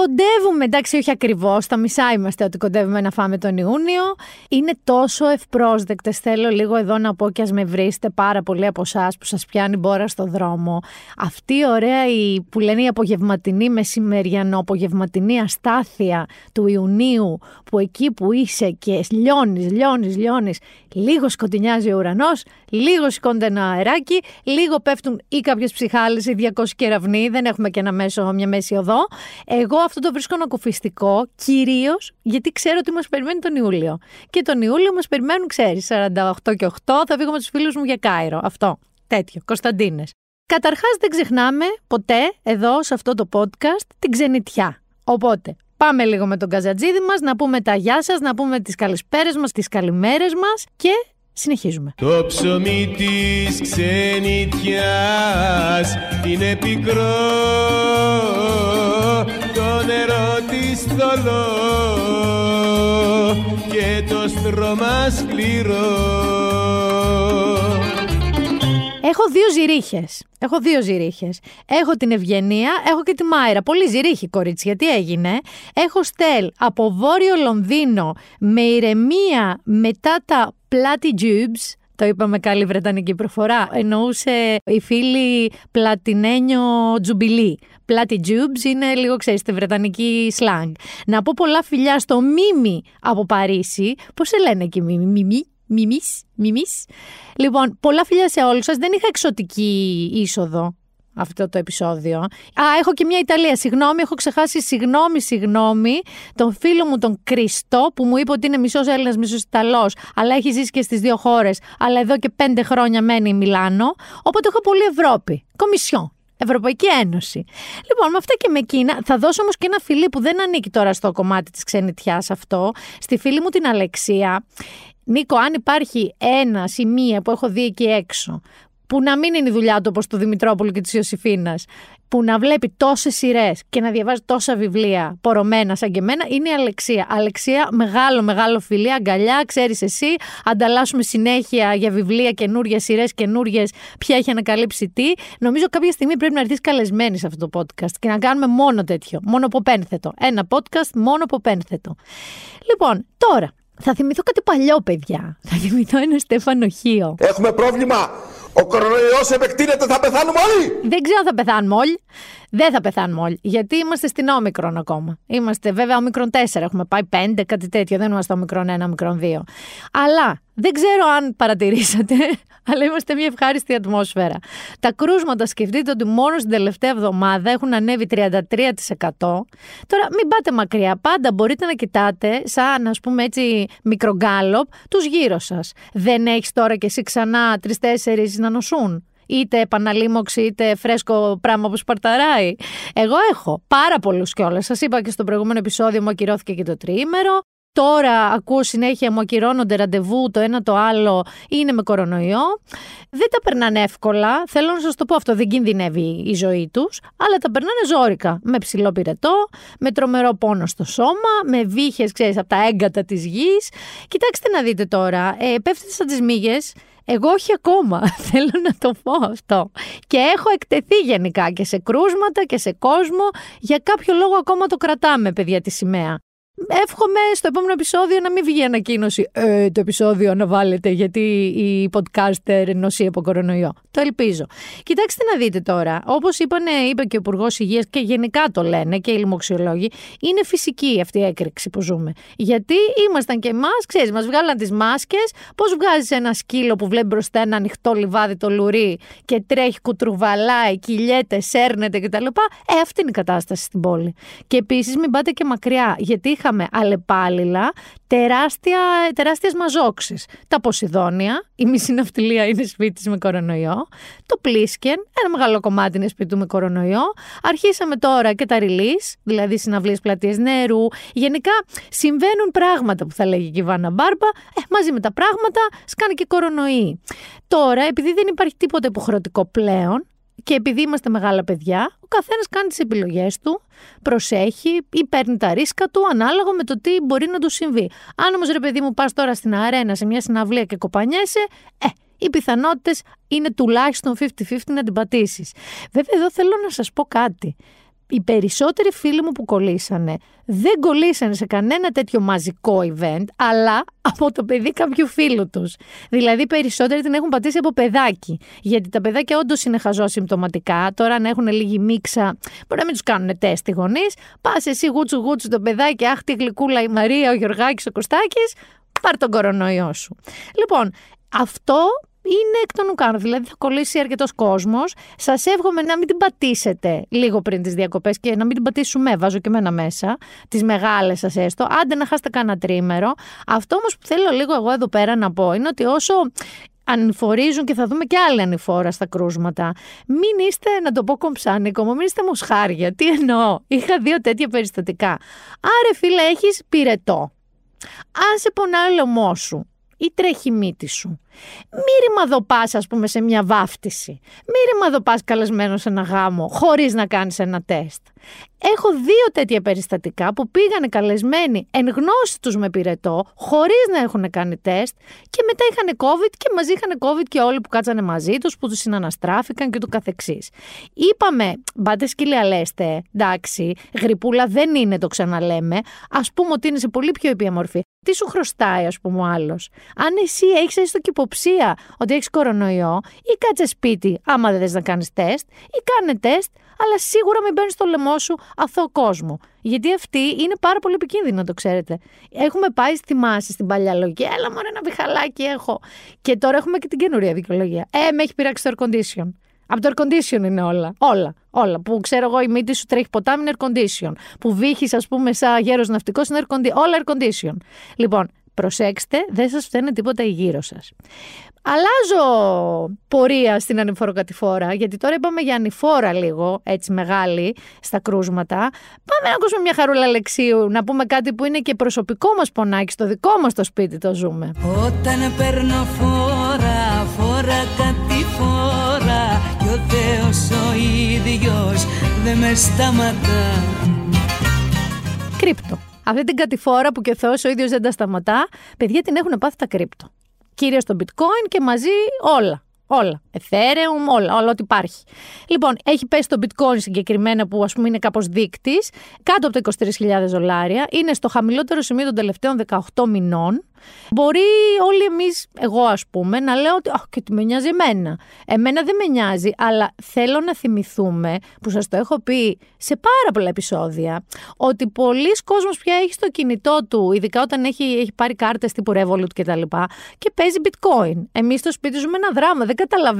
Κοντεύουμε, εντάξει, όχι ακριβώς. Στα μισά είμαστε ότι κοντεύουμε να φάμε τον Ιούνιο. Είναι τόσο ευπρόσδεκτες. Θέλω λίγο εδώ να πω και ας με βρίσετε πάρα πολλοί από εσάς που σας πιάνει μπόρα στο δρόμο. Αυτή η ωραία η, που λένε η απογευματινή μεσημεριανό, απογευματινή αστάθεια του Ιουνίου, που εκεί που είσαι και λιώνεις, λιώνεις, λιώνεις, λίγο σκοτεινιάζει ο ουρανός, λίγο σηκώνεται ένα αεράκι, λίγο πέφτουν ή κάποιες ψυχάλες ή 200 κεραυνοί. Δεν έχουμε και ένα μέσο, μια μέση οδό. Εγώ αυτό το βρίσκω ανακουφιστικό, κυρίως γιατί ξέρω ότι μας περιμένει τον Ιούλιο. Και τον Ιούλιο μας περιμένουν, ξέρεις, 48 και 8, θα φύγω με τους φίλους μου για Κάιρο. Αυτό. Τέτοιο. Κωνσταντίνες. Καταρχάς, δεν ξεχνάμε ποτέ εδώ σε αυτό το podcast την ξενιτιά. Οπότε, πάμε λίγο με τον Καζατζίδη μας, να πούμε τα γεια σας, να πούμε τις καλησπέρες μας, τις καλημέρες μας και Συνεχίζουμε. Το ψωμί της ξενιτιάς είναι πικρό Το νερό της θολό και το στρώμα σκληρό Έχω δύο ζυρίχες. Έχω δύο ζυρίχες. Έχω την Ευγενία, έχω και τη Μάιρα. Πολύ ζυρίχη, κορίτσι, γιατί έγινε; Έχω στέλ από βόρειο Λονδίνο με ηρεμία μετά τα πλάτι Jubes. Το είπαμε καλή βρετανική προφορά. Εννοούσε η φίλη πλατινένιο τζουμπιλί. Πλάτι Jubes είναι λίγο, ξέρεις, τη βρετανική slang. Να πω πολλά φιλιά στο Μίμη από Παρίσι. Πώς σε λένε εκεί Μίμη, Μίμη, Μιμής, Μιμής. Λοιπόν, πολλά φιλιά σε όλους σας. Δεν είχα εξωτική είσοδο αυτό το επεισόδιο. Α, έχω και μια Ιταλία. Συγγνώμη, έχω ξεχάσει. Συγγνώμη, συγγνώμη. Τον φίλο μου τον Κριστό, που μου είπε ότι είναι μισός Έλληνας, μισός Ιταλός, αλλά έχει ζήσει και στις δύο χώρες. Αλλά εδώ και πέντε χρόνια μένει η Μιλάνο. Οπότε έχω πολύ Ευρώπη. Κομισιόν. Ευρωπαϊκή Ένωση. Λοιπόν, με αυτά και με εκείνα, θα δώσω όμως και ένα φιλί που δεν ανήκει τώρα στο κομμάτι της ξενιτιάς αυτό, στη φίλη μου την Αλεξία. Νίκο, αν υπάρχει ένα ή μία που έχω δει εκεί έξω, που να μην είναι η δουλειά του όπως του Δημητρόπουλου και της Ιωσήφίνα, που να βλέπει τόσες σειρές και να διαβάζει τόσα βιβλία πορωμένα σαν και εμένα, είναι η Αλεξία. Αλεξία, μεγάλο, μεγάλο φιλί, αγκαλιά, ξέρεις εσύ. Ανταλλάσσουμε συνέχεια για βιβλία, καινούριε σειρές, καινούριε, ποια έχει ανακαλύψει τι. Νομίζω κάποια στιγμή πρέπει να έρθεις καλεσμένη σε αυτό το podcast και να κάνουμε μόνο τέτοιο. Μόνο από πένθετο. Ένα podcast μόνο από πένθετο. Λοιπόν, τώρα, θα θυμηθώ κάτι παλιό, παιδιά. Θα θυμηθώ ένα Στέφανο Χίο. Έχουμε πρόβλημα. Ο κορονοϊός επεκτείνεται, θα πεθάνουμε όλοι; Δεν ξέρω αν θα πεθάνουμε όλοι. Δεν θα πεθάνουμε όλοι. Γιατί είμαστε στην όμικρον ακόμα. Είμαστε βέβαια όμικρον 4. Έχουμε πάει 5, κάτι τέτοιο. Δεν είμαστε όμικρον 1, όμικρον 2. Αλλά δεν ξέρω αν παρατηρήσατε, αλλά είμαστε μια ευχάριστη ατμόσφαιρα. Τα κρούσματα σκεφτείτε ότι μόνο στην τελευταία εβδομάδα έχουν ανέβει 33%. Τώρα μην πάτε μακριά. Πάντα μπορείτε να κοιτάτε, σαν ας πούμε έτσι μικρογκάλοπ, τους γύρω σας. Δεν έχεις τώρα κι εσύ ξανά τρει-τέσσερι να νοσούν είτε επαναλήμωξη είτε φρέσκο πράγμα που σπαρταράει. Εγώ έχω πάρα πολλούς κιόλας. Σας είπα και στο προηγούμενο επεισόδιο μου ακυρώθηκε και το τριήμερο. Τώρα ακούω συνέχεια μου ακυρώνονται ραντεβού το ένα το άλλο είναι με κορονοϊό. Δεν τα περνάνε εύκολα. Θέλω να σας το πω αυτό. Δεν κινδυνεύει η ζωή τους, αλλά τα περνάνε ζώρικα. Με ψηλό πυρετό, με τρομερό πόνο στο σώμα, με βύχες, ξέρεις, από τα έγκατα της γης. Κοιτάξτε να δείτε τώρα. Ε, πέφτετε σαν τις μύγες. Εγώ όχι ακόμα, θέλω να το πω αυτό. Και έχω εκτεθεί γενικά και σε κρούσματα και σε κόσμο. Για κάποιο λόγο ακόμα το κρατάμε, παιδιά, τη σημαία. Εύχομαι στο επόμενο επεισόδιο να μην βγει ανακοίνωση ε, το επεισόδιο να βάλετε γιατί η podcaster νοσεί από κορονοϊό. Το ελπίζω. Κοιτάξτε να δείτε τώρα. Όπως είπε και ο Υπουργός Υγείας και γενικά το λένε και οι λοιμοξιολόγοι, είναι φυσική αυτή η έκρηξη που ζούμε. Γιατί ήμασταν και εμάς, ξέρεις, μας βγάλαν τις μάσκες. Πώς βγάζεις ένα σκύλο που βλέπει μπροστά ένα ανοιχτό λιβάδι το λουρί και τρέχει, κουτρουβαλάει, κυλιέται, σέρνεται κτλ. Ε, αυτή είναι η κατάσταση στην πόλη. Και επίσης μην πάτε και μακριά, γιατί είχα είχαμε αλλεπάλληλα τεράστια, τεράστιες μαζόξεις. Τα Ποσειδόνια, η μισή ναυτιλία είναι σπίτι με κορονοϊό, το Πλίσκεν, ένα μεγάλο κομμάτι είναι σπίτι του με κορονοϊό. Αρχίσαμε τώρα και τα release, δηλαδή συναυλίες πλατείες νερού. Γενικά συμβαίνουν πράγματα που θα λέγει και η Βάνα Μπάρμπα, ε, μαζί με τα πράγματα σκάνε και κορονοϊοί. Τώρα, επειδή δεν υπάρχει τίποτα υποχρεωτικό πλέον, και επειδή είμαστε μεγάλα παιδιά, ο καθένας κάνει τις επιλογές του, προσέχει ή παίρνει τα ρίσκα του ανάλογα με το τι μπορεί να του συμβεί. Αν όμως ρε παιδί μου πας τώρα στην αρένα σε μια συναυλία και κοπανιέσαι, ε, οι πιθανότητες είναι τουλάχιστον 50-50 να την πατήσεις. Βέβαια, εδώ θέλω να σας πω κάτι οι περισσότεροι φίλοι μου που κολλήσανε δεν κολλήσανε σε κανένα τέτοιο μαζικό event, αλλά από το παιδί κάποιου φίλου τους. Δηλαδή, οι περισσότεροι την έχουν πατήσει από παιδάκι. Γιατί τα παιδάκια όντως είναι χαζό συμπτωματικά. Τώρα, αν έχουν λίγη μίξα, μπορεί να μην τους κάνουν τεστ οι γονείς. Πας εσύ γούτσου γούτσου το παιδάκι, αχ τη γλυκούλα η Μαρία, ο Γιωργάκης, ο Κωστάκης, πάρ τον κορονοϊό σου. Λοιπόν, αυτό είναι εκ των ουκάνων. Δηλαδή θα κολλήσει αρκετός κόσμος. Σας εύχομαι να μην την πατήσετε λίγο πριν τις διακοπές και να μην την πατήσουμε. Βάζω και εμένα μέσα. Τις μεγάλες σας έστω. Άντε να χάσετε κανένα τρίμερο. Αυτό όμως που θέλω λίγο εγώ εδώ πέρα να πω είναι ότι όσο ανηφορίζουν και θα δούμε και άλλη ανηφόρα στα κρούσματα. Μην είστε, να το πω κομψάνικο, μην είστε μοσχάρια. Τι εννοώ. Είχα δύο τέτοια περιστατικά. Άρε φίλε, έχεις πυρετό. Αν σε πονάει ο λαιμό σου ή τρέχει η μύτη σου μη ρημαδοπάς, ας πούμε, σε μια βάφτιση. Μη ρημαδοπάς καλεσμένος σε ένα γάμο, χωρίς να κάνεις ένα τεστ. Έχω δύο τέτοια περιστατικά που πήγανε καλεσμένοι εν γνώση τους με πυρετό, χωρίς να έχουν κάνει τεστ και μετά είχαν COVID και μαζί είχαν COVID και όλοι που κάτσανε μαζί τους, που τους συναναστράφηκαν και του καθεξής. Είπαμε, μπάτε σκύλια λέστε, εντάξει, γρυπούλα δεν είναι, το ξαναλέμε. Α πούμε ότι είναι σε πολύ πιο ήπια μορφή. Τι σου χρωστάει, ας πούμε, ο άλλος; Αν εσύ έχεις έστω και υποψία ότι έχεις κορονοϊό, ή κάτσε σπίτι, άμα δεν θες να κάνεις τεστ, ή κάνε τεστ, αλλά σίγουρα μην μπαίνεις στο λαιμό σου αθώο κόσμο. Γιατί αυτή είναι πάρα πολύ επικίνδυνη, να το ξέρετε. Έχουμε πάει στη μάση στην παλιά λογική. Έλα, μόνο ένα βιχαλάκι έχω. Και τώρα έχουμε και την καινούρια δικαιολογία. Ε, με έχει πειράξει το air condition. Από το air condition είναι όλα. Όλα. Όλα. Που ξέρω εγώ, η μύτη σου τρέχει ποτάμι είναι air condition. Που βύχει, ας πούμε, σαν γέρος ναυτικός είναι air condition. Όλα air condition. Λοιπόν, προσέξτε, δεν σας φταίνε τίποτα η γύρω σας. Αλλάζω πορεία στην ανηφοροκατηφόρα, γιατί τώρα είπαμε για ανηφόρα λίγο, έτσι μεγάλη, στα κρούσματα. Πάμε να ακούσουμε μια χαρούλα λεξίου, να πούμε κάτι που είναι και προσωπικό μας πονάκι, στο δικό μας το σπίτι το ζούμε. Όταν παίρνω φόρα, φόρα κατηφόρα, και ο Θεός ο ίδιος δεν με σταματά. Κρύπτο. Αυτή την κατηφόρα που και ο Θεός ο ίδιος δεν τα σταματά, παιδιά την έχουν πάθει τα κρύπτο κυρίως το bitcoin και μαζί όλα. Όλα. Ethereum, όλα, όλα ό,τι υπάρχει. Λοιπόν, έχει πέσει το bitcoin συγκεκριμένα που ας πούμε είναι κάπως δείκτης, κάτω από τα 23.000 δολάρια. Είναι στο χαμηλότερο σημείο των τελευταίων 18 μηνών. Μπορεί όλοι εμείς, εγώ ας πούμε, να λέω ότι. Αχ, και τι με νοιάζει εμένα. Εμένα δεν με νοιάζει, αλλά θέλω να θυμηθούμε, που σας το έχω πει σε πάρα πολλά επεισόδια, ότι πολλοί κόσμος πια έχει στο κινητό του, ειδικά όταν έχει, έχει πάρει κάρτες τύπου Revolut και τα λοιπά, και παίζει bitcoin. Εμείς στο σπίτι ζούμε ένα δράμα, δεν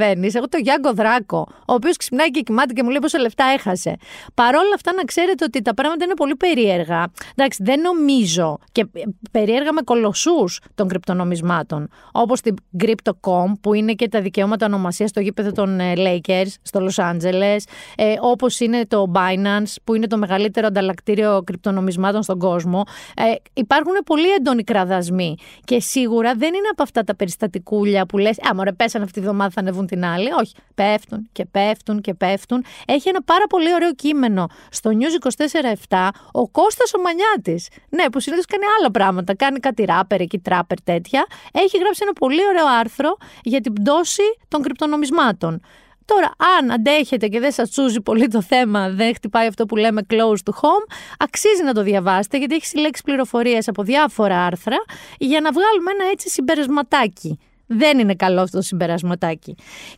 καταλαβαίνει. Εγώ το Γιάνγκο Δράκο, ο οποίος ξυπνάει και κοιμάται και μου λέει πόσα λεφτά έχασε. Παρόλα αυτά, να ξέρετε ότι τα πράγματα είναι πολύ περίεργα. Εντάξει, δεν νομίζω και περίεργα με κολοσσούς των κρυπτονομισμάτων. Όπως την Crypto.com, που είναι και τα δικαιώματα ονομασίας στο γήπεδο των ε, Lakers στο Los Angeles. Ε, Όπως είναι το Binance, που είναι το μεγαλύτερο ανταλλακτήριο κρυπτονομισμάτων στον κόσμο. Ε, υπάρχουν πολύ έντονοι κραδασμοί. Και σίγουρα δεν είναι από αυτά τα περιστατικούλια που λες: Α, μωρέ, πέσανε αυτή τη βδομάδα, θα ανεβούν την άλλη. Όχι. Πέφτουν και πέφτουν και πέφτουν. Έχει ένα πάρα πολύ ωραίο κείμενο στο News 24-7 ο Κώστας ο Μανιάτης. Ναι, που συνήθως κάνει άλλα πράγματα. Κάνει κάτι ράπερ εκεί, τράπερ τέτοια. Έχει γράψει ένα πολύ ωραίο άρθρο για την πτώση των κρυπτονομισμάτων. Τώρα, αν αντέχετε και δεν σας τσούζει πολύ το θέμα, δεν χτυπάει αυτό που λέμε close to home, αξίζει να το διαβάσετε γιατί έχει συλλέξει πληροφορίες από διάφορα άρθρα για να βγάλουμε ένα έτσι συμπερασματάκι. Δεν είναι καλό αυτό το συμπερασματάκι.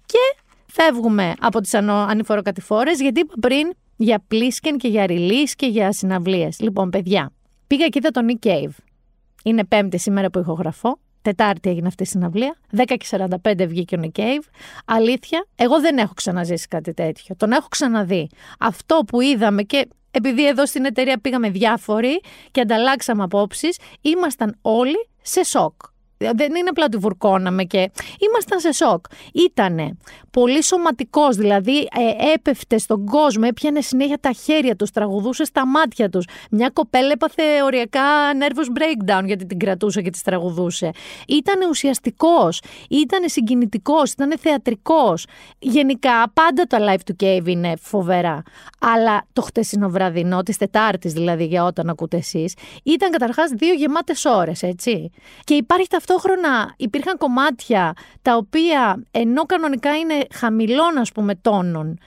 Και φεύγουμε από τις ανηφοροκατηφόρες γιατί είπα πριν για πλίσκεν και για release και για συναυλίες. Λοιπόν, παιδιά, πήγα και είδα τον Nick Cave. Είναι πέμπτη σήμερα που ηχογραφώ. Τετάρτη έγινε αυτή η συναυλία. 10 και 45 βγήκε ο Nick Cave. Αλήθεια, εγώ δεν έχω ξαναζήσει κάτι τέτοιο. Τον έχω ξαναδεί. Αυτό που είδαμε και επειδή εδώ στην εταιρεία πήγαμε διάφοροι και ανταλλάξαμε απόψεις, ήμασταν όλοι σε σοκ δεν είναι απλά ότι βουρκώναμε και ήμασταν σε σοκ. Ήτανε πολύ σωματικός, δηλαδή ε, έπεφτε στον κόσμο, έπιανε συνέχεια τα χέρια τους, τραγουδούσε στα μάτια τους. Μια κοπέλα έπαθε οριακά nervous breakdown γιατί την κρατούσε και τη τραγουδούσε. Ήταν ουσιαστικός, ήταν συγκινητικός, ήταν θεατρικός. Γενικά, πάντα το live του Cave είναι φοβερά. Αλλά το χτεσινό βραδινό, της Τετάρτης δηλαδή, για όταν ακούτε εσείς, ήταν καταρχάς δύο γεμάτες ώρες, έτσι. Και υπάρχει ταυτόχρονα ταυτόχρονα υπήρχαν κομμάτια τα οποία ενώ κανονικά είναι χαμηλών ας πούμε τόνων,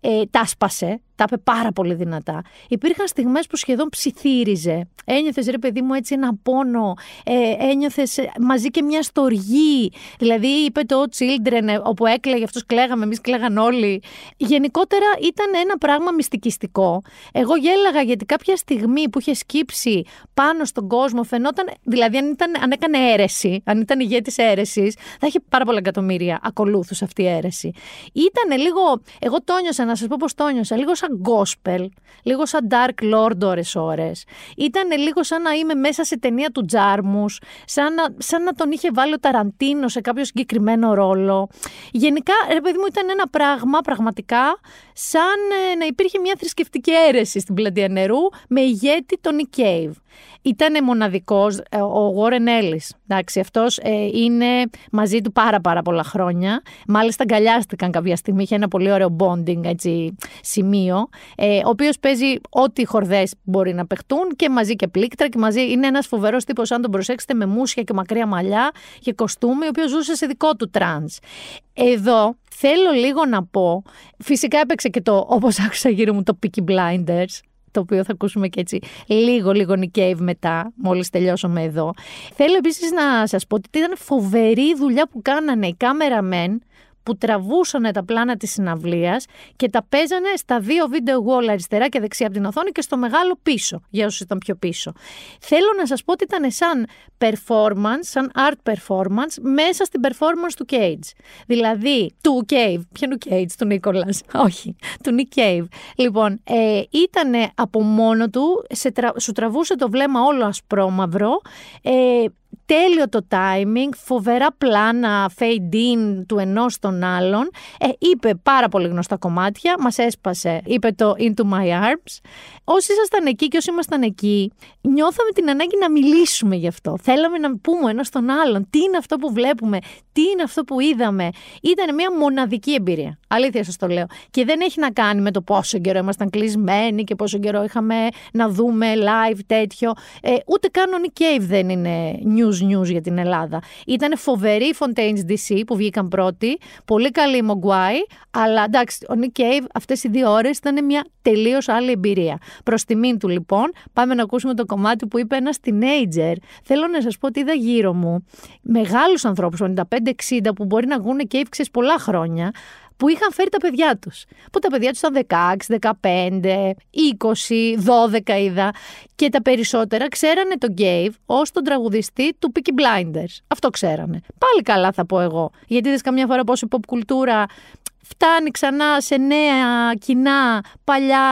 ε, τα σπασε, τα είπε πάρα πολύ δυνατά. Υπήρχαν στιγμές που σχεδόν ψιθύριζε. Ένιωθες ρε παιδί μου έτσι ένα πόνο, ε, ένιωθες ε, μαζί και μια στοργή. Δηλαδή είπε το Children ε, όπου έκλαιγε, αυτός κλαίγαμε, εμείς κλαίγαν όλοι. Γενικότερα ήταν ένα πράγμα μυστικιστικό. Εγώ γέλαγα γιατί κάποια στιγμή που είχε σκύψει πάνω στον κόσμο φαινόταν, δηλαδή αν, ήταν, αν έκανε αίρεση, αν ήταν ηγέτης αίρεσης, θα είχε πάρα πολλά εκατομμύρια ακολούθους αυτή η αίρεση. Ήταν λίγο, εγώ το νιώσα, να σας πω πώς το νιώσα, λίγο σαν gospel, λίγο σαν Dark Lord ώρες ώρες. Ήταν λίγο σαν να είμαι μέσα σε ταινία του Τζάρμους, σαν να, σαν να τον είχε βάλει ο Ταραντίνο σε κάποιο συγκεκριμένο ρόλο. Γενικά, ρε παιδί μου, ήταν ένα πράγμα πραγματικά σαν ε, να υπήρχε μια θρησκευτική αίρεση στην πλατεία νερού με ηγέτη τον Nick Cave. Ήταν μοναδικός ε, ο Warren Ellis. Εντάξει, αυτός ε, είναι μαζί του πάρα πάρα πολλά χρόνια. Μάλιστα αγκαλιάστηκαν κάποια στιγμή, είχε ένα πολύ ωραίο bonding έτσι, σημείο, ε, ο οποίος παίζει ό,τι χορδές μπορεί να παιχτούν και μαζί και πλήκτρα και μαζί είναι ένας φοβερός τύπος αν τον προσέξετε με μουσια και μακριά μαλλιά και κοστούμι, ο οποίος ζούσε σε δικό του trance. Εδώ θέλω λίγο να πω, φυσικά έπαιξε και το όπως άκουσα γύρω μου το Peaky Blinders, το οποίο θα ακούσουμε και έτσι λίγο λίγο Nick μετά, μόλις τελειώσουμε εδώ. Θέλω επίσης να σας πω ότι ήταν φοβερή δουλειά που κάνανε οι cameramen που τραβούσαν τα πλάνα της συναυλίας και τα παίζανε στα δύο video wall αριστερά και δεξιά από την οθόνη και στο μεγάλο πίσω, για όσους ήταν πιο πίσω. Θέλω να σας πω ότι ήταν σαν performance, σαν art performance μέσα στην performance του Cage. Δηλαδή, του Cave, ποιον του Cage, του Νίκολας, όχι, του Nick Cave. Λοιπόν, ε, ήταν από μόνο του, σε σου τραβούσε το βλέμμα όλο ασπρόμαυρο, ε, τέλειο το timing, φοβερά πλάνα fade in του ενός στον άλλον. Ε, είπε πάρα πολύ γνωστά κομμάτια, μας έσπασε, είπε το Into My Arms. Όσοι ήσασταν εκεί και όσοι ήμασταν εκεί, νιώθαμε την ανάγκη να μιλήσουμε γι' αυτό. Θέλαμε να πούμε ένας στον άλλον τι είναι αυτό που βλέπουμε, τι είναι αυτό που είδαμε. Ήταν μια μοναδική εμπειρία. Αλήθεια σας το λέω. Και δεν έχει να κάνει με το πόσο καιρό ήμασταν κλεισμένοι και πόσο καιρό είχαμε να δούμε live τέτοιο. Ε, ούτε καν ο Nick Cave δεν είναι news news για την Ελλάδα. Ήταν φοβερή η Fontaine's DC που βγήκαν πρώτοι, πολύ καλή η Mogwai, αλλά εντάξει, ο Nick Cave αυτές οι δύο ώρες ήταν μια τελείως άλλη εμπειρία. Προς τιμήν του λοιπόν, πάμε να ακούσουμε το κομμάτι που είπε ένας teenager. Θέλω να σας πω ότι είδα γύρω μου μεγάλους ανθρώπους, 55-60, που μπορεί να βγουν και πολλά χρόνια, που είχαν φέρει τα παιδιά τους. Που τα παιδιά τους ήταν 16, 15, 20, 12 είδα και τα περισσότερα ξέρανε τον Γκέιβ ως τον τραγουδιστή του Peaky Blinders. Αυτό ξέρανε. Πάλι καλά θα πω εγώ. Γιατί είδες καμιά φορά πόσο η pop κουλτούρα φτάνει ξανά σε νέα κοινά παλιά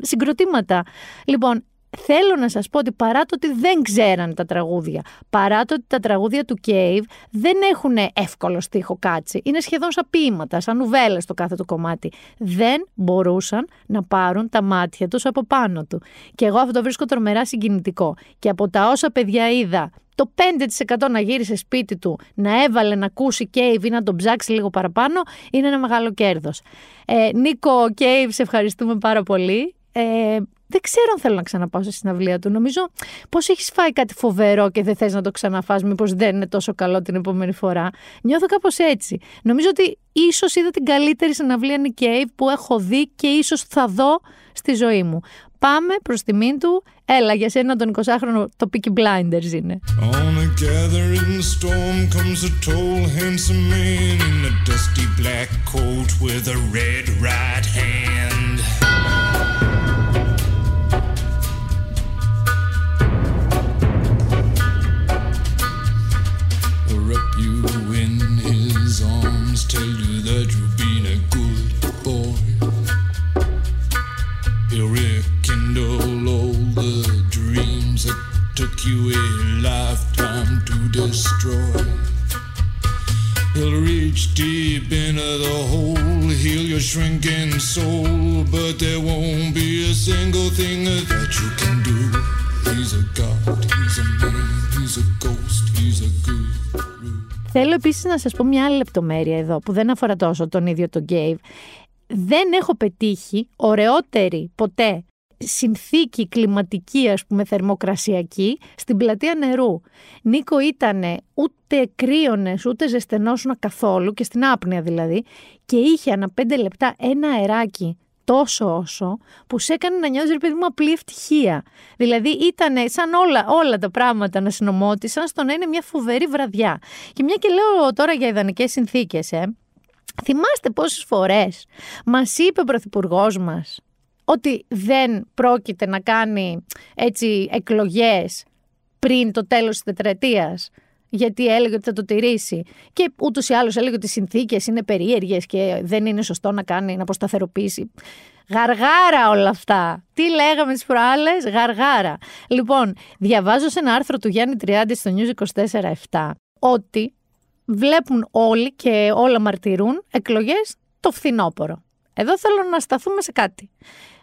συγκροτήματα. Λοιπόν, θέλω να σας πω ότι παρά το ότι δεν ξέραν τα τραγούδια, παρά το ότι τα τραγούδια του Cave δεν έχουν εύκολο στίχο κάτσι, είναι σχεδόν σαν ποίηματα, σαν νουβέλες το κάθε το κομμάτι, δεν μπορούσαν να πάρουν τα μάτια τους από πάνω του. Και εγώ αυτό το βρίσκω τρομερά συγκινητικό. Και από τα όσα παιδιά είδα το 5% να γύρισε σπίτι του, να έβαλε να ακούσει Cave ή να τον ψάξει λίγο παραπάνω, είναι ένα μεγάλο κέρδος. Ε, Νίκο Cave, σε ευχαριστούμε πάρα πολύ. Ε, δεν ξέρω αν θέλω να ξαναπάω στη συναυλία του. Νομίζω πως έχεις φάει κάτι φοβερό και δεν θες να το ξαναφάς, μήπως δεν είναι τόσο καλό την επόμενη φορά. Νιώθω κάπως έτσι. Νομίζω ότι ίσως είδα την καλύτερη συναυλία Nick Cave που έχω δει και ίσως θα δω στη ζωή μου. Πάμε προς τιμήν του. Έλα, για σένα τον 20χρονο το Peaky Blinders είναι. On a gathering storm comes a tall handsome man in a dusty black coat with a red right hand. Took you a lifetime to destroy. He'll reach deep into the hole, heal your shrinking soul, but there won't be a single thing that you can do. He's a god, he's a man, he's a ghost, he's a guru. Θέλω επίσης να σας πω μια άλλη λεπτομέρεια εδώ που δεν αφορά τόσο τον ίδιο τον Γκέιβ. Δεν έχω πετύχει ωραιότερη ποτέ συνθήκη κλιματική, ας πούμε, θερμοκρασιακή, στην πλατεία νερού. Νίκο ήταν ούτε κρύωνες, ούτε ζεσθενόσουνα καθόλου, και στην άπνοια δηλαδή, και είχε ανά πέντε λεπτά ένα αεράκι τόσο όσο που σε έκανε να νιώθεις, ρε παιδί μου, απλή ευτυχία. Δηλαδή ήταν σαν όλα, όλα τα πράγματα να συνομώτησαν στο να είναι μια φοβερή βραδιά. Και μια και λέω τώρα για ιδανικές συνθήκες, ε, θυμάστε πόσες φορές μας είπε ο Πρωθυπουργός μας ότι δεν πρόκειται να κάνει έτσι εκλογές πριν το τέλος της τετραετίας γιατί έλεγε ότι θα το τηρήσει. Και ούτως ή άλλως έλεγε ότι οι συνθήκες είναι περίεργες και δεν είναι σωστό να κάνει, να αποσταθεροποιήσει. Γαργάρα όλα αυτά. Τι λέγαμε τις προάλλες, γαργάρα. Λοιπόν, διαβάζω σε ένα άρθρο του Γιάννη Τριάντη στο News 24-7 ότι βλέπουν όλοι και όλα μαρτυρούν εκλογές το φθινόπωρο. Εδώ θέλω να σταθούμε σε κάτι.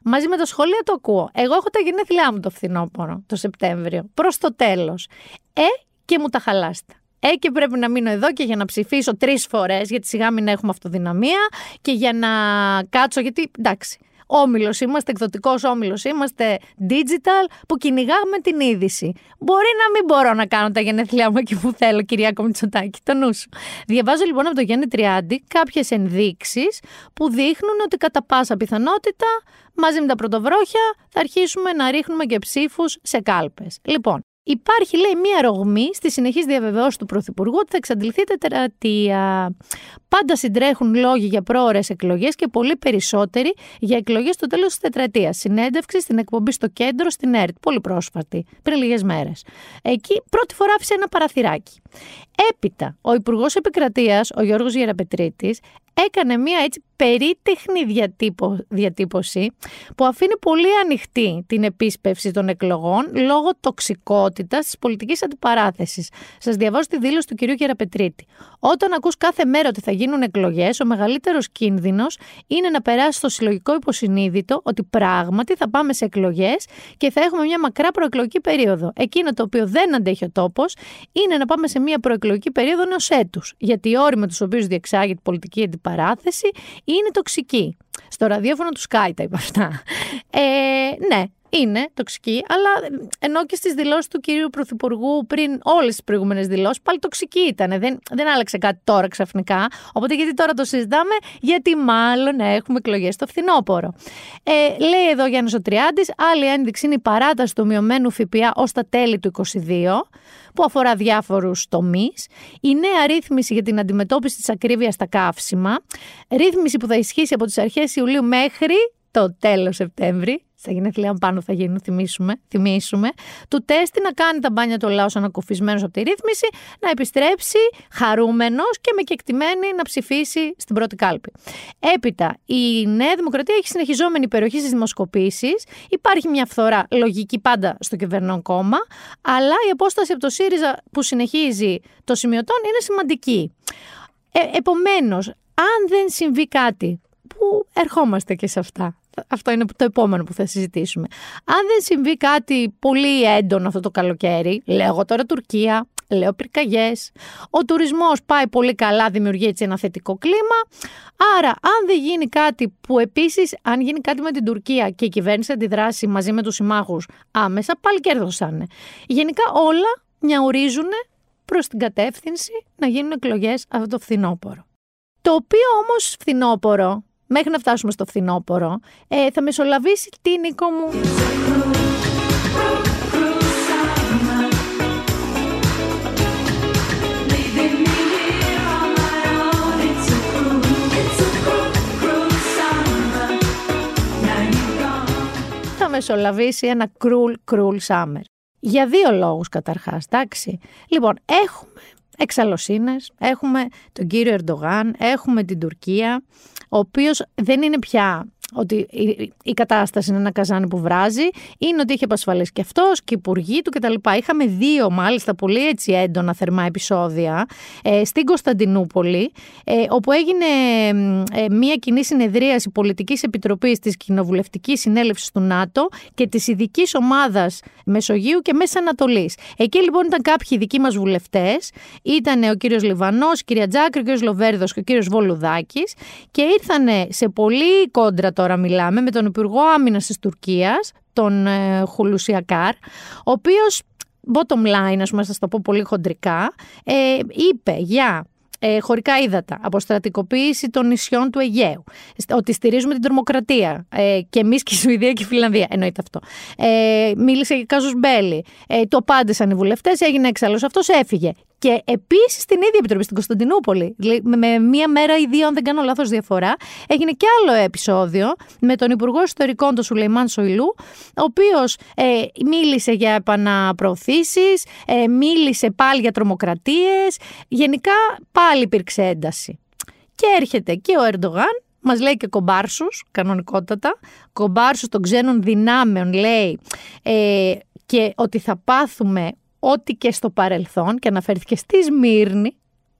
Μαζί με τα σχολεία το ακούω. Εγώ έχω τα γενέθλιά μου το φθινόπωρο, το Σεπτέμβριο, προς το τέλος. Ε, και μου τα χαλάστε. Ε, και πρέπει να μείνω εδώ και για να ψηφίσω τρεις φορές, γιατί σιγά μην έχουμε αυτοδυναμία, και για να κάτσω, γιατί εντάξει. Όμιλος είμαστε, εκδοτικός όμιλος είμαστε, digital, που κυνηγάμε την είδηση. Μπορεί να μην μπορώ να κάνω τα γενέθλιά μου εκεί που θέλω, κυρία Μητσοτάκη, το νου σου. Διαβάζω λοιπόν από το Γιάννη Τριάντη κάποιες ενδείξεις που δείχνουν ότι κατά πάσα πιθανότητα μαζί με τα πρωτοβρόχια θα αρχίσουμε να ρίχνουμε και ψήφους σε κάλπες. Λοιπόν, Υπάρχει, λέει, μία ρογμή στη συνεχής διαβεβαιώση του Πρωθυπουργού ότι θα εξαντληθεί τετρατεία. Πάντα συντρέχουν λόγοι για πρόορε εκλογές και πολύ περισσότεροι για εκλογές στο τέλος της τετραετίας. Συνέντευξη στην εκπομπή στο κέντρο στην ΕΡΤ, πολύ πρόσφατη, πριν λίγες μέρες. Εκεί πρώτη φορά άφησε ένα παραθυράκι. Έπειτα, ο Υπουργός Επικρατείας, ο Γιώργος Γεραπετρίτης, έκανε μία έτσι περίτεχνη διατύπω, διατύπωση που αφήνει πολύ ανοιχτή την επίσπευση των εκλογών λόγω τοξικότητας της πολιτικής αντιπαράθεσης. Σας διαβάζω τη δήλωση του κυρίου Γεραπετρίτη. Όταν ακούς κάθε μέρα ότι θα γίνουν εκλογές, ο μεγαλύτερος κίνδυνος είναι να περάσει στο συλλογικό υποσυνείδητο ότι πράγματι θα πάμε σε εκλογές και θα έχουμε μια μακρά προεκλογική περίοδο. Εκείνο το οποίο δεν αντέχει ο τόπος είναι να πάμε σε μια προεκλογική περίοδο ενός έτους. Γιατί οι όροι με τους οποίους διεξάγει την πολιτική αντιπαράθεση είναι τοξική. Στο ραδιόφωνο του Sky τα είπα αυτά. Ε, ναι, είναι τοξική, αλλά ενώ και στις δηλώσεις του κυρίου Πρωθυπουργού πριν όλες τις προηγούμενες δηλώσεις, πάλι τοξική ήταν. Δεν, δεν άλλαξε κάτι τώρα ξαφνικά. Οπότε γιατί τώρα το συζητάμε, γιατί μάλλον έχουμε εκλογές στο φθινόπωρο. Ε, λέει εδώ Γιάννης ο Τριάντη, άλλη ένδειξη είναι η παράταση του μειωμένου ΦΠΑ ως τα τέλη του 2022 που αφορά διάφορους τομείς. Η νέα ρύθμιση για την αντιμετώπιση της ακρίβειας στα καύσιμα. Ρύθμιση που θα ισχύσει από τις αρχές Ιουλίου μέχρι το τέλος Σεπτέμβρη στα γενέθλιά πάνω θα γίνουν, θυμίσουμε, θυμίσουμε, του τέστη να κάνει τα μπάνια του λαού ανακουφισμένος από τη ρύθμιση, να επιστρέψει χαρούμενος και με κεκτημένη να ψηφίσει στην πρώτη κάλπη. Έπειτα, η Νέα Δημοκρατία έχει συνεχιζόμενη υπεροχή στις δημοσκοπήσεις. Υπάρχει μια φθορά λογική πάντα στο κυβερνών κόμμα, αλλά η απόσταση από το ΣΥΡΙΖΑ που συνεχίζει το σημειωτών είναι σημαντική. Ε, Επομένως, αν δεν συμβεί κάτι που ερχόμαστε και σε αυτά; Αυτό είναι το επόμενο που θα συζητήσουμε. Αν δεν συμβεί κάτι πολύ έντονο αυτό το καλοκαίρι, λέω τώρα Τουρκία, λέω πυρκαγιές. Ο τουρισμός πάει πολύ καλά, δημιουργεί έτσι ένα θετικό κλίμα. Άρα, αν δεν γίνει κάτι που επίσης, αν γίνει κάτι με την Τουρκία και η κυβέρνηση αντιδράσει μαζί με τους συμμάχους άμεσα, πάλι κέρδωσαν. Γενικά όλα μιαουρίζουν προς την κατεύθυνση να γίνουν εκλογές αυτό το φθινόπωρο. Το οποίο όμως φθινόπωρο μέχρι να φτάσουμε στο φθινόπωρο, ε, θα μεσολαβήσει τι Νίκο μου. Θα μεσολαβήσει ένα κρούλ κρούλ summer. Για δύο λόγους καταρχάς, εντάξει. Λοιπόν, έχουμε εξαλωσίνες, έχουμε τον κύριο Ερντογάν, έχουμε την Τουρκία, ο οποίος δεν είναι πια ότι η κατάσταση είναι ένα καζάνι που βράζει, είναι ότι είχε απασφαλίσει και αυτός και οι υπουργοί του κτλ. Είχαμε δύο μάλιστα πολύ έτσι έντονα θερμά επεισόδια ε, στην Κωνσταντινούπολη, ε, όπου έγινε ε, μια κοινή συνεδρίαση πολιτικής επιτροπής της Κοινοβουλευτικής Συνέλευσης του ΝΑΤΟ και της ειδικής ομάδας Μεσογείου και Μέσης Ανατολής. Εκεί λοιπόν ήταν κάποιοι δικοί μας βουλευτές, ήταν ο κύριος Λιβανός, η κυρία Τζάκρη, ο κύριος Λοβέρδος και ο κύριος Βολουδάκης και ήρθαν σε πολύ κόντρα τώρα μιλάμε με τον Υπουργό Άμυνας της Τουρκίας, τον ε, Χουλουσιακάρ, ο οποίος bottom line, ας πούμε, θα το πω πολύ χοντρικά, ε, είπε για ε, χωρικά ύδατα, αποστρατικοποίηση των νησιών του Αιγαίου, ότι στηρίζουμε την τρομοκρατία ε, και εμείς και η Σουηδία και η Φιλανδία. Εννοείται αυτό. Ε, μίλησε για Κάζου Μπέλη. Ε, το απάντησαν οι βουλευτές, έγινε έξαλλο. Αυτός έφυγε. Και επίσης στην ίδια επιτροπή στην Κωνσταντινούπολη, με μία μέρα ή δύο, αν δεν κάνω λάθος διαφορά, έγινε και άλλο επεισόδιο με τον Υπουργό Ιστορικών, τον Σουλεϊμάν Σοηλού, ο οποίος ε, μίλησε για επαναπροωθήσεις, ε, μίλησε πάλι για τρομοκρατίες. Γενικά πάλι υπήρξε ένταση. Και έρχεται και ο Ερντογάν μας λέει και κομπάρσους, κανονικότατα, κομπάρσους των ξένων δυνάμεων λέει ε, και ότι θα πάθουμε ό,τι και στο παρελθόν και αναφέρθηκε στη Σμύρνη,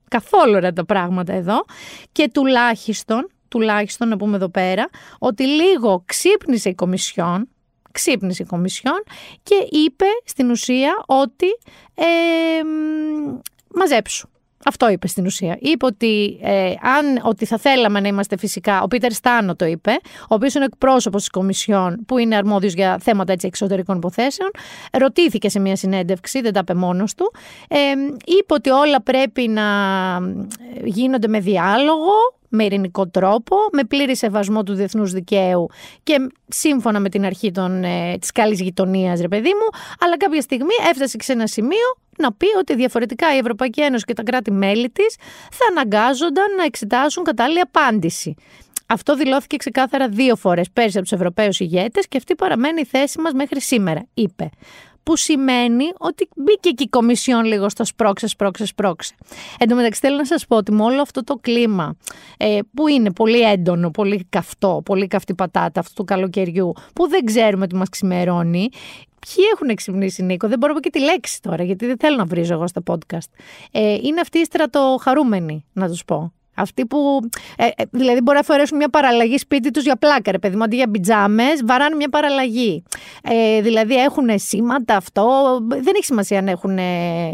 καθόλου ρε τα πράγματα εδώ και τουλάχιστον, τουλάχιστον να πούμε εδώ πέρα, ότι λίγο ξύπνησε η Κομισιόν, ξύπνησε η Κομισιόν και είπε στην ουσία ότι ε, μαζέψου. Αυτό είπε στην ουσία. Είπε ότι, ε, αν, ότι θα θέλαμε να είμαστε φυσικά. Ο Πίτερ Στάνο το είπε, ο οποίος είναι εκπρόσωπος της Κομισιόν, που είναι αρμόδιος για θέματα έτσι, εξωτερικών υποθέσεων. Ρωτήθηκε σε μια συνέντευξη, δεν τα είπε μόνος του. Ε, είπε ότι όλα πρέπει να γίνονται με διάλογο, με ειρηνικό τρόπο, με πλήρη σεβασμό του διεθνούς δικαίου και σύμφωνα με την αρχή των, ε, της καλής γειτονίας, ρε παιδί μου, αλλά κάποια στιγμή έφτασε σε ένα σημείο να πει ότι διαφορετικά η Ευρωπαϊκή Ένωση και τα κράτη-μέλη της θα αναγκάζονταν να εξετάσουν κατάλληλη απάντηση. Αυτό δηλώθηκε ξεκάθαρα δύο φορές πέρσι από τους Ευρωπαίους ηγέτες και αυτή παραμένει η θέση μας μέχρι σήμερα, είπε που σημαίνει ότι μπήκε και η Κομισιόν λίγο στο σπρώξε, σπρώξε, σπρώξε. Εν τω μεταξύ θέλω να σας πω ότι με όλο αυτό το κλίμα ε, που είναι πολύ έντονο, πολύ καυτό, πολύ καυτή πατάτα αυτού του καλοκαιριού που δεν ξέρουμε τι μας ξημερώνει, Ποιοι έχουν ξυπνήσει, Νίκο, δεν μπορώ να πω και τη λέξη τώρα, γιατί δεν θέλω να βρίζω εγώ στο podcast. Ε, είναι αυτοί οι στρατοχαρούμενοι, να τους πω. Αυτοί που. Ε, ε, δηλαδή, μπορεί να φορέσουν μια παραλλαγή σπίτι τους για πλάκα, ρε παιδί μου, αντί για πιτζάμες, βαράνε μια παραλλαγή. Ε, δηλαδή, έχουν σήματα αυτό. Δεν έχει σημασία αν έχουν,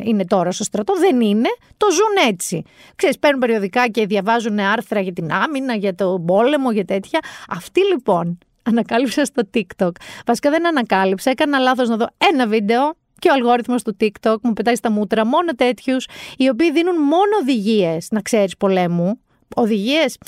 είναι τώρα στο στρατό. Δεν είναι. Το ζουν έτσι. Ξέρεις, παίρνουν περιοδικά και διαβάζουν άρθρα για την άμυνα, για το πόλεμο, για τέτοια. Αυτοί λοιπόν ανακάλυψα στο TikTok. Βασικά δεν ανακάλυψα, έκανα λάθος να δω ένα βίντεο και ο αλγόριθμος του TikTok μου πετάει στα μούτρα μόνο τέτοιους, οι οποίοι δίνουν μόνο οδηγίες, να ξέρεις πολέμου. Οδηγίες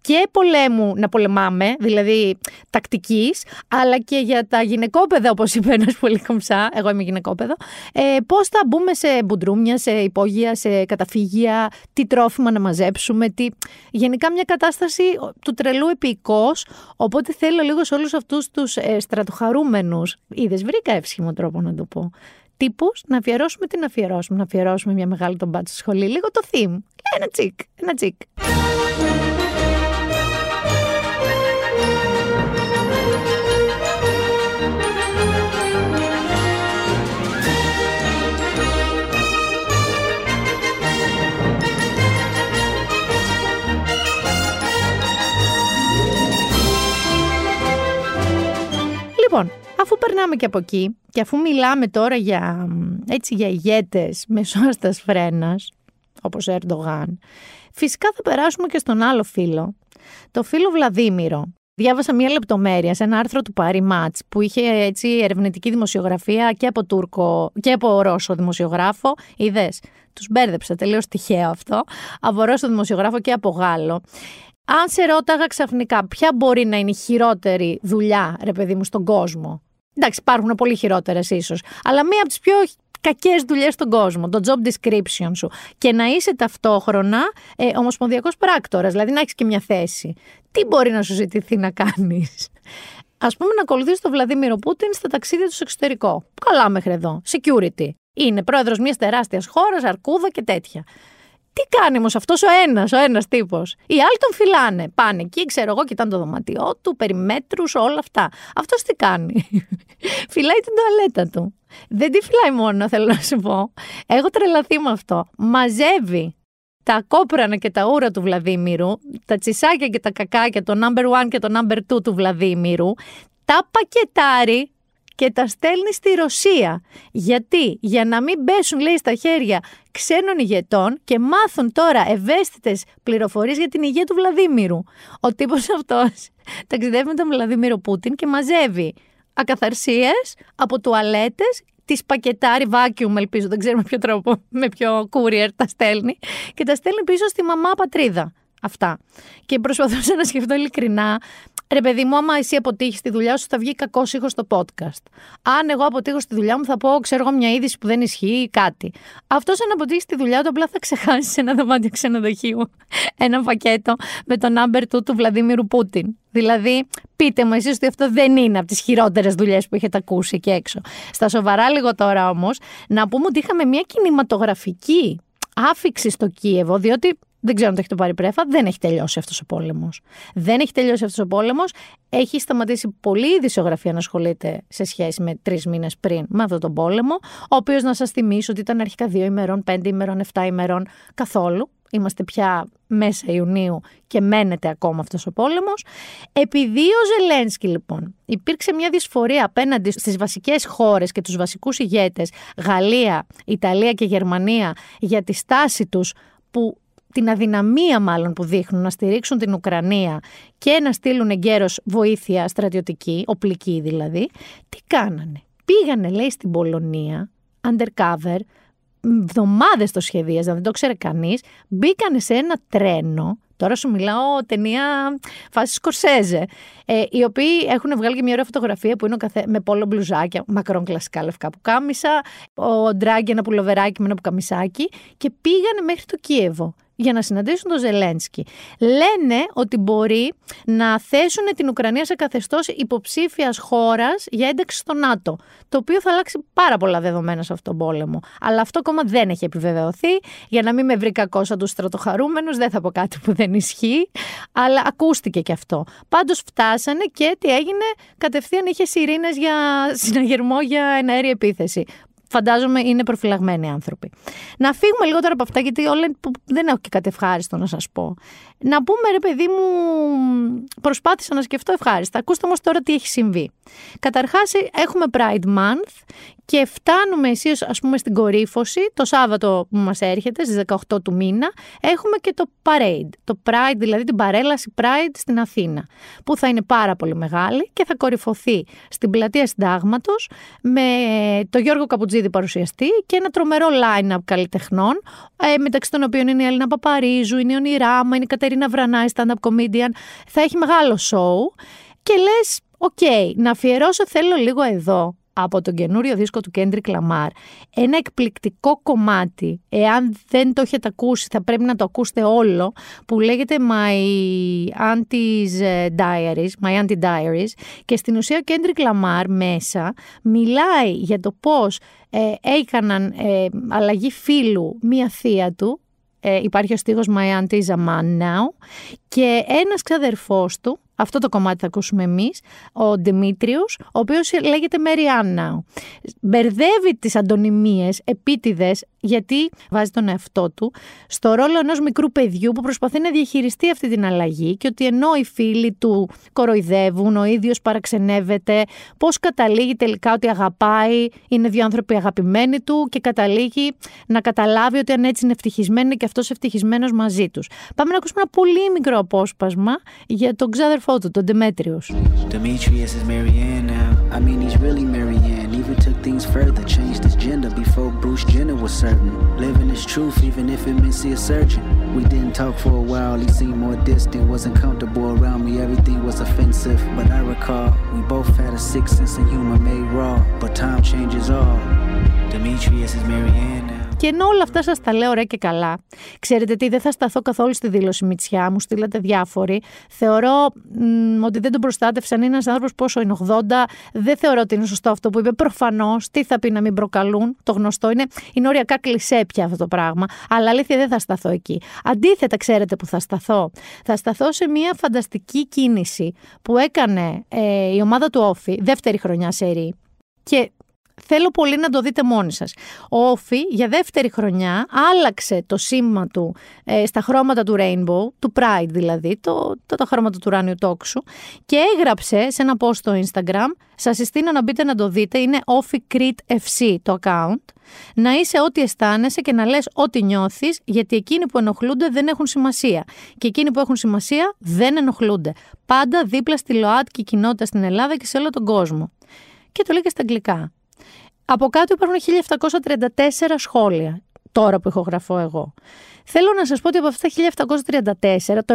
και πολέμου να πολεμάμε, δηλαδή τακτικής, αλλά και για τα γυναικόπαιδα, όπως είπε ένας πολύ κομψά, εγώ είμαι γυναικόπαιδο, ε, πώς θα μπούμε σε μπουντρούμια, σε υπόγεια, σε καταφύγια, τι τρόφιμα να μαζέψουμε, τι... γενικά μια κατάσταση του τρελού επικό. Οπότε θέλω λίγο σε όλους αυτούς τους ε, στρατοχαρούμενους, είδες, βρήκα εύσχυμο τρόπο να το πω, τύπους να αφιερώσουμε τι να αφιερώσουμε. Να αφιερώσουμε μια μεγάλη τον μπάτσο σχολή, λίγο το theme. Ένα τσικ, ένα τσικ. Αφού περνάμε και από εκεί και αφού μιλάμε τώρα για, έτσι, για ηγέτες μεσόαστας φρένας, όπως ο Ερντογάν, φυσικά θα περάσουμε και στον άλλο φίλο, το φίλο Βλαδίμηρο. Διάβασα μία λεπτομέρεια σε ένα άρθρο του Πάρη Μάτς που είχε έτσι ερευνητική δημοσιογραφία και από Τούρκο και από Ρώσο δημοσιογράφο. Είδες, τους μπέρδεψα τελείως τυχαίο αυτό. Από Ρώσο δημοσιογράφο και από Γάλλο. Αν σε ρώταγα ξαφνικά ποια μπορεί να είναι η χειρότερη δουλειά, ρε παιδί μου, στον κόσμο. Εντάξει, υπάρχουν πολύ χειρότερες ίσως. Αλλά μία από τις πιο κακές δουλειές στον κόσμο, το job description σου. Και να είσαι ταυτόχρονα ε, ομοσπονδιακός πράκτορας, δηλαδή να έχεις και μια θέση. Τι μπορεί να σου ζητηθεί να κάνεις; Α πούμε, να ακολουθήσεις τον Βλαδίμιρο Πούτιν στα ταξίδια του στο εξωτερικό. Καλά μέχρι εδώ. Security. Είναι πρόεδρος μιας τεράστιας χώρας, αρκούδα και τέτοια. Τι κάνει όμως αυτός ο ένας, ο ένας τύπος; Οι άλλοι τον φυλάνε. Πάνε εκεί, ξέρω εγώ, κοιτάνε το δωμάτιό του, περιμέτρους, όλα αυτά. Αυτός τι κάνει; Φυλάει την τουαλέτα του. Δεν τη φυλάει μόνο, θέλω να σου πω. Έχω τρελαθεί με αυτό. Μαζεύει τα κόπρανα και τα ούρα του Βλαδίμηρου, τα τσισάκια και τα κακάκια, το number one και το number two του Βλαδίμηρου, τα πακετάρει και τα στέλνεις στη Ρωσία. Γιατί; Για να μην πέσουν, λέει, στα χέρια ξένων ηγετών και μάθουν τώρα ευαίσθητες πληροφορίες για την υγεία του Βλαδίμηρου. Ο τύπος αυτός ταξιδεύει με τον Βλαδίμηρο Πούτιν και μαζεύει ακαθαρσίες από τουαλέτες τις πακετάρει, vacuum ελπίζω, δεν ξέρω με ποιο τρόπο, με ποιο courier τα στέλνει και τα στέλνει πίσω στη μαμά πατρίδα. Αυτά. Και προσπαθούσα να σκεφτώ ειλικρινά, ρε παιδί μου, άμα εσύ αποτύχεις τη δουλειά σου, θα βγει κακό ήχο στο podcast. Αν εγώ αποτύχω στη δουλειά μου, θα πω, ξέρω εγώ, μια είδηση που δεν ισχύει ή κάτι. Αυτός αν αποτύχει τη δουλειά του, απλά θα ξεχάσεις σε ένα δωμάτιο ξενοδοχείου ένα πακέτο με το number του του Βλαδίμιρου Πούτιν. Δηλαδή, πείτε μου εσείς ότι αυτό δεν είναι από τις χειρότερες δουλειές που έχετε ακούσει εκεί έξω. Στα σοβαρά λίγο τώρα όμως, να πούμε ότι είχαμε μια κινηματογραφική άφηξη στο Κίεβο, διότι δεν ξέρω αν το έχετε πάρει πρέφα, δεν έχει τελειώσει αυτός ο πόλεμος. Δεν έχει τελειώσει αυτός ο πόλεμος. Έχει σταματήσει πολύ η ειδησιογραφία να ασχολείται σε σχέση με τρεις μήνες πριν με αυτόν τον πόλεμο, ο οποίος να σας θυμίσω ότι ήταν αρχικά δύο ημερών, πέντε ημερών, εφτά ημερών καθόλου. Είμαστε πια μέσα Ιουνίου και μένεται ακόμα αυτός ο πόλεμος. Επειδή ο Ζελένσκι λοιπόν υπήρξε μια δυσφορία απέναντι στις βασικές χώρες και τους βασικούς ηγέτες Γαλλία, Ιταλία και Γερμανία για τη στάση τους που την αδυναμία μάλλον που δείχνουν να στηρίξουν την Ουκρανία και να στείλουν εγκαίρως βοήθεια στρατιωτική, οπλική δηλαδή, τι κάνανε; Πήγανε λέει στην Πολωνία, undercover, εβδομάδες το σχεδίαζαν, δεν το ξέρει κανείς. Μπήκανε σε ένα τρένο. Τώρα σου μιλάω ταινία φάση Σκορσέζε. Ε, οι οποίοι έχουν βγάλει και μια ωραία φωτογραφία που είναι ο καθέ, με πόλο μπλουζάκια, μακρόν κλασικά λευκά που κάμισα, ο Ντράγκη ένα πουλοβεράκι με ένα πουκαμισάκι και πήγανε μέχρι το Κίεβο για να συναντήσουν τον Ζελένσκι. Λένε ότι μπορεί να θέσουν την Ουκρανία σε καθεστώς υποψήφιας χώρας για ένταξη στο ΝΑΤΟ. Το οποίο θα αλλάξει πάρα πολλά δεδομένα σε αυτόν τον πόλεμο. Αλλά αυτό ακόμα δεν έχει επιβεβαιωθεί. Για να μην με βρει κακός σαν τους στρατοχαρούμενους, δεν θα πω κάτι που δεν ισχύει. Αλλά ακούστηκε και αυτό. Πάντως φτάσανε και τι έγινε, κατευθείαν είχε σιρήνες για συναγερμό για εναέρη επίθεση φαντάζομαι είναι προφυλαγμένοι άνθρωποι. Να φύγουμε λίγο τώρα από αυτά, γιατί όλα που δεν έχω και κάτι ευχάριστο να σας πω. Να πούμε, ρε παιδί μου, προσπάθησα να σκεφτώ ευχάριστα. Ακούστε όμως τώρα τι έχει συμβεί. Καταρχάς, έχουμε Pride Month και φτάνουμε εσείς, ας πούμε, στην κορύφωση το Σάββατο που μας έρχεται, στις 18 του μήνα. Έχουμε και το Parade. Το Pride, δηλαδή την παρέλαση Pride στην Αθήνα. Που θα είναι πάρα πολύ μεγάλη και θα κορυφωθεί στην πλατεία Συντάγματος με το Γιώργο Καπουτζίδη παρουσιαστή και ένα τρομερό line-up καλλιτεχνών, ε, μεταξύ των οποίων είναι η Έλληνα Παπαρίζου, είναι η Ονειράμα, είναι η Κατερίνα Βρανάη, stand-up comedian. Θα έχει μεγάλο show. Και λες, οκ, να αφιερώσω θέλω λίγο εδώ από τον καινούριο δίσκο του Kendrick Lamar. Ένα εκπληκτικό κομμάτι, εάν δεν το έχετε ακούσει θα πρέπει να το ακούσετε όλο, που λέγεται My Auntie's ε, Diaries, My Auntie Diaries. Και στην ουσία ο Kendrick Lamar μέσα μιλάει για το πώς ε, έκαναν ε, αλλαγή φύλου μία θεία του, ε, υπάρχει ο στίχος My Auntie is a man now. Και ένας ξαδερφός του αυτό το κομμάτι θα ακούσουμε εμείς, ο Δημήτριος, ο οποίος λέγεται Μεριάννα. Μπερδεύει τις αντωνυμίες επίτηδες γιατί βάζει τον εαυτό του στο ρόλο ενός μικρού παιδιού που προσπαθεί να διαχειριστεί αυτή την αλλαγή και ότι ενώ οι φίλοι του κοροϊδεύουν, ο ίδιος παραξενεύεται, πώς καταλήγει τελικά ότι αγαπάει, είναι δύο άνθρωποι αγαπημένοι του και καταλήγει να καταλάβει ότι αν έτσι είναι ευτυχισμένοι και αυτός ευτυχισμένος μαζί τους. Πάμε να ακούσουμε ένα πολύ μικρό απόσπασμα για τον ξάδερφο αδερφό του, τον Demetrius. Demetrius is Marianne now. I mean, he's really Marianne. Even took things further, changed his gender before Bruce Jenner was certain. Living his truth, even if it meant see a surgeon. We didn't talk for a while, he seemed more distant, wasn't comfortable around me, everything was offensive. But I recall, we both had a sick sense of humor made raw. But time changes all. Demetrius is Marianne now. Και ενώ όλα αυτά σας τα λέω ωραία και καλά, ξέρετε τι, δεν θα σταθώ καθόλου στη δήλωση Μητσιά, μου στείλατε διάφοροι. Θεωρώ μ, ότι δεν τον προστάτευσαν. Είναι ένας άνθρωπος πόσο είναι, 80. Δεν θεωρώ ότι είναι σωστό αυτό που είπε. Προφανώς, τι θα πει να μην προκαλούν. Το γνωστό είναι, είναι οριακά κλεισέ πια αυτό το πράγμα. Αλλά αλήθεια δεν θα σταθώ εκεί. Αντίθετα, ξέρετε που θα σταθώ. Θα σταθώ σε μια φανταστική κίνηση που έκανε ε, η ομάδα του Όφη, δεύτερη χρονιά σε Και θέλω πολύ να το δείτε μόνοι σας. Ο Όφη για δεύτερη χρονιά άλλαξε το σήμα του ε, στα χρώματα του Rainbow, του Pride δηλαδή, το, το, τα χρώματα του ουράνιου τόξου και έγραψε σε ένα post στο Instagram, σας συστήνω να μπείτε να το δείτε, είναι Όφη Crit FC το account, να είσαι ό,τι αισθάνεσαι και να λες ό,τι νιώθεις, γιατί εκείνοι που ενοχλούνται δεν έχουν σημασία. Και εκείνοι που έχουν σημασία δεν ενοχλούνται. Πάντα δίπλα στη ΛΟΑΤΚΙ κοινότητα στην Ελλάδα και σε όλο τον κόσμο. και το λέει και στα αγγλικά. Από κάτω υπάρχουν 1734 σχόλια, τώρα που ηχογραφώ εγώ. Θέλω να σας πω ότι από αυτά τα 1734, το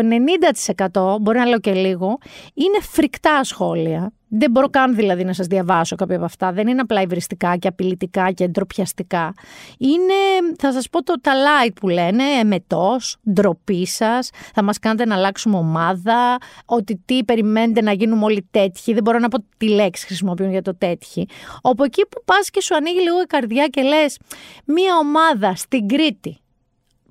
90% μπορεί να λέω και λίγο, είναι φρικτά σχόλια. Δεν μπορώ καν δηλαδή να σας διαβάσω κάποια από αυτά. Δεν είναι απλά υβριστικά και απειλητικά και ντροπιαστικά. Είναι, θα σας πω το τα light που λένε, εμετός, ντροπή σας, θα μας κάνετε να αλλάξουμε ομάδα, ότι τι περιμένετε να γίνουμε όλοι τέτοιοι. Δεν μπορώ να πω τι λέξη χρησιμοποιούν για το τέτοιοι. Όπου εκεί που πας και σου ανοίγει λίγο η καρδιά και λες, μία ομάδα στην Κρήτη,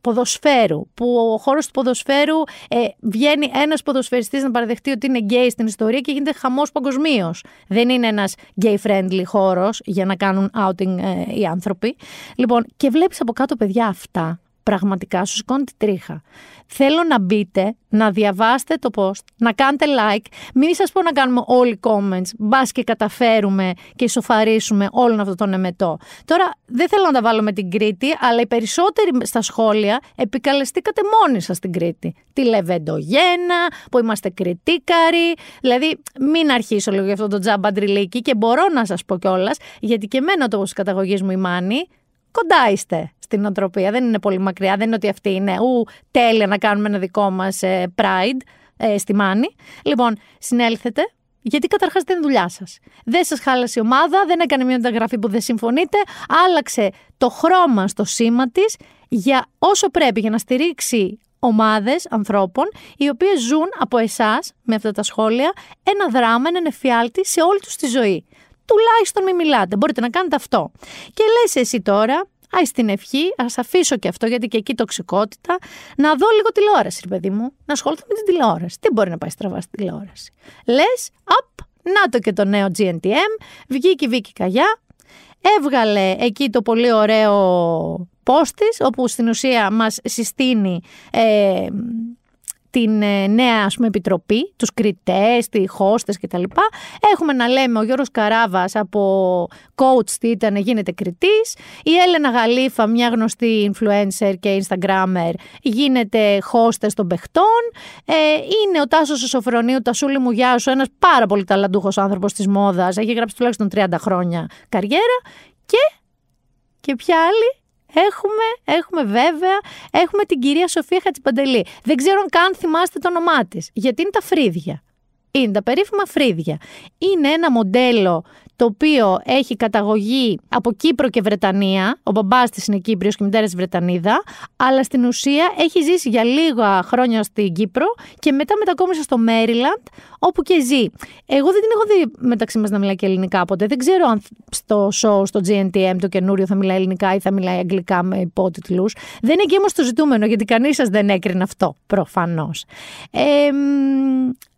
ποδοσφαίρου, που ο χώρος του ποδοσφαίρου ε, βγαίνει ένας ποδοσφαιριστής να παραδεχτεί ότι είναι γκέι στην ιστορία και γίνεται χαμός παγκοσμίως. Δεν είναι ένας gay friendly χώρος για να κάνουν outing ε, οι άνθρωποι. Λοιπόν, και βλέπεις από κάτω παιδιά αυτά πραγματικά σου σηκώνει τη τρίχα. Θέλω να μπείτε, να διαβάσετε το post, να κάνετε like. Μην σας πω να κάνουμε όλοι comments, μπας και καταφέρουμε και ισοφαρίσουμε όλον αυτό τον εμετό. Τώρα δεν θέλω να τα βάλω με την Κρήτη, αλλά οι περισσότεροι στα σχόλια επικαλεστήκατε μόνοι σας την Κρήτη. Τη Λεβεντογένα, που είμαστε κριτήκαροι. Δηλαδή μην αρχίσω λίγο για αυτό το τζάμπα και μπορώ να σας πω κιόλας, γιατί και εμένα το καταγωγής μου η Μάνη κοντά είστε στην νοοτροπία. Δεν είναι πολύ μακριά. Δεν είναι ότι αυτή είναι ου, τέλεια να κάνουμε ένα δικό μας ε, pride ε, στη Μάνη. Λοιπόν, συνέλθετε. Γιατί καταρχάς δεν είναι δουλειά σας. Δεν σας χάλασε η ομάδα, δεν έκανε μια μεταγραφή που δεν συμφωνείτε. Άλλαξε το χρώμα στο σήμα της για όσο πρέπει για να στηρίξει ομάδες ανθρώπων οι οποίες ζουν από εσάς, με αυτά τα σχόλια, ένα δράμα, έναν εφιάλτη σε όλη τους τη ζωή τουλάχιστον μην μιλάτε. Μπορείτε να κάνετε αυτό. Και λες εσύ τώρα, α την ευχή, ας αφήσω και αυτό γιατί και εκεί τοξικότητα, να δω λίγο τηλεόραση, ρε παιδί μου, να ασχοληθώ με την τηλεόραση. Τι μπορεί να πάει στραβά στην τηλεόραση. Λες, απ, να το και το νέο GNTM, βγήκε η Βίκη Καγιά, έβγαλε εκεί το πολύ ωραίο post όπου στην ουσία μας συστήνει ε, την ε, νέα ας πούμε, επιτροπή, τους κριτές, τη χώστες κτλ. Έχουμε να λέμε ο Γιώργος Καράβας από coach τι ήταν, γίνεται κριτής. Η Έλενα Γαλήφα, μια γνωστή influencer και instagrammer, γίνεται χώστες των παιχτών. Ε, είναι ο Τάσος Σοφρονίου, Τασούλη μου γεια σου, ένας πάρα πολύ ταλαντούχος άνθρωπος της μόδας. Έχει γράψει τουλάχιστον 30 χρόνια καριέρα. Και, και ποια άλλη, Έχουμε, έχουμε βέβαια, έχουμε την κυρία Σοφία Χατσιπαντελή. Δεν ξέρω αν καν θυμάστε το όνομά της, γιατί είναι τα φρύδια. Είναι τα περίφημα φρύδια. Είναι ένα μοντέλο το οποίο έχει καταγωγή από Κύπρο και Βρετανία. Ο μπαμπάς της είναι Κύπριος και η μητέρα της Βρετανίδα. Αλλά στην ουσία έχει ζήσει για λίγα χρόνια στην Κύπρο και μετά μετακόμισε στο Μέριλαντ, όπου και ζει. Εγώ δεν την έχω δει μεταξύ μας να μιλάει και ελληνικά ποτέ. Δεν ξέρω αν στο show, στο GNTM το καινούριο θα μιλάει ελληνικά ή θα μιλάει αγγλικά με υπότιτλους. Δεν είναι εκεί όμως το ζητούμενο, γιατί κανείς σας δεν έκρινε αυτό, προφανώς. Ε,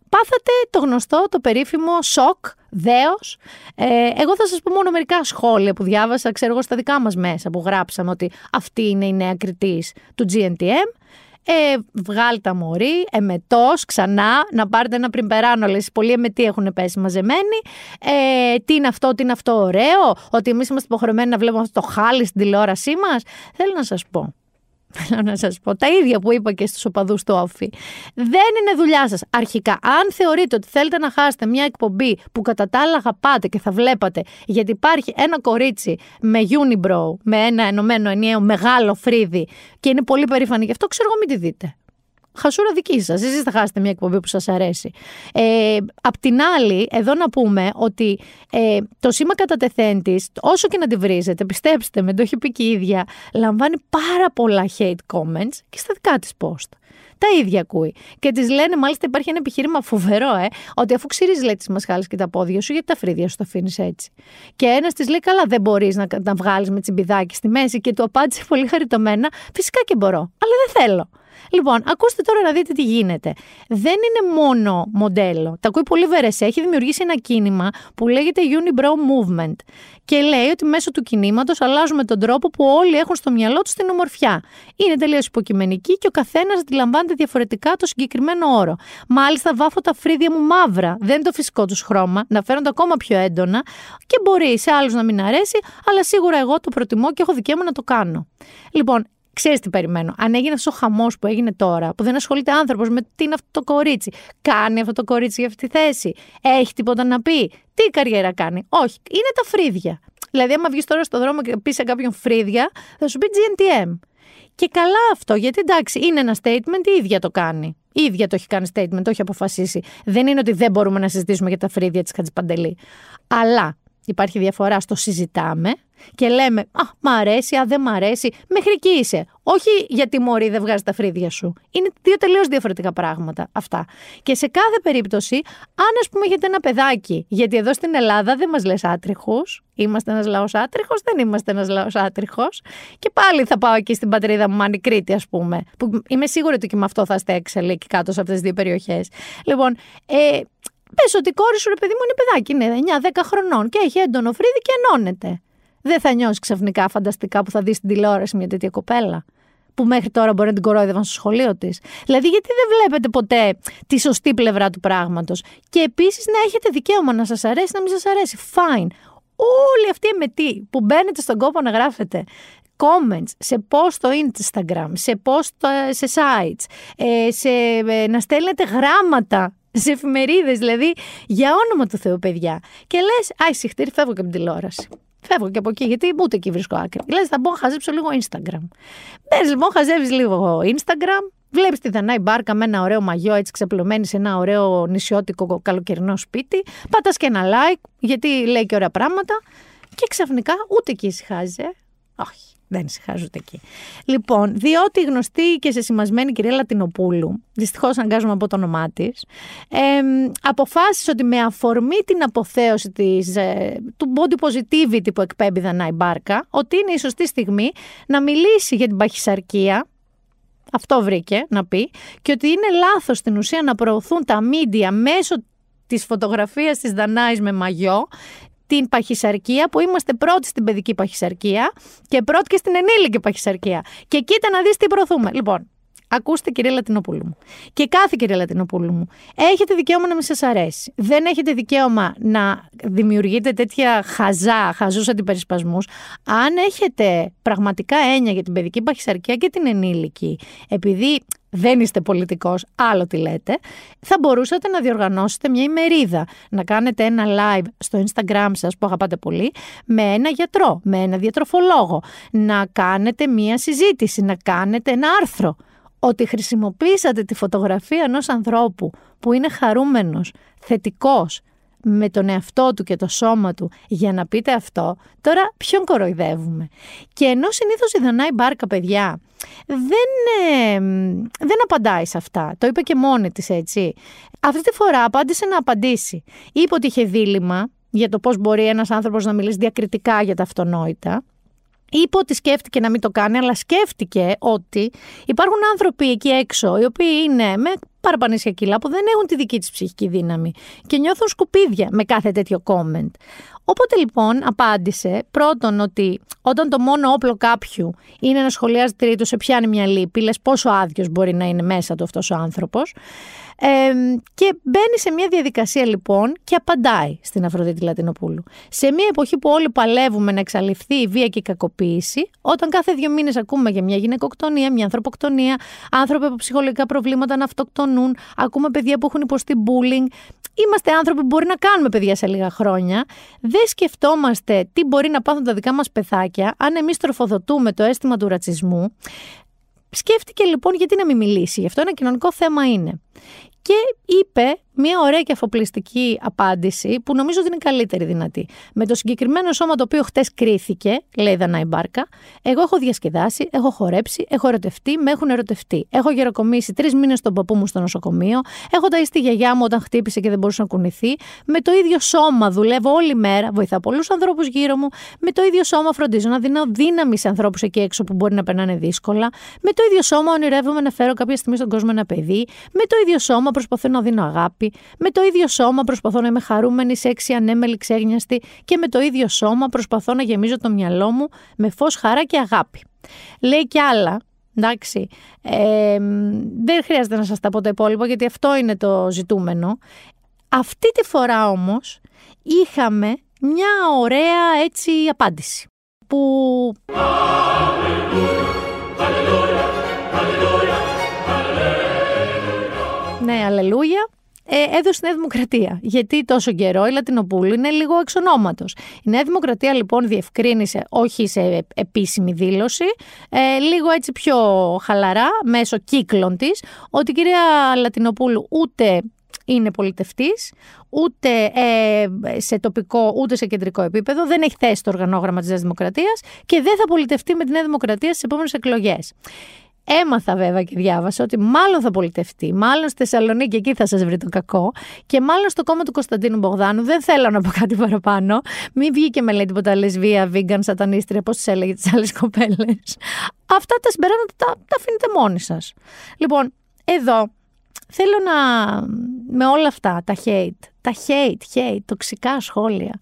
πάθατε το γνωστό, το περίφημο σοκ, δέος. Ε, εγώ θα σας πω μόνο μερικά σχόλια που διάβασα, ξέρω εγώ, στα δικά μας μέσα που γράψαμε ότι αυτή είναι η νέα κριτής του GNTM. Ε, βγάλει τα μωρή, εμετός, ξανά, να πάρετε ένα πριν περάνω, λες, πολλοί εμετοί έχουν πέσει μαζεμένοι. Ε, τι είναι αυτό, τι είναι αυτό ωραίο, ότι εμείς είμαστε υποχρεωμένοι να βλέπουμε αυτό το χάλι στην τηλεόρασή μας. Θέλω να σας πω Θέλω να σας πω τα ίδια που είπα και στους οπαδούς του Όφη. Δεν είναι δουλειά σας. Αρχικά, αν θεωρείτε ότι θέλετε να χάσετε μια εκπομπή που κατά τα άλλα αγαπάτε και θα βλέπατε, γιατί υπάρχει ένα κορίτσι με unibrow, με ένα ενωμένο ενιαίο μεγάλο φρύδι και είναι πολύ περήφανη γι' αυτό, ξέρω εγώ μην τη δείτε χασούρα δική σας. Εσείς θα χάσετε μια εκπομπή που σας αρέσει. Ε, απ' την άλλη, εδώ να πούμε ότι ε, το σήμα κατατεθέντη, όσο και να τη βρίζετε, πιστέψτε με, το έχει πει και η ίδια, λαμβάνει πάρα πολλά hate comments και στα δικά της post. Τα ίδια ακούει. Και της λένε, μάλιστα υπάρχει ένα επιχείρημα φοβερό, ε, ότι αφού ξυρίζεις λέει τις μασχάλες και τα πόδια σου, γιατί τα φρύδια σου τα αφήνεις έτσι. Και ένας της λέει, Καλά, δεν μπορείς να, να βγάλεις με τσιμπιδάκι στη μέση. Και του απάντησε πολύ χαριτωμένα, Φυσικά και μπορώ, αλλά δεν θέλω. Λοιπόν, ακούστε τώρα να δείτε τι γίνεται. Δεν είναι μόνο μοντέλο. Τα ακούει πολύ βερεσέ. Έχει δημιουργήσει ένα κίνημα που λέγεται Unibrow Movement. Και λέει ότι μέσω του κινήματος αλλάζουμε τον τρόπο που όλοι έχουν στο μυαλό τους την ομορφιά. Είναι τελείως υποκειμενική και ο καθένας αντιλαμβάνεται διαφορετικά το συγκεκριμένο όρο. Μάλιστα, βάφω τα φρύδια μου μαύρα. Δεν είναι το φυσικό τους χρώμα, να φαίνονται ακόμα πιο έντονα και μπορεί σε άλλους να μην αρέσει, αλλά σίγουρα εγώ το προτιμώ και έχω δικαίωμα να το κάνω. Λοιπόν, Ξέρεις τι περιμένω. Αν έγινε αυτός ο χαμός που έγινε τώρα, που δεν ασχολείται άνθρωπος με τι είναι αυτό το κορίτσι, κάνει αυτό το κορίτσι για αυτή τη θέση, έχει τίποτα να πει, τι καριέρα κάνει. Όχι, είναι τα φρύδια. Δηλαδή, άμα βγεις τώρα στο δρόμο και πεις σε κάποιον φρύδια, θα σου πει GNTM. Και καλά αυτό, γιατί εντάξει, είναι ένα statement, η ίδια το κάνει. Η ίδια το έχει κάνει statement, το έχει αποφασίσει. Δεν είναι ότι δεν μπορούμε να συζητήσουμε για τα φρύδια της Χατζηπαντελή. Αλλά υπάρχει διαφορά στο συζητάμε και λέμε Α, μ' αρέσει, α, δεν μ' αρέσει. Μέχρι εκεί είσαι. Όχι γιατί μωρή δεν βγάζει τα φρύδια σου. Είναι δύο τελείως διαφορετικά πράγματα αυτά. Και σε κάθε περίπτωση, αν ας πούμε έχετε ένα παιδάκι, γιατί εδώ στην Ελλάδα δεν μας λες άτριχους, είμαστε ένας λαός άτριχος, δεν είμαστε ένας λαός άτριχος. Και πάλι θα πάω εκεί στην πατρίδα μου, Μάνη Κρήτη, ας πούμε. Που είμαι σίγουρη ότι και με αυτό θα στέξελε εκεί κάτω σε αυτές τις δύο περιοχές. Λοιπόν, ε, Πες ότι η κόρη σου, ρε παιδί μου, είναι παιδάκι, είναι 9-10 χρονών και έχει έντονο φρύδι και ενώνεται. Δεν θα νιώσεις ξαφνικά φανταστικά που θα δεις στην τηλεόραση μια τέτοια κοπέλα. Που μέχρι τώρα μπορεί να την κορόιδευαν στο σχολείο της. Δηλαδή, γιατί δεν βλέπετε ποτέ τη σωστή πλευρά του πράγματος; Και επίσης να έχετε δικαίωμα να σας αρέσει, να μην σας αρέσει. Fine. Όλοι αυτοί οι εμετοί που μπαίνετε στον κόπο να γράφετε comments, σε post στο Instagram, σε post ε, σε sites, ε, σε, ε, να στέλνετε γράμματα σε εφημερίδες, δηλαδή για όνομα του Θεού, παιδιά. Και λες, Άι, συχτήρι, φεύγω και από την τηλεόραση. Φεύγω και από εκεί, γιατί ούτε εκεί βρίσκω άκρη. Λες, θα μπω να χαζέψω λίγο Instagram. Μπαίνεις λοιπόν, χαζεύεις λίγο Instagram, βλέπεις τη Δανάη Μπάρκα με ένα ωραίο μαγιό έτσι ξεπλωμένη σε ένα ωραίο νησιώτικο καλοκαιρινό σπίτι. Πατάς και ένα like, γιατί λέει και ωραία πράγματα. Και ξαφνικά ούτε εκεί ησυχάζει. Ε. Όχι. Δεν ησυχάζω ούτε εκεί. Λοιπόν, διότι η γνωστή και σε σημασμένη κυρία Λατινοπούλου, δυστυχώς αγκάζομαι από το όνομά της, ε, αποφάσισε ότι με αφορμή την αποθέωση της, ε, του body positivity που εκπέμπει Δανάη Μπάρκα, ότι είναι η σωστή στιγμή να μιλήσει για την παχυσαρκία, αυτό βρήκε να πει, και ότι είναι λάθος στην ουσία να προωθούν τα μίντια μέσω της φωτογραφίας της Δανάης με μαγιό την παχυσαρκία, που είμαστε πρώτοι στην παιδική παχυσαρκία και πρώτοι και στην ενήλικη παχυσαρκία. Και κοίτα να δεις τι προωθούμε. Λοιπόν, Ακούστε, κυρία Λατινοπούλου μου. Και κάθε κυρία Λατινοπούλου μου. Έχετε δικαίωμα να μην σας αρέσει. Δεν έχετε δικαίωμα να δημιουργείτε τέτοια χαζά, χαζούς αντιπερισπασμούς. Αν έχετε πραγματικά έννοια για την παιδική παχυσαρκία και την ενήλικη, επειδή δεν είστε πολιτικός, άλλο τι λέτε, θα μπορούσατε να διοργανώσετε μια ημερίδα, να κάνετε ένα live στο Instagram σας που αγαπάτε πολύ, με ένα γιατρό, με ένα διατροφολόγο, να κάνετε μια συζήτηση, να κάνετε ένα άρθρο ότι χρησιμοποίησατε τη φωτογραφία ενός ανθρώπου που είναι χαρούμενος, θετικός, με τον εαυτό του και το σώμα του για να πείτε αυτό, τώρα ποιον κοροϊδεύουμε. Και ενώ συνήθως η Δανάη Μπάρκα, παιδιά, δεν, ε, δεν απαντάει σε αυτά. Το είπε και μόνη της έτσι. Αυτή τη φορά απάντησε να απαντήσει. Είπε ότι είχε δίλημα για το πώς μπορεί ένας άνθρωπος να μιλήσει διακριτικά για τα αυτονόητα είπε ότι σκέφτηκε να μην το κάνει, αλλά σκέφτηκε ότι υπάρχουν άνθρωποι εκεί έξω οι οποίοι είναι με παραπανήσια κιλά που δεν έχουν τη δική της ψυχική δύναμη και νιώθουν σκουπίδια με κάθε τέτοιο comment. Οπότε λοιπόν απάντησε πρώτον ότι όταν το μόνο όπλο κάποιου είναι να σχολιάζει τρίτο σε πιάνει μια λύπη, λες πόσο άδειος μπορεί να είναι μέσα του αυτός ο άνθρωπος. Ε, και μπαίνει σε μια διαδικασία λοιπόν και απαντάει στην Αφροδίτη Λατινοπούλου. Σε μια εποχή που όλοι παλεύουμε να εξαλειφθεί η βία και η κακοποίηση, όταν κάθε δύο μήνες ακούμε για μια γυναικοκτονία, μια ανθρωποκτονία, άνθρωποι από ψυχολογικά προβλήματα να αυτοκτονούν, ακούμε παιδιά που έχουν υποστεί bullying. Είμαστε άνθρωποι που μπορεί να κάνουμε παιδιά σε λίγα χρόνια. Δεν σκεφτόμαστε τι μπορεί να πάθουν τα δικά μας πεθάκια αν εμείς τροφοδοτούμε το αίσθημα του ρατσισμού. Σκέφτηκε λοιπόν γιατί να μην μιλήσει, γι' αυτό ένα κοινωνικό θέμα είναι. Και είπε μια ωραία και αφοπλιστική απάντηση που νομίζω ότι είναι καλύτερη δυνατή. Με το συγκεκριμένο σώμα το οποίο χτες κρίθηκε, λέει η Δανάη Μπάρκα, εγώ έχω διασκεδάσει, έχω χορέψει, έχω ερωτευτεί, με έχουν ερωτευτεί. Έχω γεροκομίσει τρεις μήνες τον παππού μου στο νοσοκομείο, έχω ταΐσει τη γιαγιά μου όταν χτύπησε και δεν μπορούσε να κουνηθεί. Με το ίδιο σώμα δουλεύω όλη μέρα, βοηθάω πολλούς ανθρώπους γύρω μου. Με το ίδιο σώμα φροντίζω να δίνω δύναμη σε ανθρώπους εκεί έξω που μπορεί να περνάνε δύσκολα. Με το ίδιο σώμα ονειρεύομαι να φέρω κάποια στιγμή στον κόσμο ένα παιδί. Με το ίδιο σώμα προσπαθώ να δίνω αγάπη με το ίδιο σώμα προσπαθώ να είμαι χαρούμενη, σεξι, ανέμελη, ξέγνιαστη και με το ίδιο σώμα προσπαθώ να γεμίζω το μυαλό μου με φως, χαρά και αγάπη. Λέει και άλλα, εντάξει, δεν χρειάζεται να σας τα πω τα υπόλοιπα γιατί αυτό είναι το ζητούμενο. Αυτή τη φορά όμως είχαμε μια ωραία έτσι απάντηση που... Ναι, αλλελούια. Ε, έδωσε Νέα Δημοκρατία. Γιατί τόσο καιρό η Λατινοπούλου είναι λίγο εξ ονόματος. Η Νέα Δημοκρατία λοιπόν διευκρίνησε, όχι σε επίσημη δήλωση, ε, λίγο έτσι πιο χαλαρά, μέσω κύκλων της, ότι η κυρία Λατινοπούλου ούτε είναι πολιτευτής, ούτε ε, σε τοπικό ούτε σε κεντρικό επίπεδο, δεν έχει θέση το οργανόγραμμα της Νέας Δημοκρατίας και δεν θα πολιτευτεί με τη Νέα Δημοκρατία στις επόμενες εκλογές. Έμαθα βέβαια και διάβασα ότι μάλλον θα πολιτευτεί, μάλλον στη Θεσσαλονίκη εκεί θα σας βρει το κακό και μάλλον στο κόμμα του Κωνσταντίνου Μπογδάνου. Δεν θέλω να πω κάτι παραπάνω. Μην βγήκε με λέει τίποτα λεσβία, vegan, σατανίστρια, πώς τις έλεγε τις άλλες κοπέλες. Αυτά τα συμπεράσματα τα, τα αφήνετε μόνοι σας. Λοιπόν, εδώ θέλω να. με όλα αυτά, τα hate, τα hate, hate, τοξικά σχόλια,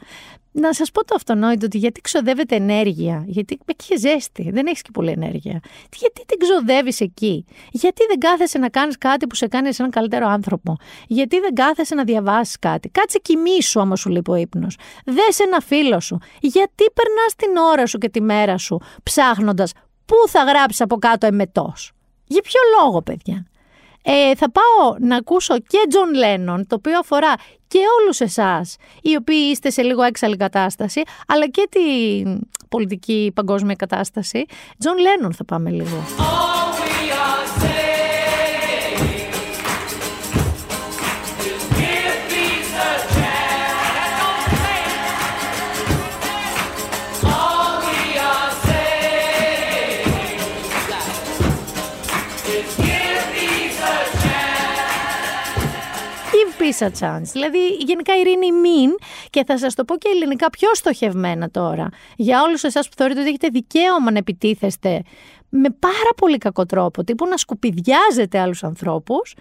να σας πω το αυτονόητο ότι γιατί ξοδεύεται ενέργεια. Γιατί έχεις ζέστη, δεν έχεις και πολλή ενέργεια. Γιατί την ξοδεύεις εκεί; Γιατί δεν κάθεσαι να κάνεις κάτι που σε κάνει έναν καλύτερο άνθρωπο; Γιατί δεν κάθεσαι να διαβάσεις κάτι; Κάτσε κοιμήσου άμα σου λείπει ο ύπνος. Δες ένα φίλο σου. Γιατί περνάς την ώρα σου και τη μέρα σου ψάχνοντας πού θα γράψει από κάτω εμετός; Για ποιο λόγο, παιδιά; Ε, θα πάω να ακούσω και Τζον Λένον, το οποίο αφορά και όλους εσάς, οι οποίοι είστε σε λίγο έξαλλη κατάσταση, αλλά και την πολιτική παγκόσμια κατάσταση. Τζον Λένον θα πάμε λίγο. Peace a chance. Δηλαδή, γενικά ειρήνη μην και θα σας το πω και ελληνικά πιο στοχευμένα τώρα. Για όλους εσάς που θεωρείτε ότι έχετε δικαίωμα να επιτίθεστε με πάρα πολύ κακό τρόπο, τύπου να σκουπιδιάζετε άλλους ανθρώπους,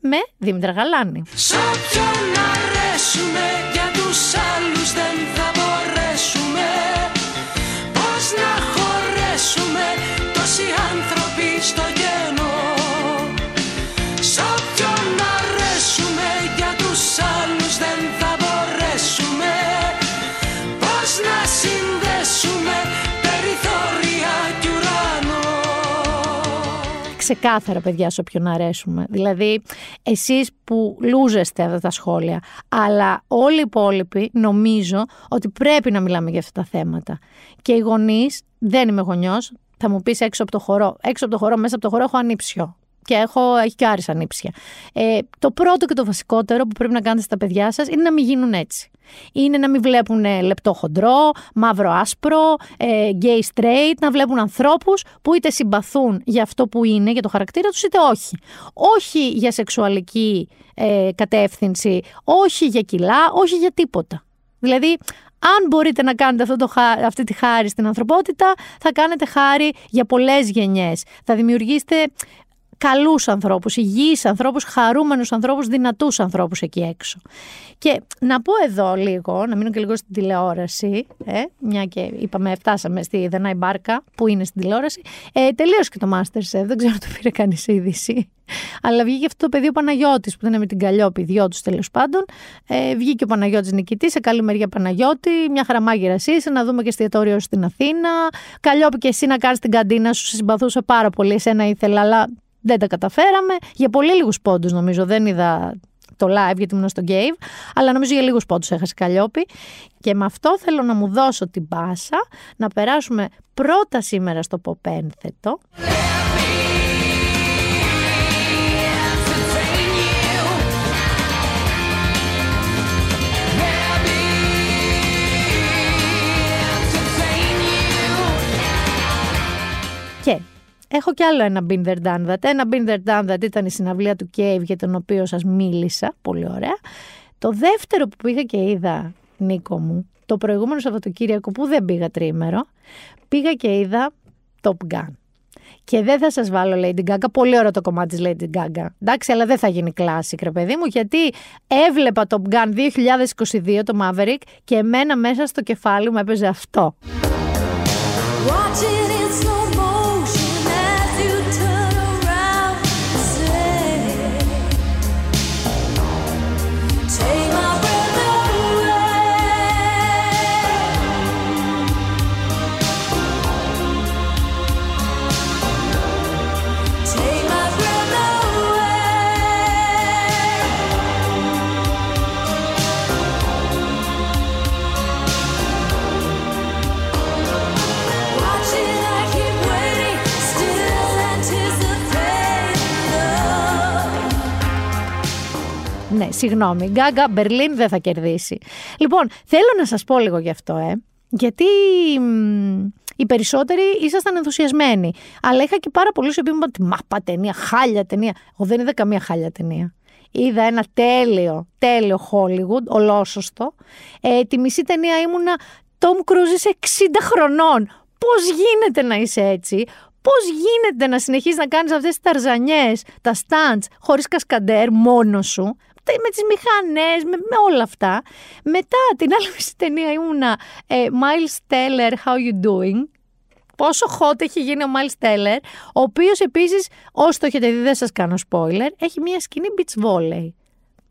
με Δήμητρα Γαλάνη. Σ' όποιον αρέσουμε για τους άλλους ξεκάθαρα, παιδιά, σε όποιον αρέσουμε. Δηλαδή, εσείς που λούζεστε αυτά τα σχόλια, αλλά όλοι οι υπόλοιποι νομίζω ότι πρέπει να μιλάμε για αυτά τα θέματα. Και οι γονείς, δεν είμαι γονιός, θα μου πεις έξω από το χορό. Έξω από το χορό, μέσα από το χορό έχω ανήψιο. Και έχω, έχει και άρης ανήψια. Ε, το πρώτο και το βασικότερο που πρέπει να κάνετε στα παιδιά σας είναι να μην γίνουν έτσι. Είναι να μην βλέπουν ε, λεπτό χοντρό, μαύρο άσπρο, ε, gay straight, να βλέπουν ανθρώπους που είτε συμπαθούν για αυτό που είναι, για το χαρακτήρα τους, είτε όχι. Όχι για σεξουαλική ε, κατεύθυνση, όχι για κιλά, όχι για τίποτα. Δηλαδή, αν μπορείτε να κάνετε αυτό το, χα- αυτή τη χάρη στην ανθρωπότητα, θα κάνετε χάρη για πολλές γενιές. Θα δημιουργήσετε καλούς ανθρώπους, υγιείς ανθρώπους, χαρούμενους ανθρώπους, δυνατούς ανθρώπους εκεί έξω. Και να πω εδώ λίγο, να μείνω και λίγο στην τηλεόραση, ε, μια και είπαμε φτάσαμε στη Δενάη Μπάρκα που είναι στην τηλεόραση, ε, τελείωσε και το Masterchef, δεν ξέρω αν το πήρε κανείς είδηση. Αλλά βγήκε αυτό το παιδί ο Παναγιώτης που δεν είναι με την Καλλιόπη, δυο τους τέλος πάντων. Ε, βγήκε ο Παναγιώτης νικητής, σε καλή μεριά Παναγιώτη, μια χαραμάγειρα είσαι, να δούμε και εστιατόριο στην Αθήνα. Καλλιόπη και εσύ να κάνεις την καντίνα σου, σε συμπαθούσα πάρα πολύ, εσένα ήθελα, αλλά δεν τα καταφέραμε. Για πολύ λίγους πόντους, νομίζω. Δεν είδα το live γιατί ήμουν στο Game, αλλά νομίζω για λίγους πόντους έχασε η Καλλιόπη. Και με αυτό θέλω να μου δώσω την πάσα να περάσουμε πρώτα σήμερα στο Ποπένθετο. Έχω κι άλλο ένα Been There Done That. Ένα Been There Done That ήταν η συναυλία του Cave για τον οποίο σας μίλησα, πολύ ωραία. Το δεύτερο που πήγα και είδα, Νίκο μου, το προηγούμενο Σαββατοκύριακο που δεν πήγα τρίμερο, πήγα και είδα Top Gun. Και δεν θα σας βάλω Lady Gaga, πολύ ωραίο το κομμάτι της Lady Gaga. Εντάξει, αλλά δεν θα γίνει classic, ρε παιδί μου, γιατί έβλεπα Top Gun 2022, το Maverick, και εμένα μέσα στο κεφάλι μου έπαιζε αυτό. Watching Ναι, συγγνώμη. Γκάγκα, Μπερλίν δεν θα κερδίσει. Λοιπόν, θέλω να σας πω λίγο γι' αυτό, ε. Γιατί μ, οι περισσότεροι ήσασταν ενθουσιασμένοι. Αλλά είχα και πάρα πολλούς οι οποίοι μου είπαν ότι μάπα ταινία, χάλια ταινία. Εγώ δεν είδα καμία χάλια ταινία. Είδα ένα τέλειο, τέλειο Hollywood, ολόσωστο. Ε, τη μισή ταινία ήμουνα Tom Cruise είσαι 60 χρονών. Πώς γίνεται να είσαι έτσι; Πώς γίνεται να συνεχίσεις να κάνεις αυτές τις ταρζανιές, τα stunts, χωρίς κασκαντέρ, μόνος σου, τε- με τις μηχανές, με, με όλα αυτά. Μετά την άλλη μισή ταινία ήμουνα ε, Miles Teller, How You Doing, πόσο hot έχει γίνει ο Miles Teller, ο οποίος επίσης, όσοι το έχετε δει δεν σας κάνω spoiler, έχει μια σκηνή beach volley.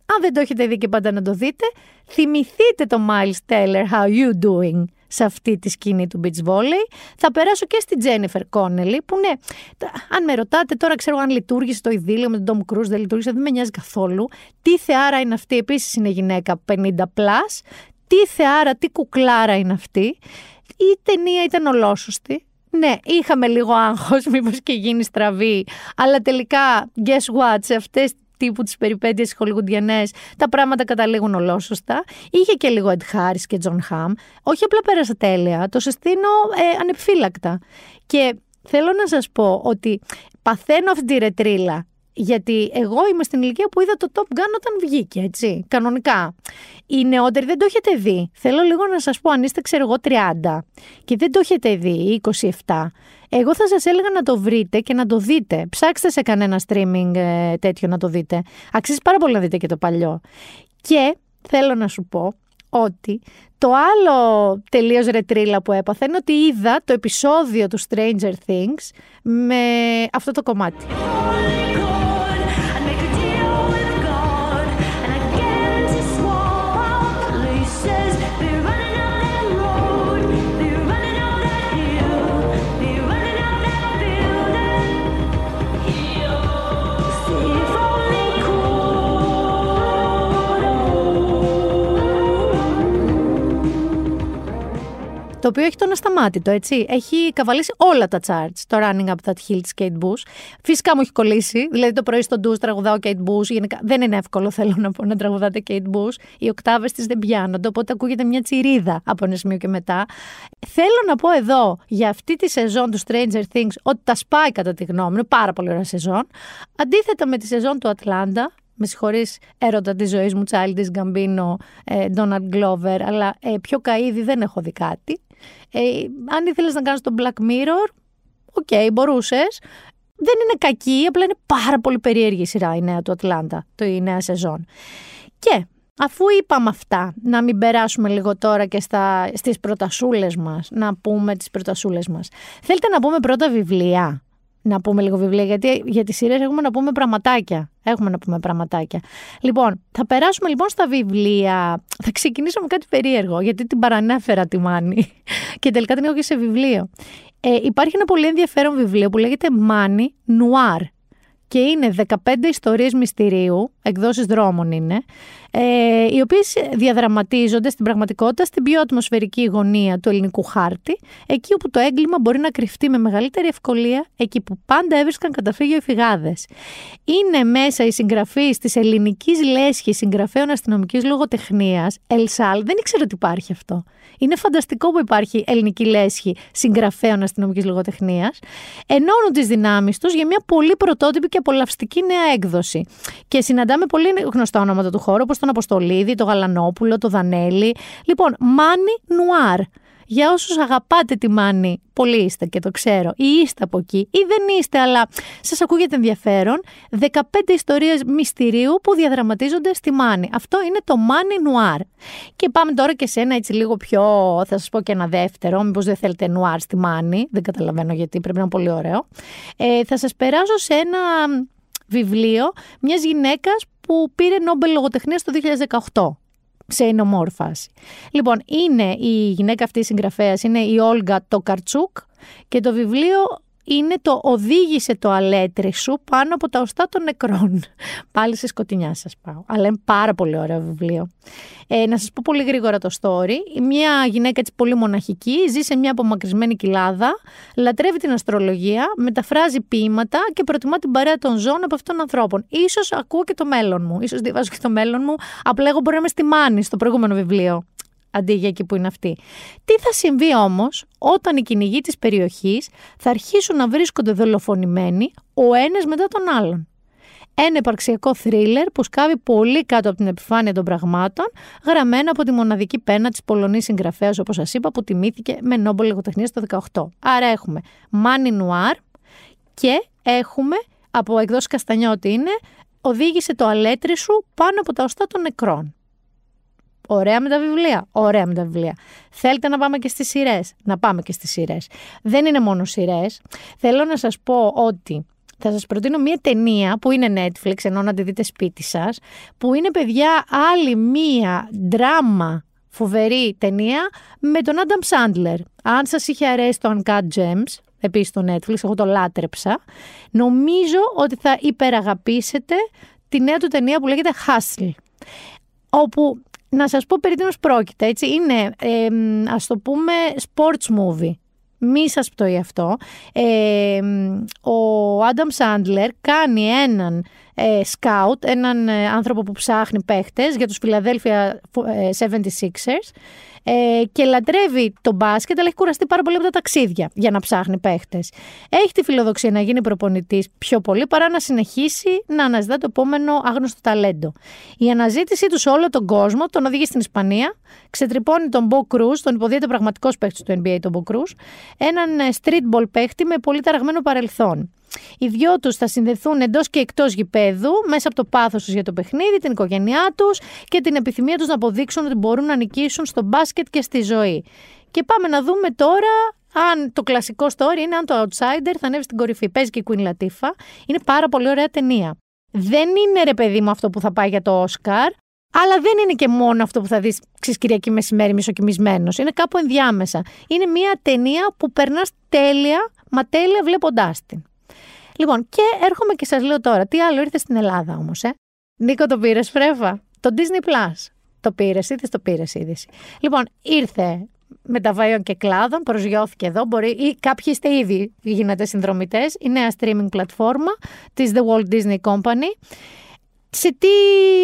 Αν δεν το έχετε δει και πάντα να το δείτε, θυμηθείτε το Miles Teller How You Doing σε αυτή τη σκηνή του beach volley. Θα περάσω και στη Jennifer Connelly που ναι, τα- αν με ρωτάτε τώρα ξέρω αν λειτουργήσε το ειδήλιο με τον Tom Cruise, δεν λειτουργήσε, δεν με νοιάζει καθόλου. Τι θεάρα είναι αυτή, επίσης είναι γυναίκα 50+, plus. τι θεάρα, τι κουκλάρα είναι αυτή. Η ταινία ήταν ολόσωστη. Ναι, είχαμε λίγο άγχος, μήπως και γίνει στραβή. Αλλά τελικά, guess what, σε αυτές τύπου τις περιπέτειες χολιγουντιανές, τα πράγματα καταλήγουν ολόσωστα. Είχε και λίγο Ed Harris και John Hamm. Όχι απλά πέρασα τέλεια, το συστήνω ε, ανεπιφύλακτα. Και θέλω να σας πω ότι παθαίνω αυτή τη ρετρίλα γιατί εγώ είμαι στην ηλικία που είδα το Top Gun όταν βγήκε, έτσι, κανονικά. Οι νεότεροι δεν το έχετε δει. Θέλω λίγο να σας πω, αν είστε, ξέρω εγώ, 30 και δεν το έχετε δει, ή 27, εγώ θα σας έλεγα να το βρείτε και να το δείτε. Ψάξτε σε κανένα streaming ε, τέτοιο να το δείτε. Αξίζει πάρα πολύ να δείτε και το παλιό. Και θέλω να σου πω ότι το άλλο τελείως ρετρίλα που έπαθα είναι ότι είδα το επεισόδιο του Stranger Things με αυτό το κομμάτι. Το οποίο έχει τον ασταμάτητο, έτσι. Έχει καβαλήσει όλα τα charts. Το Running Up That Hill της Kate Bush. Φυσικά μου έχει κολλήσει. Δηλαδή το πρωί στο ντους τραγουδάω Kate Bush. Γενικά δεν είναι εύκολο, θέλω να πω, να τραγουδάτε Kate Bush. Οι οκτάβες της δεν πιάνονται, οπότε ακούγεται μια τσιρίδα από ένα σημείο και μετά. Θέλω να πω εδώ για αυτή τη σεζόν του Stranger Things ότι τα σπάει κατά τη γνώμη μου. Είναι πάρα πολύ ωραία σεζόν. Αντίθετα με τη σεζόν του Ατλάντα, με συγχωρείς έρωτα της ζωής μου, Childish Gambino, ε, Donald Glover, αλλά ε, πιο καΐδι δεν έχω δει κάτι. Ε, αν ήθελες να κάνεις το Black Mirror, OK, μπορούσες. Δεν είναι κακή, απλά είναι πάρα πολύ περίεργη η σειρά η νέα του Ατλάντα, το η νέα σεζόν. Και αφού είπαμε αυτά, να μην περάσουμε λίγο τώρα και στα, στις προτασούλες μας, να πούμε τις προτασούλες μας. Θέλετε να πούμε πρώτα βιβλία, να πούμε λίγο βιβλία, γιατί για τις σειρές έχουμε να πούμε πραγματάκια. Έχουμε να πούμε πραγματάκια. Λοιπόν, θα περάσουμε λοιπόν στα βιβλία. Θα ξεκινήσω με κάτι περίεργο, γιατί την παρανέφερα τη Μάνη και τελικά την έχω και σε βιβλίο. Ε, υπάρχει ένα πολύ ενδιαφέρον βιβλίο που λέγεται Money Noir και είναι 15 ιστορίες μυστηρίου, εκδόσεις δρόμων είναι, ε, οι οποίες διαδραματίζονται στην πραγματικότητα στην πιο ατμοσφαιρική γωνία του ελληνικού χάρτη, εκεί όπου το έγκλημα μπορεί να κρυφτεί με μεγαλύτερη ευκολία, εκεί που πάντα έβρισκαν καταφύγιο οι φυγάδες. Είναι μέσα η συγγραφή της ελληνικής λέσχης συγγραφέων αστυνομικής λογοτεχνίας, Ελσάλ. Δεν ήξερα ότι υπάρχει αυτό. Είναι φανταστικό που υπάρχει ελληνική λέσχη συγγραφέων αστυνομικής λογοτεχνίας. Ενώνουν τις δυνάμεις τους για μια πολύ πρωτότυπη και απολαυστική νέα έκδοση. Και συναντάμε πολύ γνωστά ονόματα του χώρου, όπως τον Αποστολίδη, τον Γαλανόπουλο, τον Δανέλη. Λοιπόν, Μάνι Νουάρ. Για όσους αγαπάτε τη Μάνη, πολλοί είστε και το ξέρω, ή είστε από εκεί, ή δεν είστε, αλλά σας ακούγεται ενδιαφέρον. 15 ιστορίες μυστηρίου που διαδραματίζονται στη Μάνη. Αυτό είναι το Μάνι Νουάρ. Και πάμε τώρα και σε ένα έτσι λίγο πιο, θα σας πω και ένα δεύτερο, μήπως δεν θέλετε νουάρ στη Μάνη, δεν καταλαβαίνω γιατί, πρέπει να είναι πολύ ωραίο. Ε, θα σας περάσω σε ένα βιβλίο μιας γυναίκας που πήρε Νόμπελ Λογοτεχνίας το 2018 σε ενομόρφαση. Λοιπόν, είναι η γυναίκα αυτή η συγγραφέας, είναι η Όλγα Τοκαρτσούκ και το βιβλίο είναι το «Οδήγησε το αλέτρι σου πάνω από τα οστά των νεκρών». Πάλι σε σκοτεινιά σας πάω. Αλλά είναι πάρα πολύ ωραίο βιβλίο. Ε, να σας πω πολύ γρήγορα το story. Μια γυναίκα έτσι πολύ μοναχική ζει σε μια απομακρυσμένη κοιλάδα, λατρεύει την αστρολογία, μεταφράζει ποίηματα και προτιμά την παρέα των ζώων από αυτών των ανθρώπων. Ίσως ακούω και το μέλλον μου. Ίσως διαβάζω και το μέλλον μου. Απλά εγώ μπορεί να είμαι στη Μάνη στο προηγούμενο βιβλίο αντί για εκεί που είναι αυτή. Τι θα συμβεί όμως όταν οι κυνηγοί της περιοχής θα αρχίσουν να βρίσκονται δολοφονημένοι ο ένας μετά τον άλλον; Ένα υπαρξιακό θρίλερ που σκάβει πολύ κάτω από την επιφάνεια των πραγμάτων, γραμμένο από τη μοναδική πένα της Πολωνής συγγραφέας, όπως σας είπα, που τιμήθηκε με νόμπολ λογοτεχνίας το 18. Άρα έχουμε Μάνι Νουάρ και έχουμε από εκδόσει Καστανιώτη είναι Οδήγησε το αλέτρι σου πάνω από τα οστά των νεκρών. Ωραία με τα βιβλία. Ωραία με τα βιβλία. Θέλετε να πάμε και στις σειρές; Να πάμε και στις σειρές. Δεν είναι μόνο σειρές. Θέλω να σας πω ότι θα σας προτείνω μία ταινία που είναι Netflix, ενώ να τη δείτε σπίτι σας, που είναι παιδιά άλλη μία δράμα φοβερή ταινία με τον Adam Sandler. Αν σας είχε αρέσει το Uncut Gems, επίσης στο Netflix, εγώ το λάτρεψα, νομίζω ότι θα υπεραγαπήσετε τη νέα του ταινία που λέγεται Hustle όπου να σας πω περί τίνος πρόκειται, έτσι, είναι, ε, ας το πούμε, sports movie. Μη σας πτωεί αυτό. Ε, ο Άνταμ Σάντλερ κάνει έναν ε, scout, έναν ε, άνθρωπο που ψάχνει παίχτες για τους Philadelphia ε, 76ers ε, και λατρεύει το μπάσκετ, αλλά έχει κουραστεί πάρα πολύ από τα ταξίδια για να ψάχνει παίχτες. Έχει τη φιλοδοξία να γίνει προπονητής πιο πολύ παρά να συνεχίσει να αναζητά το επόμενο άγνωστο ταλέντο. Η αναζήτησή τους σε όλο τον κόσμο τον οδηγεί στην Ισπανία, ξετρυπώνει τον Μπο Κρούζ, τον υποδίεται πραγματικός παίχτη του NBA, τον Μπο Κρούζ, έναν ε, streetball παίχτη με πολύ ταραγμένο παρελθόν. Οι δυο τους θα συνδεθούν εντός και εκτός γηπέδου μέσα από το πάθος τους για το παιχνίδι, την οικογένειά τους και την επιθυμία τους να αποδείξουν ότι μπορούν να νικήσουν στο μπάσκετ και στη ζωή. Και πάμε να δούμε τώρα αν το κλασικό story είναι αν το outsider θα ανέβει στην κορυφή. Παίζει και η Queen Latifah. Είναι πάρα πολύ ωραία ταινία. Δεν είναι ρε παιδί μου αυτό που θα πάει για το Όσκαρ, αλλά δεν είναι και μόνο αυτό που θα δεις ξέρεις, Κυριακή μεσημέρι μισοκοιμισμένος. Είναι κάπου ενδιάμεσα. Είναι μια ταινία που περνάς τέλεια, μα τέλεια βλέποντάς την. Λοιπόν, και έρχομαι και σας λέω τώρα, τι άλλο ήρθε στην Ελλάδα όμως, ε; Νίκο, το πήρες φρέβα. Το Disney Plus. Το πήρες, είδες, το πήρες είδηση. Λοιπόν, ήρθε μεταβαίων και κλάδων, προσγειώθηκε εδώ. Μπορεί, ή κάποιοι είστε ήδη γίνατε συνδρομητές. Η νέα streaming πλατφόρμα της The Walt Disney Company. Σε τι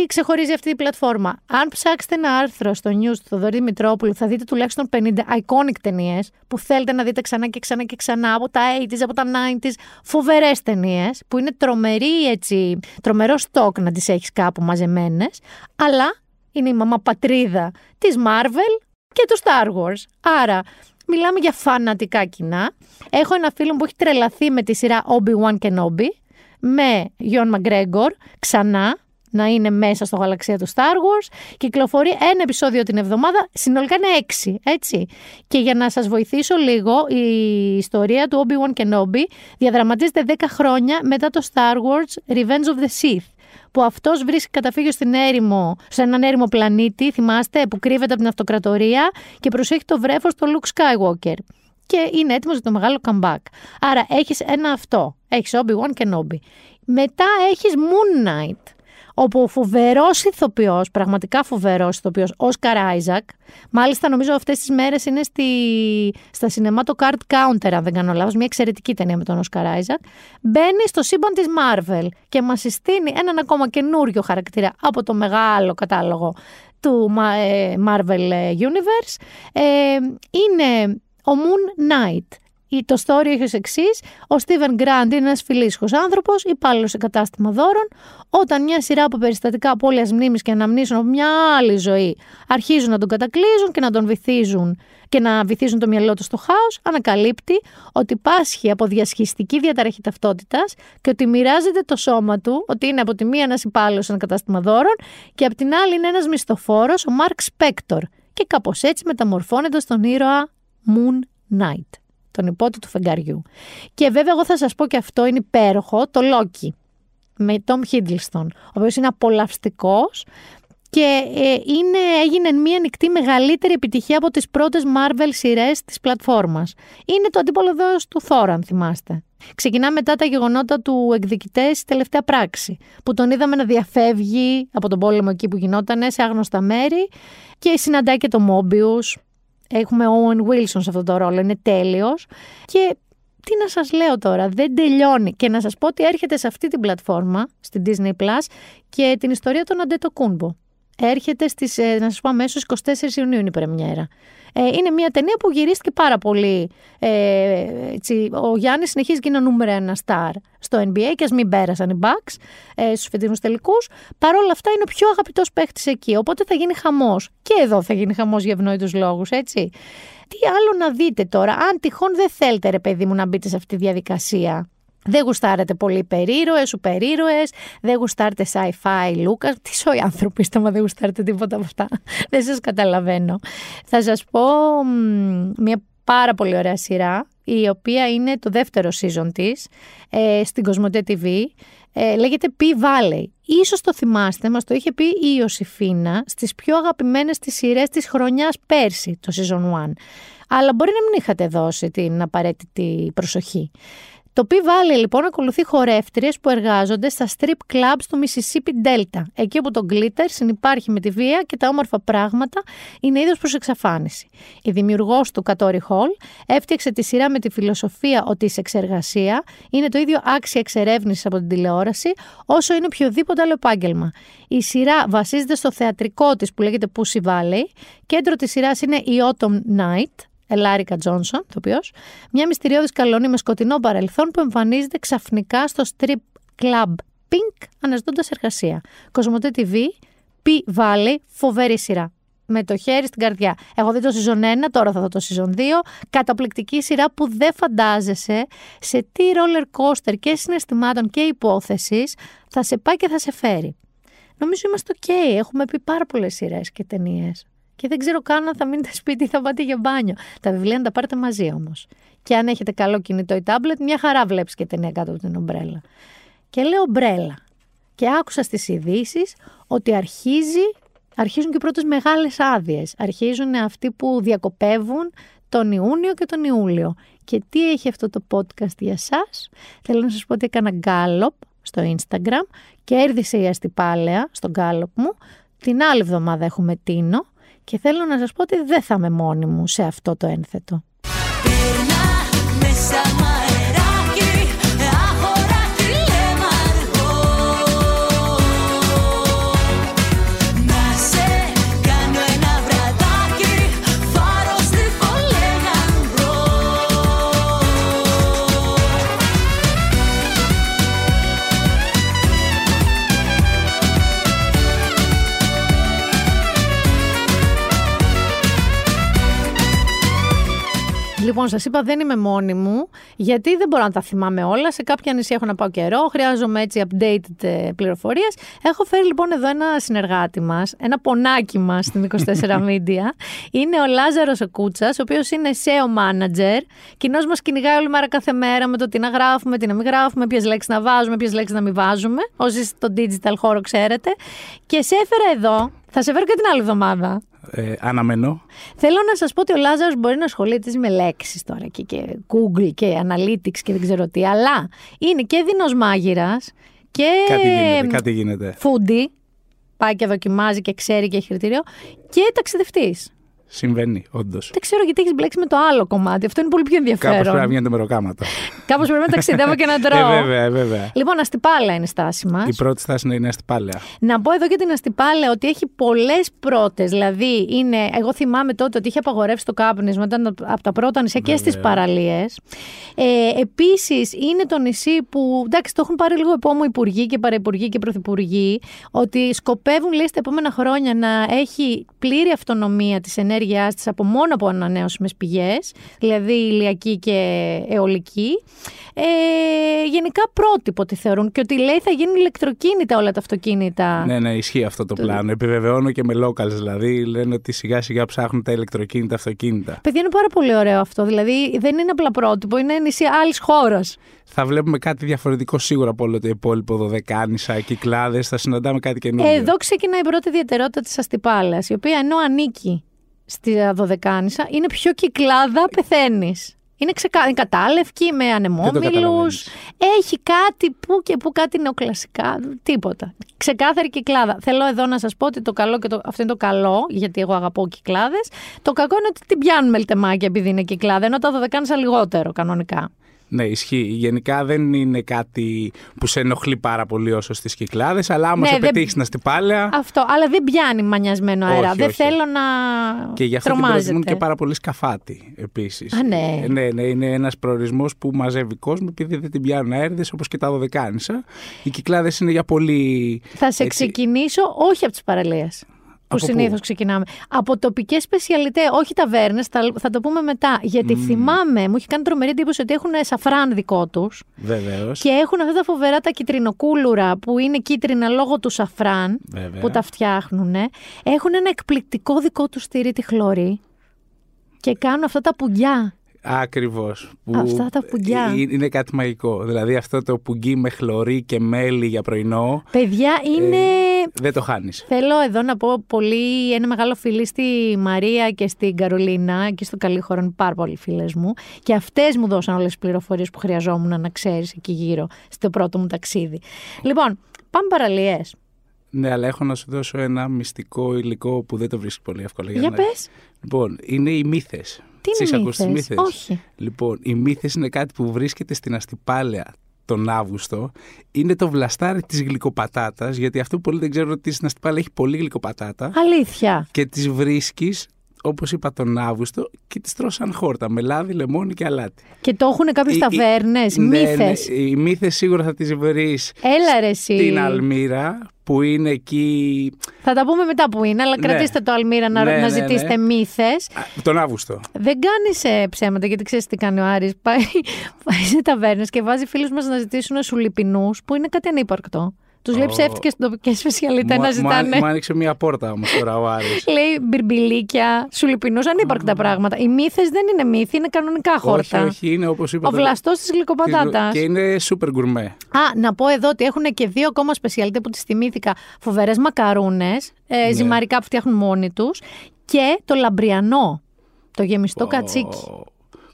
ξεχωρίζει αυτή η πλατφόρμα; Αν ψάξετε ένα άρθρο στο news του Θοδωρή Μητρόπουλου, θα δείτε τουλάχιστον 50 iconic ταινίες που θέλετε να δείτε ξανά και ξανά και ξανά από τα 80s, από τα 90s. Φοβερές ταινίες που είναι τρομερή, έτσι, τρομερό στόκ να τις έχεις κάπου μαζεμένες. Αλλά είναι η μαμά πατρίδα της Marvel και του Star Wars. Άρα μιλάμε για φανατικά κοινά. Έχω ένα φίλο που έχει τρελαθεί με τη σειρά Obi-Wan Kenobi με Γιον Μαγκρέγκορ ξανά να είναι μέσα στο γαλαξία του Star Wars. Κυκλοφορεί ένα επεισόδιο την εβδομάδα, συνολικά είναι έξι, έτσι. Και για να σας βοηθήσω λίγο, η ιστορία του Obi-Wan Kenobi διαδραματίζεται 10 χρόνια μετά το Star Wars Revenge of the Sith που αυτός βρίσκει καταφύγιο στην έρημο, σε έναν έρημο πλανήτη, θυμάστε, που κρύβεται από την αυτοκρατορία και προσέχει το βρέφος του Luke Skywalker και είναι έτοιμος για το μεγάλο comeback. Άρα έχεις ένα αυτό. Έχεις Obi-Wan Kenobi. Μετά έχεις Moon Knight, όπου ο φοβερός ηθοποιός, πραγματικά φοβερός ηθοποιός, Όσκαρ Άιζακ, μάλιστα νομίζω αυτές τις μέρες είναι στη, στα σινεμά το Card Counter, αν δεν κάνω λάθος, μια εξαιρετική ταινία με τον Όσκαρ Άιζακ, μπαίνει στο σύμπαν της Marvel και μας συστήνει έναν ακόμα καινούριο χαρακτήρα από το μεγάλο κατάλογο του ε, Marvel Universe. Ε, είναι ο Moon Knight. Το story έχει ως εξής: Ο Στίβεν Γκραντ είναι ένας φιλήσυχο άνθρωπος, υπάλληλος σε κατάστημα δώρων. Όταν μια σειρά από περιστατικά απώλειας μνήμης και αναμνήσεων από μια άλλη ζωή αρχίζουν να τον κατακλείζουν και να τον βυθίζουν και να βυθίζουν το μυαλό του στο χάος, ανακαλύπτει ότι πάσχει από διασχιστική διαταραχή ταυτότητας και ότι μοιράζεται το σώμα του, ότι είναι από τη μία ένας υπάλληλος σε ένα κατάστημα δώρων και από την άλλη είναι ένας μισθοφόρος, ο Μαρκ Σπέκτορ. Και κάπως έτσι μεταμορφώνεται στον ήρωα Moon Knight, τον υπότη του φεγγαριού. Και βέβαια εγώ θα σας πω και αυτό είναι υπέροχο, το Loki, με Tom Hiddleston, ο οποίος είναι απολαυστικός και ε, είναι, έγινε μια ανοιχτή μεγαλύτερη επιτυχία από τις πρώτες Marvel σειρές της πλατφόρμας. Είναι το αντίπολο δέος του Thor, αν θυμάστε. Ξεκινά μετά τα γεγονότα του εκδικητέ στη τελευταία πράξη, που τον είδαμε να διαφεύγει από τον πόλεμο εκεί που γινόταν σε άγνωστα μέρη και συναντάει και το Mobius. Έχουμε Owen Wilson σε αυτό το ρόλο, είναι τέλειος. Και τι να σας λέω τώρα, δεν τελειώνει. Και να σας πω ότι έρχεται σε αυτή την πλατφόρμα, στην Disney Plus, και την ιστορία των Αντέτο Κούνμπο. Έρχεται στις, ε, να σας πω αμέσως, 24 Ιουνίου είναι η πρεμιέρα. Ε, είναι μια ταινία που γυρίστηκε πάρα πολύ. Ε, έτσι, ο Γιάννης συνεχίζει και είναι ο νούμερο ένα στάρ στο NBA και ας μην πέρασαν οι Bucks ε, στους φετινούς τελικούς. Παρ' όλα αυτά είναι ο πιο αγαπητός παίχτης εκεί, οπότε θα γίνει χαμός. Και εδώ θα γίνει χαμός για ευνόητους λόγους, έτσι. Τι άλλο να δείτε τώρα, αν τυχόν δεν θέλετε ρε παιδί μου να μπείτε σε αυτή τη διαδικασία. Δεν γουστάρετε πολύ υπερήρωες, σούπερ ήρωες, δεν γουστάρετε sci-fi, Λούκα. Τι σοϊ άνθρωποι είστε, μα δεν γουστάρετε τίποτα από αυτά. δεν σας καταλαβαίνω. Θα σας πω μ, μια πάρα πολύ ωραία σειρά, η οποία είναι το δεύτερο season της, ε, στην Κοσμοτέ TV. Ε, λέγεται P Valley. Ίσως το θυμάστε, μας το είχε πει η Ιωσήφίνα στις πιο αγαπημένες της σειρές της χρονιάς πέρσι, το season 1. Αλλά μπορεί να μην είχατε δώσει την απαραίτητη προσοχή. Το P Valley λοιπόν ακολουθεί χορεύτριες που εργάζονται στα strip clubs του Mississippi Delta, εκεί όπου το glitter συνυπάρχει με τη βία και τα όμορφα πράγματα είναι είδος προς εξαφάνιση. Η δημιουργός του Katori Hall έφτιαξε τη σειρά με τη φιλοσοφία ότι η σεξεργασία είναι το ίδιο άξια εξερεύνησης από την τηλεόραση όσο είναι οποιοδήποτε άλλο επάγγελμα. Η σειρά βασίζεται στο θεατρικό της που λέγεται Pussy Valley, κέντρο της σειράς είναι η Autumn Night, Ελάρικα Τζόνσον, το μια μυστηριώδης καλονή με σκοτεινό παρελθόν που εμφανίζεται ξαφνικά στο strip club Pink αναζητώντας εργασία. Κοσμοτέ TV, P Valley, φοβερή σειρά. Με το χέρι στην καρδιά. Έχω δει το season 1, τώρα θα δω το season 2. Καταπληκτική σειρά που δεν φαντάζεσαι σε τι roller coaster και συναισθημάτων και υπόθεσης θα σε πάει και θα σε φέρει. Νομίζω είμαστε ok. Έχουμε πει πάρα πολλές σειρές και ταινίες. Και δεν ξέρω καν αν θα μείνετε σπίτι ή θα πάτε για μπάνιο. Τα βιβλία να τα πάρετε μαζί όμως. Και αν έχετε καλό κινητό ή τάμπλετ, μια χαρά βλέπεις και ταινία κάτω από την ομπρέλα. Και λέω ομπρέλα. Και άκουσα στις ειδήσει ότι αρχίζει, αρχίζουν και οι πρώτες μεγάλες άδειες. Αρχίζουν αυτοί που διακοπεύουν τον Ιούνιο και τον Ιούλιο. Και τι έχει αυτό το podcast για εσά. Θέλω να σας πω ότι έκανα γκάλοπ στο Instagram και έρδισε η αστυπάλαια στο γκάλοπ μου. Την άλλη εβδομάδα έχουμε Τίνο και θέλω να σας πω ότι δεν θα είμαι μόνη μου σε αυτό το ένθετο. Περνά μέσα Λοιπόν, σας είπα δεν είμαι μόνη μου, γιατί δεν μπορώ να τα θυμάμαι όλα. Σε κάποια νησιά έχω να πάω καιρό, χρειάζομαι έτσι updated πληροφορίες. Έχω φέρει λοιπόν εδώ ένα συνεργάτη μας, ένα πονάκι μας στην 24 Media. Είναι ο Λάζαρος ο Κούτσα, ο οποίος είναι SEO manager. Κοινώ μας κυνηγάει όλη μέρα κάθε μέρα με το τι να γράφουμε, τι να μην γράφουμε, ποιες λέξεις να βάζουμε, ποιες λέξεις να μην βάζουμε. Όσοι στο digital χώρο ξέρετε. Και σε έφερα εδώ, θα σε φέρω και την άλλη εβδομάδα. Ε, αναμένω. Θέλω να σας πω ότι ο Λάζαρος μπορεί να ασχολείται με λέξεις τώρα και, και Google και Analytics και δεν ξέρω τι, αλλά είναι και δεινός μάγειρας και Κάτι γίνεται, κάτι γίνεται. foodie, πάει και δοκιμάζει και ξέρει και έχει κριτήριο και ταξιδευτής. Συμβαίνει, όντως. Δεν ξέρω γιατί έχεις μπλέξει με το άλλο κομμάτι. Αυτό είναι πολύ πιο Κάπως πρέπει να ενδιαφέρον. βγαίνετε μεροκάματα. Κάπως πρέπει να ταξιδεύω και να τρώω. ε, βέβαια, ε, βέβαια. Λοιπόν, αστυπάλα είναι η στάση μας. Η πρώτη στάση είναι η Νέα Πάλαια. Να πω εδώ και την Αστυπάλαια ότι έχει πολλές πρώτες. Δηλαδή, είναι, εγώ θυμάμαι τότε ότι είχε απαγορεύσει το κάπνισμα, ήταν από τα πρώτα νησιά και στις παραλίες. Ε, Επίσης, είναι το νησί που. Εντάξει, το έχουν πάρει λίγο επόμο υπουργοί και παραυπουργοί και πρωθυπουργοί, ότι σκοπεύουν, λέει, στα επόμενα χρόνια να έχει πλήρη αυτονομία της ενέργειας ενέργειάς της από μόνο από ανανεώσιμες πηγές, δηλαδή ηλιακή και αιωλική. Ε, γενικά πρότυπο τη θεωρούν και ότι λέει θα γίνουν ηλεκτροκίνητα όλα τα αυτοκίνητα. Ναι, ναι, ισχύει αυτό το πλάνο. Επιβεβαιώνω και με locals δηλαδή. Λένε ότι σιγά σιγά ψάχνουν τα ηλεκτροκίνητα αυτοκίνητα. Παιδιά είναι πάρα πολύ ωραίο αυτό. Δηλαδή δεν είναι απλά πρότυπο, είναι νησί άλλης χώρας. Θα βλέπουμε κάτι διαφορετικό σίγουρα από όλο το υπόλοιπο δωδεκάνησα, κυκλάδες. Θα συναντάμε κάτι καινούργιο. Εδώ ξεκινάει η πρώτη ιδιαιτερότητα της Αστυπάλας, η οποία ενώ ανήκει στη Δωδεκάνησα, είναι πιο κυκλάδα πεθαίνεις. Είναι ξεκα... είναι κατάλευκη, με ανεμόμυλους. καταλαβαίνεις. Έχει κάτι που και που κάτι νεοκλασικά. Τίποτα. Ξεκάθαρη κυκλάδα. Θέλω εδώ να σας πω ότι το καλό και το... αυτό είναι το καλό, γιατί εγώ αγαπώ κυκλάδες. Το κακό είναι ότι την πιάνουμε λτεμάκια επειδή είναι κυκλάδα, ενώ τα Δωδεκάνησα λιγότερο κανονικά. Ναι, ισχύει. Γενικά δεν είναι κάτι που σε ενοχλεί πάρα πολύ όσο στις κυκλάδες, αλλά άμα Ναι, σε δεν- πετύχεις στην αστυπάλαια. Αυτό. Αλλά δεν πιάνει μανιασμένο αέρα. Όχι, δεν όχι. θέλω να. Και γι' αυτό την τρομάζετε. προτιμούν και πάρα πολύ σκαφάτι επίσης. Α, ναι. ναι, ναι, είναι ένας προορισμός που μαζεύει κόσμο επειδή δεν την πιάνουν αέριδε όπως και τα δωδεκάνησα. Οι κυκλάδες είναι για πολύ. Θα σε έτσι, ξεκινήσω όχι από τις παραλίες. Που Από πού; συνήθως ξεκινάμε. Από τοπικές σπεσιαλιτέ, όχι ταβέρνες, θα, θα το πούμε μετά. Γιατί θυμάμαι, μου έχει κάνει τρομερή εντύπωση ότι έχουν σαφράν δικό τους Βεβαίως. και έχουν αυτά τα φοβερά τα κυτρινοκούλουρα που είναι κίτρινα λόγω του σαφράν Βέβαια. που τα φτιάχνουν. Έχουν ένα εκπληκτικό δικό τους στήρι τη χλωρή και κάνουν αυτά τα πουγκιά. Ακριβώς. Αυτά τα πουγκιά. Είναι κάτι μαγικό. Δηλαδή αυτό το πουγγί με χλωρί και μέλι για πρωινό. Παιδιά, είναι. Δεν το χάνεις. Θέλω εδώ να πω πολύ ένα μεγάλο φιλί στη Μαρία και στην Καρολίνα και στο καλή χώρο είναι πάρα πολλοί φίλες μου. Και αυτές μου δώσαν όλες τις πληροφορίες που χρειαζόμουν να ξέρεις εκεί γύρω στο πρώτο μου ταξίδι. Λοιπόν, πάμε παραλίες. Ναι, αλλά έχω να σου δώσω ένα μυστικό υλικό που δεν το βρίσκεις πολύ εύκολα. Για να... πες. Λοιπόν, είναι οι μύθες. Τι είναι οι ακούσει μύθες; μύθες; Όχι. Λοιπόν, οι μύθες είναι κάτι που βρίσκεται στην Αστυπάλαια τον Αύγουστο. Είναι το βλαστάρι της γλυκοπατάτας, γιατί αυτό που πολλοί δεν ξέρουν ότι στην Αστυπάλαια έχει πολύ γλυκοπατάτα. Αλήθεια. Και τις βρίσκεις, όπως είπα, τον Αύγουστο και τις τρως σαν χόρτα με λάδι, λεμόνι και αλάτι. Και το έχουν κάποιες Οι- οι- ταβέρνες, Ναι, μύθες. ναι, οι μύθες σίγουρα θα τις βρεις Έλα ρε εσύ. στην Αλμύρα, που είναι εκεί Θα τα πούμε μετά που είναι, αλλά Ναι. κρατήστε το Αλμύρα να, Ναι, να ναι, ζητήσετε ναι. μύθες. α, τον Αύγουστο. Δεν κάνεις ψέματα, γιατί ξέρεις τι κάνει ο Άρης. Πάει, πάει σε ταβέρνες και βάζει φίλους μας να ζητήσουν σουλιπινού, που είναι κάτι ανύπαρκτο. Τους λέει Ω. ψεύτικες στην τοπική σπεσιαλιτέ Μου- να μου, ζητάνε. μου άνοιξε μία πόρτα όμως τώρα ο Άρης. Λέει μπιρμπιλίκια, σουλιπινού, ανύπαρκτα πράγματα. Οι μύθες δεν είναι μύθοι, είναι κανονικά χόρτα. όχι, όχι, είναι όπως είπα. Ο το- βλαστός της γλυκοπατάτα. Και είναι super gourmet. Α, να πω εδώ ότι έχουν και δύο ακόμα σπεσιαλιτέ που τις θυμήθηκα. Φοβερές μακαρούνες, ε, Ναι. ζυμαρικά που φτιάχνουν μόνοι τους. Και το λαμπριανό. Το γεμιστό κατσίκι.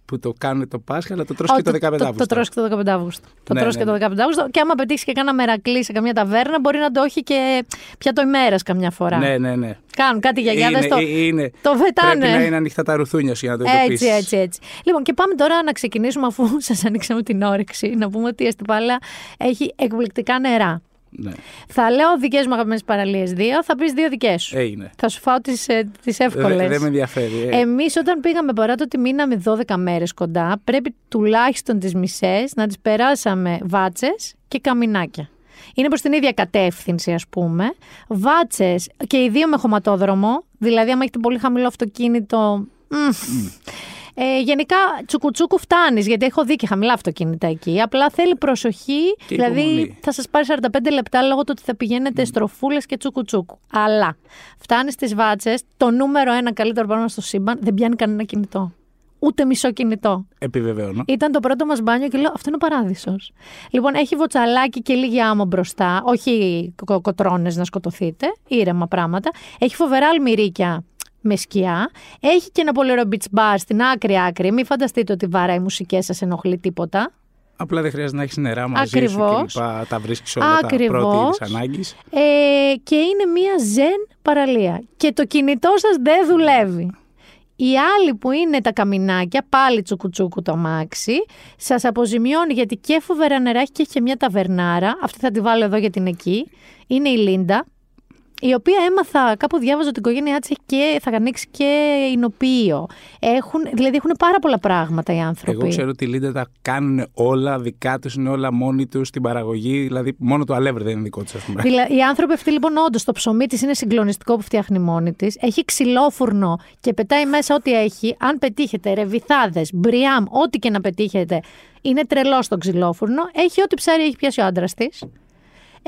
Ω, Που το κάνουν το Πάσχα, αλλά το τρως Ω, και το 15 Το, το, Αύγουστο. τρως και το 15 Αύγουστο. Το Ναι, τρως ναι, και το ναι. 15 Αύγουστο. Και άμα πετύχεις και κάνα μερακλή σε καμιά ταβέρνα, μπορεί να το έχει και πιάτο ημέρα καμιά φορά. Ναι, ναι, ναι. Κάνουν κάτι γιαγιάδες. Είναι- Το, είναι- το βετάνε. Πρέπει να είναι ανοιχτά τα ρουθούνια σου για να το έτσι, εντοπίσεις. έτσι, έτσι. Λοιπόν, και πάμε τώρα να ξεκινήσουμε αφού σας ανοίξαμε την όρεξη. Να πούμε ότι η Αστυπάλαια έχει εκπληκτικά νερά. Ναι. Θα λέω δικές μου αγαπημένες παραλίες δύο, θα πεις δύο δικές σου. Έγινε. Θα σου φάω τις τις εύκολες. Δεν δεν με ενδιαφέρει. ε. Εμείς όταν πήγαμε παρά το ότι μείναμε 12 μέρες κοντά, πρέπει τουλάχιστον τις μισές να τις περάσαμε βάτσες και καμινάκια. Είναι προς την ίδια κατεύθυνση, ας πούμε. Βάτσες και οι δύο με χωματόδρομο. Δηλαδή, άμα έχετε πολύ χαμηλό αυτοκίνητο. μμ, Ε, γενικά, τσουκουτσούκου φτάνεις, γιατί έχω δει και χαμηλά αυτοκίνητα εκεί. Απλά θέλει προσοχή. Και δηλαδή, υπομονή. θα σας πάρει 45 λεπτά λόγω του ότι θα πηγαίνετε στροφούλες και τσουκουτσούκου. Αλλά φτάνεις στις βάτσες, το νούμερο ένα καλύτερο πράγμα στο σύμπαν δεν πιάνει κανένα κινητό. Ούτε μισό κινητό. Επιβεβαιώνω. Ήταν το πρώτο μας μπάνιο και λέω: Αυτό είναι ο παράδεισος. Λοιπόν, έχει βοτσαλάκι και λίγη άμμο μπροστά. Όχι κο- κοτρώνες να σκοτωθείτε. Ήρεμα πράγματα. Έχει φοβερά αλμυρίκια με σκιά. Έχει και ένα πολύ ωραίο beach bar στην άκρη άκρη. Μην φανταστείτε ότι βαράει μουσικές σας ενοχλεί τίποτα. Απλά δεν χρειάζεται να έχεις νερά μαζί Ακριβώς. σου και λοιπά. Τα βρίσκει όλα Ακριβώς. τα πρώτη ανάγκης. Ε, και είναι μία ζεν παραλία. Και το κινητό σας δεν δουλεύει. Η άλλη που είναι τα καμινάκια, πάλι τσουκουτσούκου το αμάξι, σας αποζημιώνει γιατί και φοβερά νερά έχει και έχει και μια ταβερνάρα. Αυτή θα τη βάλω εδώ γιατί είναι εκεί. Είναι η Λίντα. Η οποία έμαθα, κάπου διάβαζα ότι η οικογένειά της και θα ανοίξει και εινοποιείο. Έχουν, δηλαδή έχουν πάρα πολλά πράγματα οι άνθρωποι. Εγώ ξέρω ότι οι Λίντα τα κάνουν όλα δικά τους, είναι όλα μόνοι τους στην παραγωγή. Δηλαδή, μόνο το αλεύρι δεν είναι δικό του, ας πούμε. Δηλα- οι άνθρωποι αυτοί λοιπόν, όντως, το ψωμί της είναι συγκλονιστικό που φτιάχνει μόνη της. Έχει ξυλόφουρνο και πετάει μέσα ό,τι έχει. Αν πετύχετε ρεβιθάδε, μπριάμ, ό,τι και να πετύχετε, είναι τρελό στο ξυλόφουρνο. Έχει ό,τι ψάρι έχει πιάσει ο άντρας της.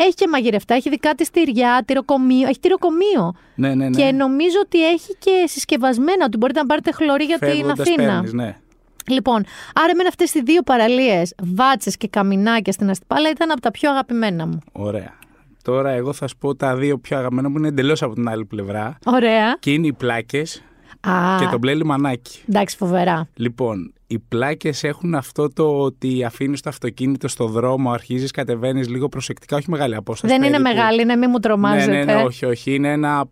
Έχει και μαγειρευτά, έχει δικά της τυριά, τυροκομείο. Έχει τυροκομείο. Ναι, ναι, ναι. Και νομίζω ότι έχει και συσκευασμένα, ότι μπορείτε να πάρετε χλωρί για την Φεύγοντας Αθήνα. παίρνεις, ναι. Λοιπόν, άρα εμένα αυτές οι δύο παραλίες, βάτσες και καμινάκια στην Αστυπάλα, ήταν από τα πιο αγαπημένα μου. Ωραία. Τώρα εγώ θα σου πω τα δύο πιο αγαπημένα μου είναι εντελώς από την άλλη πλευρά. Ωραία. Και είναι οι πλάκες Α, και το μπλε λιμανάκι. εντάξει, φοβερά. Λοιπόν, οι πλάκες έχουν αυτό το ότι αφήνεις το αυτοκίνητο στο δρόμο, αρχίζεις, κατεβαίνεις λίγο προσεκτικά, όχι μεγάλη απόσταση. Δεν είναι περίπου. μεγάλη, ναι, μην μου τρομάζετε. Ναι, ναι, ναι, όχι, όχι. Είναι ένα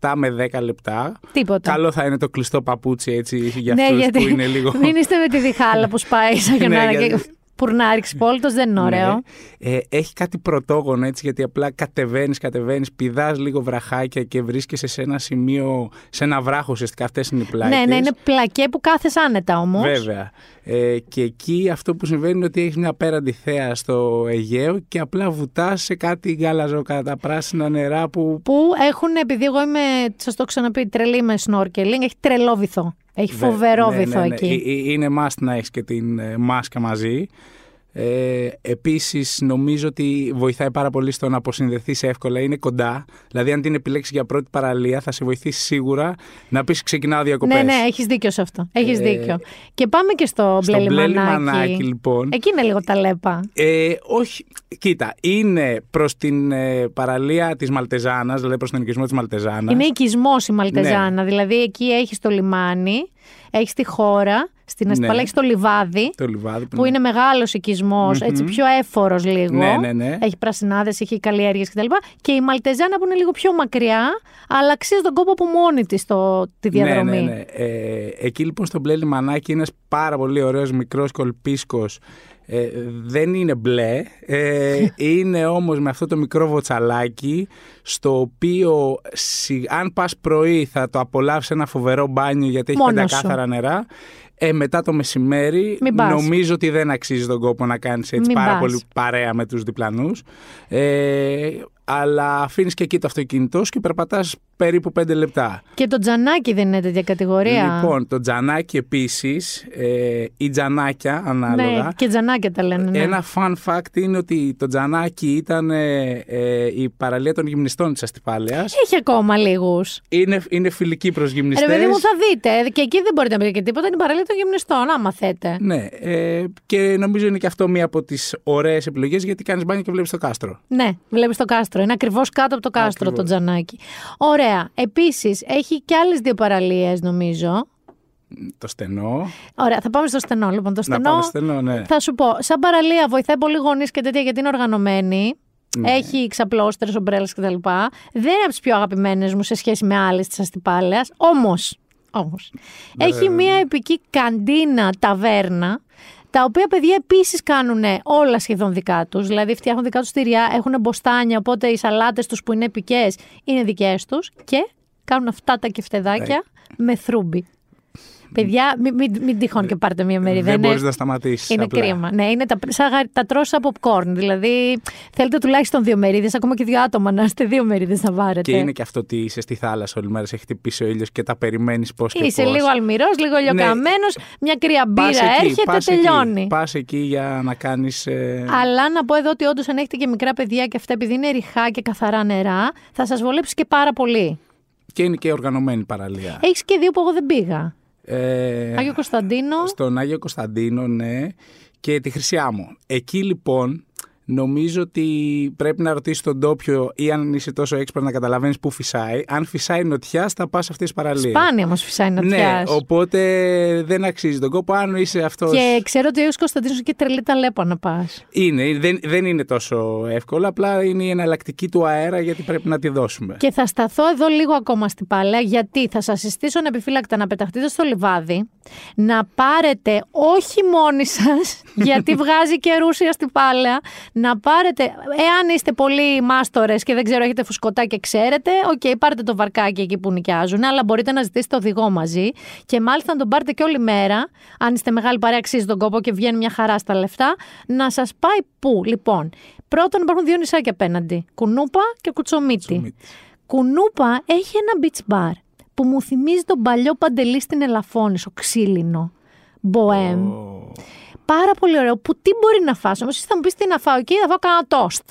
7 με 10 λεπτά. Τίποτα. Καλό θα είναι το κλειστό παπούτσι έτσι για ναι, αυτούς γιατί που είναι λίγο. μην είστε με τη διχάλα που σπάει σαν Ναι, γιονάρα και γιατί- πουρνάριξ πόλτος, δεν είναι ωραίο. Ναι. Ε, έχει κάτι πρωτόγωνο έτσι, γιατί απλά κατεβαίνεις, κατεβαίνεις, πηδάς λίγο βραχάκια και βρίσκεσαι σε ένα σημείο, σε ένα βράχο ουσιαστικά. Αυτές είναι οι πλάκε. Ναι, ναι, είναι πλακέ που κάθεσαι άνετα όμως. Βέβαια. Ε, και εκεί αυτό που συμβαίνει είναι ότι έχεις μια απέραντη θέα στο Αιγαίο και απλά βουτάς σε κάτι γάλαζο κατά πράσινα νερά που. Που έχουν, επειδή εγώ είμαι, σα το έχω ξαναπεί, τρελή με snorkeling, έχει τρελό βυθό. Έχει φοβερό Ναι, ναι, βυθό ναι, ναι. εκεί. Ε, ε, Είναι must να έχεις και την ε, μάσκα μαζί. Ε, επίσης νομίζω ότι βοηθάει πάρα πολύ στο να αποσυνδεθείς εύκολα, είναι κοντά. Δηλαδή αν την επιλέξεις για πρώτη παραλία θα σε βοηθήσει σίγουρα να πεις ξεκινάω διακοπές. Ναι, ναι, έχεις δίκιο σε αυτό. Έχεις Ε, δίκιο. Και πάμε και στο, στο μπλε μπλε λιμανάκι. λιμανάκι, λοιπόν. Εκεί είναι λίγο τα λέπα. Ε, όχι, κοίτα, είναι προς την ε, παραλία της Μαλτεζάνας, δηλαδή προς τον οικισμό της Μαλτεζάνας. Είναι οικισμός η Μαλτεζάνα. Ναι. Δηλαδή εκεί έχεις το λιμάνι, έχεις τη χώρα, στην Αστυπάλα Ναι. έχει το λιβάδι. Το λιβάδι Που είναι μεγάλος έτσι πιο έφορος λίγο. Ναι, ναι, ναι. Έχει πρασινάδες, έχει καλλιέργειες κτλ. Και η Μαλτεζάνα που είναι λίγο πιο μακριά, αλλά αξίζει τον κόπο από μόνη της τη διαδρομή. Ναι, ναι, ναι. Ε, εκεί λοιπόν στο μπλε λιμανάκι είναι ένας πάρα πολύ ωραίος μικρός κολπίσκος. Ε, δεν είναι μπλε, ε, είναι όμως με αυτό το μικρό βοτσαλάκι στο οποίο σι- αν πας πρωί θα το απολαύσεις ένα φοβερό μπάνιο γιατί έχει Μόνος πεντακάθαρα νερά. Ε, μετά το μεσημέρι Μην πας. νομίζω ότι δεν αξίζει τον κόπο να κάνεις έτσι Μην πάρα πας. πολύ παρέα με τους διπλανούς. Ε, αλλά αφήνεις και εκεί το αυτοκίνητό σου και περπατάς περίπου 5 λεπτά. Και το τζανάκι δεν είναι τέτοια κατηγορία. Λοιπόν, το τζανάκι επίσης, ε, ή τζανάκια ανάλογα. ναι, και τζανάκια τα λένε. Ναι. Ένα fun fact είναι ότι το τζανάκι ήταν ε, ε, η παραλία των γυμνιστών της Αστυπάλαιας. Έχει ακόμα λίγους. Είναι, είναι φιλική προς Ρε γυμνιστές. παιδί μου, θα δείτε. Και εκεί δεν μπορείτε να πείτε και τίποτα. Είναι η παραλία των γυμνιστών, άμα θέτε. Ναι, ε, και νομίζω είναι και αυτό μία από τις ωραίες επιλογές γιατί κάνεις μπάνιο και βλέπεις το κάστρο. Ναι, βλέπεις το κάστρο. Είναι ακριβώς κάτω από το κάστρο Ακριβώς. το τζανάκι. Ωραία. Επίσης, έχει και άλλες δύο παραλίες, νομίζω. Το στενό. Ωραία, θα πάμε στο στενό. Λοιπόν, το Να στενό. πάμε στενό, ναι. Θα σου πω, σαν παραλία βοηθάει πολύ γονείς και τέτοια γιατί είναι οργανωμένη. Ναι. Έχει ξαπλώστερε, ομπρέλες κτλ. Δεν είναι από τις πιο αγαπημένες μου σε σχέση με άλλες της Αστυπάλαια. Όμως, όμως, Ναι, έχει μία επική καντίνα ταβέρνα. Τα οποία παιδιά επίσης κάνουν όλα σχεδόν δικά τους. Δηλαδή φτιάχνουν δικά τους τυριά, έχουν μποστάνια, οπότε οι σαλάτες τους που είναι επικές είναι δικές τους και κάνουν αυτά τα κεφτεδάκια με θρούμπι. Παιδιά, μην, μην, μην τυχόν και πάρετε μία μερίδα. δεν Είναι- μπορείς να σταματήσεις. είναι απλά. κρίμα. Ναι, είναι τα, σαν γα- τα τρως σαν popcorn. Δηλαδή, θέλετε τουλάχιστον δύο μερίδες, ακόμα και δύο άτομα να είστε δύο μερίδες να πάρετε. Και είναι και αυτό ότι είσαι στη θάλασσα όλη μέρα, σε έχει χτυπήσει ο ήλιος και τα περιμένεις πώς και Είσαι πώς. λίγο αλμυρός, λίγο ηλιοκαμένο, μια κρύα Ναι. Πας μπύρα εκεί, έρχεται, πας τελειώνει. Εκεί, πας εκεί για να κάνεις... ε, Αλλά να πω εδώ ότι όντως αν έχετε και μικρά παιδιά και αυτά, επειδή είναι ριχά και καθαρά νερά, θα σας βολέψει και πάρα πολύ. Και είναι και οργανωμένη παραλία. Έχεις και δύο που εγώ δεν πήγα. Ε, Άγιο Κωνσταντίνο. Στον Άγιο Κωνσταντίνο, ναι. Και τη Χρυσή Άμμο. Εκεί λοιπόν νομίζω ότι πρέπει να ρωτήσεις τον ντόπιο ή αν είσαι τόσο έξυπρο να καταλαβαίνεις πού φυσάει. Αν φυσάει νοτιά, θα πας σε αυτές τις παραλίες. Σπάνια όμως φυσάει να Ναι, πιάσει. οπότε δεν αξίζει τον κόπο. Αν είσαι αυτό. Και ξέρω ότι ο Άγιος Κωνσταντίνος είναι και τρελή τα λέπα να πας. Είναι, δεν, δεν είναι τόσο εύκολο. Απλά είναι η εναλλακτική του αέρα γιατί πρέπει να τη δώσουμε. Και θα σταθώ εδώ λίγο ακόμα στην πάλαια, γιατί θα σας συστήσω ανεπιφύλακτα να πεταχτείτε στο λιβάδι, να πάρετε όχι μόνοι σας, γιατί βγάζει και ρούσια στην πάλαια, να πάρετε, εάν είστε πολύ μάστορες και δεν ξέρω, έχετε φουσκωτά και ξέρετε, οκ, πάρτε το βαρκάκι εκεί που νοικιάζουν, αλλά μπορείτε να ζητήσετε οδηγό μαζί και μάλιστα να τον πάρετε και όλη μέρα, αν είστε μεγάλη παρέα, αξίζει τον κόπο και βγαίνει μια χαρά στα λεφτά, να σας πάει πού; Λοιπόν, πρώτον υπάρχουν δύο νησάκια απέναντι. Κουνούπα και κουτσομίτη. Κουτσομίτης. Κουνούπα έχει ένα beach bar που μου θυμίζει τον παλιό παντελή στην Ελαφώνησο, ξύλινο. Μποέμ. Πάρα πολύ ωραίο. Που τι μπορεί να φας. Όμως εσύ θα μου πεις τι να φάω εκεί, θα φάω κανένα τόστ.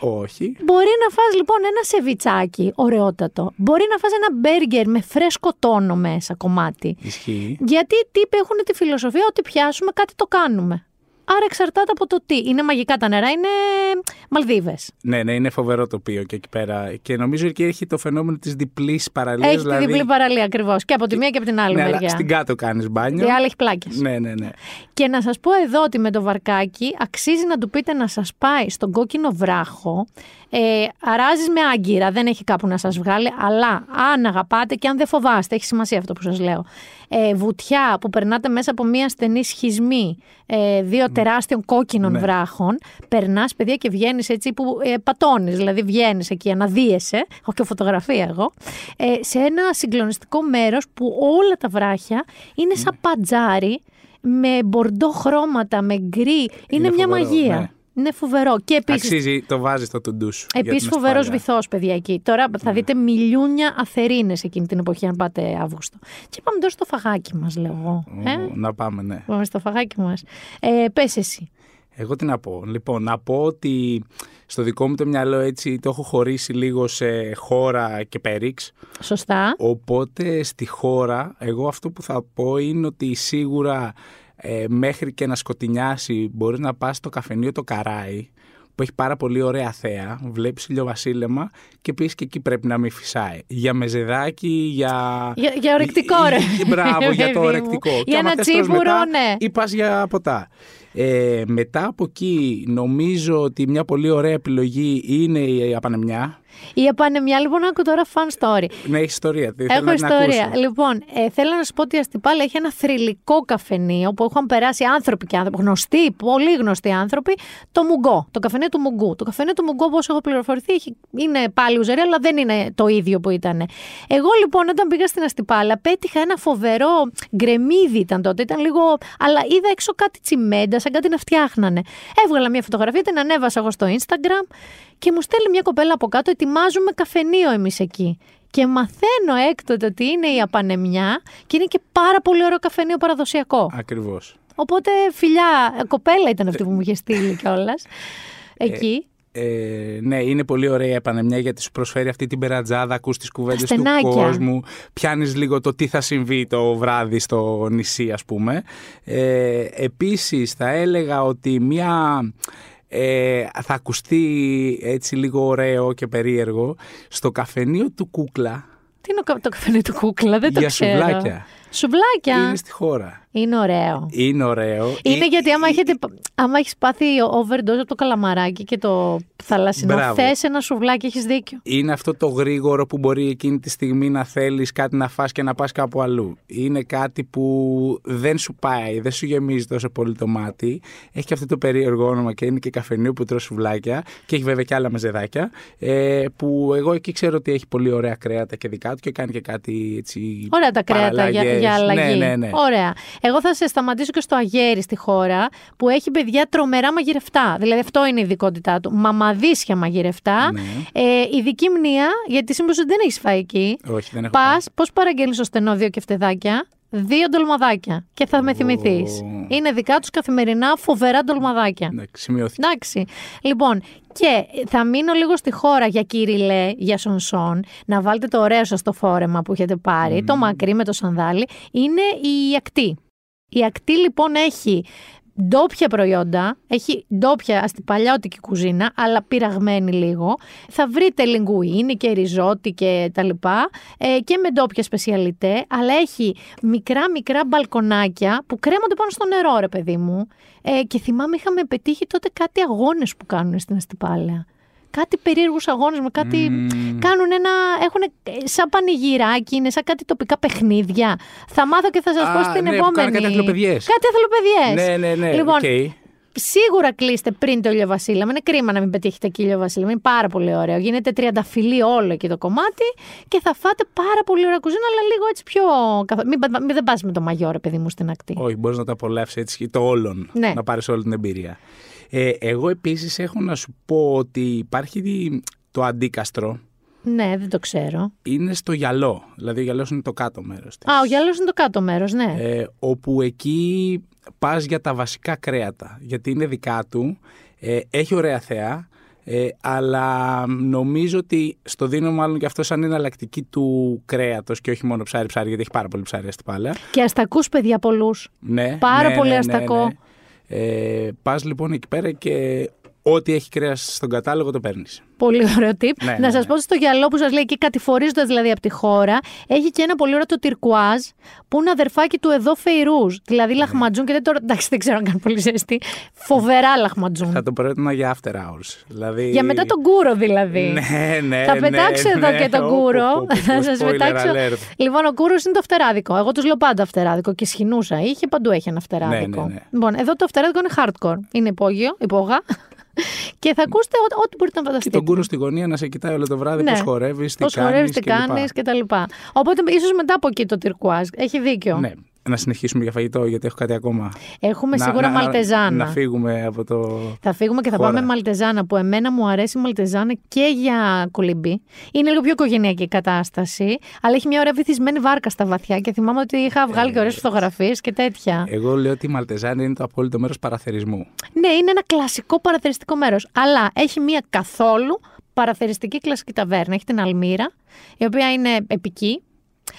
Όχι. Μπορεί να φας λοιπόν ένα σεβιτσάκι, ωραιότατο. Μπορεί να φας ένα μπέργκερ με φρέσκο τόνο μέσα κομμάτι. Ισχύει. Γιατί οι τύποι έχουν τη φιλοσοφία ότι πιάσουμε κάτι το κάνουμε. Άρα εξαρτάται από το τι. Είναι μαγικά τα νερά, είναι Μαλδίβες. Ναι, ναι, είναι φοβερό τοπίο και εκεί πέρα. Και νομίζω και έχει το φαινόμενο της διπλής παραλίας. Έχει τη διπλή παραλία ακριβώς. Και από τη μία και από την άλλη ναι, αλλά μεριά. στην κάτω κάνεις μπάνιο. Η άλλη έχει πλάκες. Ναι, ναι, ναι. Και να σας πω εδώ ότι με το βαρκάκι αξίζει να του πείτε να σας πάει στον κόκκινο βράχο. Ε, αράζεις με άγκυρα, δεν έχει κάπου να σας βγάλει, αλλά αν αγαπάτε και αν δεν φοβάστε, έχει σημασία αυτό που σας λέω. Ε, βουτιά που περνάτε μέσα από μια στενή σχισμή ε, δύο τεράστιων κόκκινων Ναι. βράχων, περνάς παιδιά και βγαίνεις έτσι που ε, πατώνεις, δηλαδή βγαίνεις εκεί, αναδύεσαι, έχω και φωτογραφία εγώ, ε, σε ένα συγκλονιστικό μέρος που όλα τα βράχια είναι σαν πατζάρι, με μπορντό χρώματα, με γκρι. Είναι, μια φοβερό, μαγεία. ναι. Είναι φοβερό. Και επίση. Αξίζει, το βάζεις στο τουντού σου. για Επίσης, την φοβερός ασφάλεια. βυθός, παιδιά εκεί. Τώρα θα δείτε μιλιούνια αθερίνες εκείνη την εποχή, αν πάτε Αύγουστο. Και πάμε τώρα στο φαγάκι μας, λέω εγώ. Ω, Ε; Να πάμε, ναι. Πάμε στο φαγάκι μας. Ε, Πες εσύ. Εγώ τι να πω. Λοιπόν, να πω ότι στο δικό μου το μυαλό έτσι το έχω χωρίσει λίγο σε χώρα και πέριξ. Σωστά. Οπότε στη χώρα, εγώ αυτό που θα πω είναι ότι σίγουρα ε, μέχρι και να σκοτεινιάσει μπορεί να πας στο καφενείο το Καράι που έχει πάρα πολύ ωραία θέα, βλέπεις ηλιοβασίλεμα και επίσης και εκεί πρέπει να μην φυσάει. Για μεζεδάκι, για... Για, για ορεκτικό, ρε. Ή- Μπράβο, για Παιδί το μου. ορεκτικό. Και Για άμα ένα θες τρως τσίπουρο, μετά, ναι. Ή πας για ποτά. Ε, μετά από εκεί νομίζω ότι μια πολύ ωραία επιλογή είναι η απανεμιά. Η επανεμιά, λοιπόν, άκου τώρα fun story. Ναι, έχει ιστορία. τι- θέλω Έχω να την ιστορία. ακούσω. Λοιπόν, ε, θέλω να σου πω ότι η Αστυπάλα έχει ένα θρηλυκό καφενείο που έχουν περάσει άνθρωποι και άνθρωποι, γνωστοί, πολύ γνωστοί άνθρωποι, το Μουγκό, το καφενείο του Μουγκού. Το καφενείο του Μουγκό, όπως έχω πληροφορηθεί, έχει- είναι πάλι ουζερή, αλλά δεν είναι το ίδιο που ήταν. Εγώ λοιπόν, όταν πήγα στην Αστυπάλα, πέτυχα ένα φοβερό γκρεμίδι ήταν τότε, ήταν λίγο. Αλλά είδα έξω κάτι τσιμέντα, σαν κάτι να φτιάχνανε. Έβγαλα μια φωτογραφία, την ανέβασα εγώ στο Instagram και μου στέλνει μια κοπέλα από κάτω, ετοιμάζουμε καφενείο εμείς εκεί. Και μαθαίνω έκτοτε ότι είναι η απανεμιά και είναι και πάρα πολύ ωραίο καφενείο παραδοσιακό. Ακριβώς. Οπότε φιλιά, ε, κοπέλα ήταν αυτή που μου είχε στείλει κιόλας. Εκεί. Ε, ναι, είναι πολύ ωραία η επανεμιά γιατί σου προσφέρει αυτή την περατζάδα, ακούς τις κουβέντες του Ασθενάκια. κόσμου, πιάνεις λίγο το τι θα συμβεί το βράδυ στο νησί ας πούμε. Ε, επίσης θα έλεγα ότι μια... Ε, θα ακουστεί έτσι λίγο ωραίο και περίεργο στο καφενείο του Κούκλα Τι είναι ο κα- το καφενείο του κούκλα, δεν το για ξέρω. σουβλάκια. Σουβλάκια. Είναι στη χώρα. Είναι ωραίο. Είναι ωραίο. Είναι Ε, γιατί άμα, έχετε, άμα έχεις πάθει overdose από το καλαμαράκι και το θαλασσινό, Μπράβο. θες ένα σουβλάκι, έχεις δίκιο. είναι αυτό το γρήγορο που μπορεί εκείνη τη στιγμή να θέλεις κάτι να φας και να πας κάπου αλλού. Είναι κάτι που δεν σου πάει, δεν σου γεμίζει τόσο πολύ το μάτι. Έχει και αυτό το περίεργο όνομα και είναι και καφενείο που τρως σουβλάκια και έχει βέβαια και άλλα μεζεδάκια ε, που εγώ εκεί ξέρω ότι έχει πολύ ωραία κρέατα και δικά του και κάνει και κάτι έτσι Ωραία τα κρέατα για, παραλλαγές. Για αλλαγή. Ναι, ναι, ναι. Ωραία. Εγώ θα σε σταματήσω και στο Αγέρι στη χώρα που έχει παιδιά τρομερά μαγειρευτά. Δηλαδή αυτό είναι η ειδικότητά του. Μαμαδίσια μαγειρευτά. Ναι. Ε, ειδική μνήα, γιατί σύμπως δεν έχεις φάει εκεί. Όχι, δεν έχω Πας, πώς παραγγέλνει στο στενό δύο κεφτεδάκια, δύο ντολμαδάκια. Και θα με θυμηθείς. Είναι δικά τους καθημερινά φοβερά ντολμαδάκια. Εντάξει, σημειώθηκε. Εντάξει. Λοιπόν, και θα μείνω λίγο στη χώρα για κυριλέ, για σονσόν, να βάλετε το ωραίο σας το φόρεμα που έχετε πάρει, το μακρύ με το σανδάλι, είναι η ακτή. Η ακτή λοιπόν έχει ντόπια προϊόντα, έχει ντόπια αστιπαλιώτικη κουζίνα, αλλά πειραγμένη λίγο. Θα βρείτε λιγκουίνι και ριζότι και τα λοιπά ε, και με ντόπια σπεσιαλιτέ, αλλά έχει μικρά μικρά μπαλκονάκια που κρέμονται πάνω στο νερό ρε παιδί μου. Ε, και θυμάμαι είχαμε πετύχει τότε κάτι αγώνες που κάνουν στην Αστυπάλαια. Κάτι περίεργους αγώνες με κάτι... Κάνουν ένα... Έχουν σαν πανηγυράκι, είναι σαν κάτι τοπικά παιχνίδια. Θα μάθω και θα σας Α, πω στην ναι, που επόμενη. κάνουν κάτι αθλοπαιδιές. Κάτι αθλοπαιδιές. Ναι, ναι, ναι. Λοιπόν, οκ. Σίγουρα κλείστε πριν το ηλιοβασίλεμα. Είναι κρίμα να μην πετύχετε εκεί ηλιοβασίλεμα. Είναι πάρα πολύ ωραίο. Γίνεται τριανταφυλλή όλο εκεί το κομμάτι και θα φάτε πάρα πολύ ωραία κουζίνα, αλλά λίγο έτσι πιο. καθο- Μην, πα- μην δεν πας με το μαγιό, ρε παιδί μου, στην ακτή. Όχι, μπορείς να το απολαύσεις έτσι το όλον. Ναι. Να πάρεις όλη την εμπειρία. Ε, εγώ επίσης έχω να σου πω ότι υπάρχει το αντίκαστρο. Ναι, δεν το ξέρω. Είναι στο γυαλό. Δηλαδή, ο γυαλός είναι το κάτω μέρος. Α, ο γυαλός είναι το κάτω μέρος, ναι. ε, όπου εκεί πας για τα βασικά κρέατα, γιατί είναι δικά του, ε, έχει ωραία θέα, ε, αλλά νομίζω ότι στο δίνω μάλλον και αυτό σαν εναλλακτική του κρέατος και όχι μόνο ψάρι-ψάρι, γιατί έχει πάρα πολύ ψάρι στη πάλαια. Και αστακούς, παιδιά, πολλούς. Ναι, Πάρα ναι, πολύ ναι, ναι, αστακό. Ναι. Ε, πας λοιπόν εκεί πέρα και ό,τι έχει κρέας στον κατάλογο το παίρνεις. Πολύ ωραίο tip. Ναι, να ναι, σας ναι. πω ότι στο γιαλό που σας λέει εκεί κατηφορίζοντας δηλαδή από τη χώρα, έχει και ένα πολύ ωραίο το τυρκουάζ που είναι αδερφάκι του εδώ Φεϊρούζ. Ναι. Δηλαδή λαχματζούν και δεν το. Εντάξει, δεν ξέρω αν κάνει πολύ ζέστη. Φοβερά λαχματζούν. Θα το πρότεινα για after hours. Δηλαδή... Για μετά τον κούρο δηλαδή. Ναι, ναι, Θα ναι, πετάξω εδώ ναι. και τον Ω, κούρο. πω, πω, πω, Θα σας spoiler πετάξω. alert. Λοιπόν, ο κούρος είναι το φτεράδικο. Εγώ τους λέω πάντα φτεράδικο και σχοινούσα. Είχε παντού έχει ένα φτεράδικο. Ναι, ναι, ναι. Λοιπόν, εδώ το φτεράδικο είναι hardcore. Είναι υπόγειο, υπόγα. Και θα ακούσετε ό- ό,τι μπορείτε να Και φανταστείτε. τον κούρο στη γωνία να σε κοιτάει όλο το βράδυ Ναι. πώς χορεύεις, τι Πώς κάνεις χορεύεις, τι και λοιπά. κάνεις κτλ. Οπότε ίσως μετά από εκεί το τυρκουάζ. Έχει δίκιο. Ναι, να συνεχίσουμε για φαγητό γιατί έχω κάτι ακόμα. Έχουμε Να- σίγουρα να- να- μαλτεζάνα. Να, φύγουμε από το... Θα φύγουμε και θα χώρα. πάμε μαλτεζάνα που εμένα μου αρέσει η μαλτεζάνα και για κολυμπή. Είναι λίγο πιο οικογενειακή κατάσταση, αλλά έχει μια ωραία βυθισμένη βάρκα στα βαθιά και θυμάμαι ότι είχα βγάλει και ωραίες φωτογραφίες και τέτοια. Εγώ λέω ότι η Μαλτεζάνη είναι το απόλυτο μέρος παραθερισμού. Ναι, είναι ένα κλασικό παραθεριστικό μέρος. Αλλά έχει μια καθόλου παραθεριστική κλασική ταβέρνα. Έχει την Αλμύρα, η οποία είναι επική.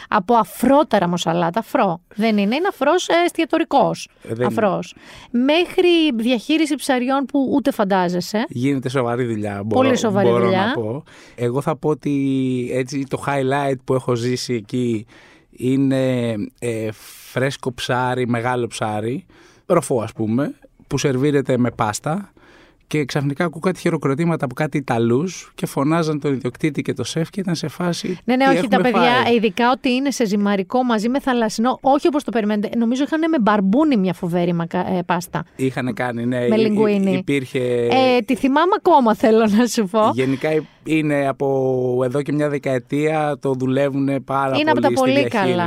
Από αφρόταρα μοσαλάτα, αφρό. Δεν είναι, είναι αφρός εστιατορικός. Ε, δεν Αφρός. Μέχρι διαχείριση ψαριών που ούτε φαντάζεσαι. Γίνεται σοβαρή δουλειά, μπορώ, Πολύ σοβαρή μπορώ δουλειά. να πω. Εγώ θα πω ότι έτσι το highlight που έχω ζήσει εκεί είναι ε, φρέσκο ψάρι, μεγάλο ψάρι, ροφό ας πούμε, που σερβίρεται με πάστα και ξαφνικά ακούω κάτι χειροκροτήματα από κάτι Ιταλούς και φωνάζαν τον ιδιοκτήτη και το σεφ και ήταν σε φάση Ναι, ναι, «Τι όχι τα έχουμε παιδιά, φάει;» ειδικά ότι είναι σε ζυμαρικό μαζί με θαλασσινό, όχι όπως το περιμένετε. Νομίζω είχαν με μπαρμπούνι μια φοβερή μακα- ε, πάστα. Είχαν κάνει, ναι, Με υ- υ- λιγκουίνι. υπήρχε... Ε, τη θυμάμαι ακόμα, θέλω να σου πω. Γενικά είναι από εδώ και μια δεκαετία το δουλεύουν πάρα Είναι από πολύ τα πολύ στη καλά.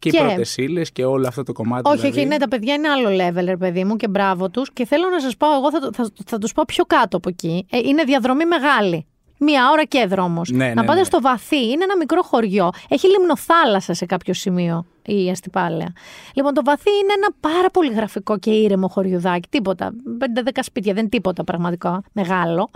Διαχείριση. Και, Και- οι πρώτες ύλες και όλο αυτό το κομμάτι. Όχι, δηλαδή. όχι, ναι, τα παιδιά είναι άλλο level, ρε παιδί μου, και μπράβο τους. Και θέλω να σας πω, εγώ θα, το- θα, θα τους πω πιο κάτω από εκεί. Ε, είναι διαδρομή μεγάλη. Μία ώρα και δρόμος. Ναι, να ναι, πάτε ναι. στο βαθύ. Είναι ένα μικρό χωριό. Έχει λιμνοθάλασσα σε κάποιο σημείο η Αστυπάλαια. Λοιπόν, το βαθύ είναι ένα πάρα πολύ γραφικό και ήρεμο χωριουδάκι. Τίποτα. 5-10 σπίτια, δεν τίποτα πραγματικά μεγάλο.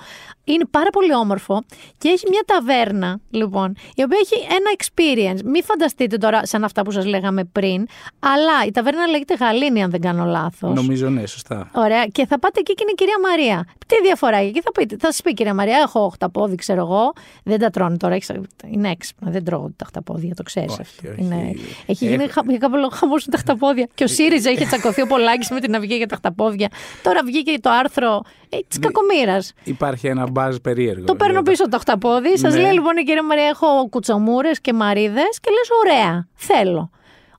Είναι πάρα πολύ όμορφο και έχει μια ταβέρνα, λοιπόν, η οποία έχει ένα experience. Μην φανταστείτε τώρα σαν αυτά που σας λέγαμε πριν, αλλά η ταβέρνα λέγεται Γαλήνη, αν δεν κάνω λάθος. Νομίζω ναι, σωστά. Ωραία. Και θα πάτε εκεί και είναι η κυρία Μαρία. Τι διαφορά έχει εκεί, θα πείτε. Θα σας πει κυρία Μαρία, έχω οχταπόδι, ξέρω εγώ. Δεν τα τρώνε τώρα. έχεις- Είναι έξυπνα. Δεν τρώω τα οχταπόδια, το ξέρεις Όχι, αυτό. όχι. Είναι... Έχει γίνει Έχω- χα... για κάποιο λόγο χαμός με τα οχταπόδια. Και ο ΣΥΡΙΖΑ είχε τσακωθεί ο Πολάκης με την Αυγή για τα οχταπόδια. Τώρα βγήκε το άρθρο ε, της κακομήρα. Υπάρχει ένα μπάζ περίεργο. Το παίρνω πίσω το οχταπόδι. Σας Ναι. λέει λοιπόν η κυρία Μαρία: Έχω κουτσομούρες και μαρίδες και λες: Ωραία, θέλω.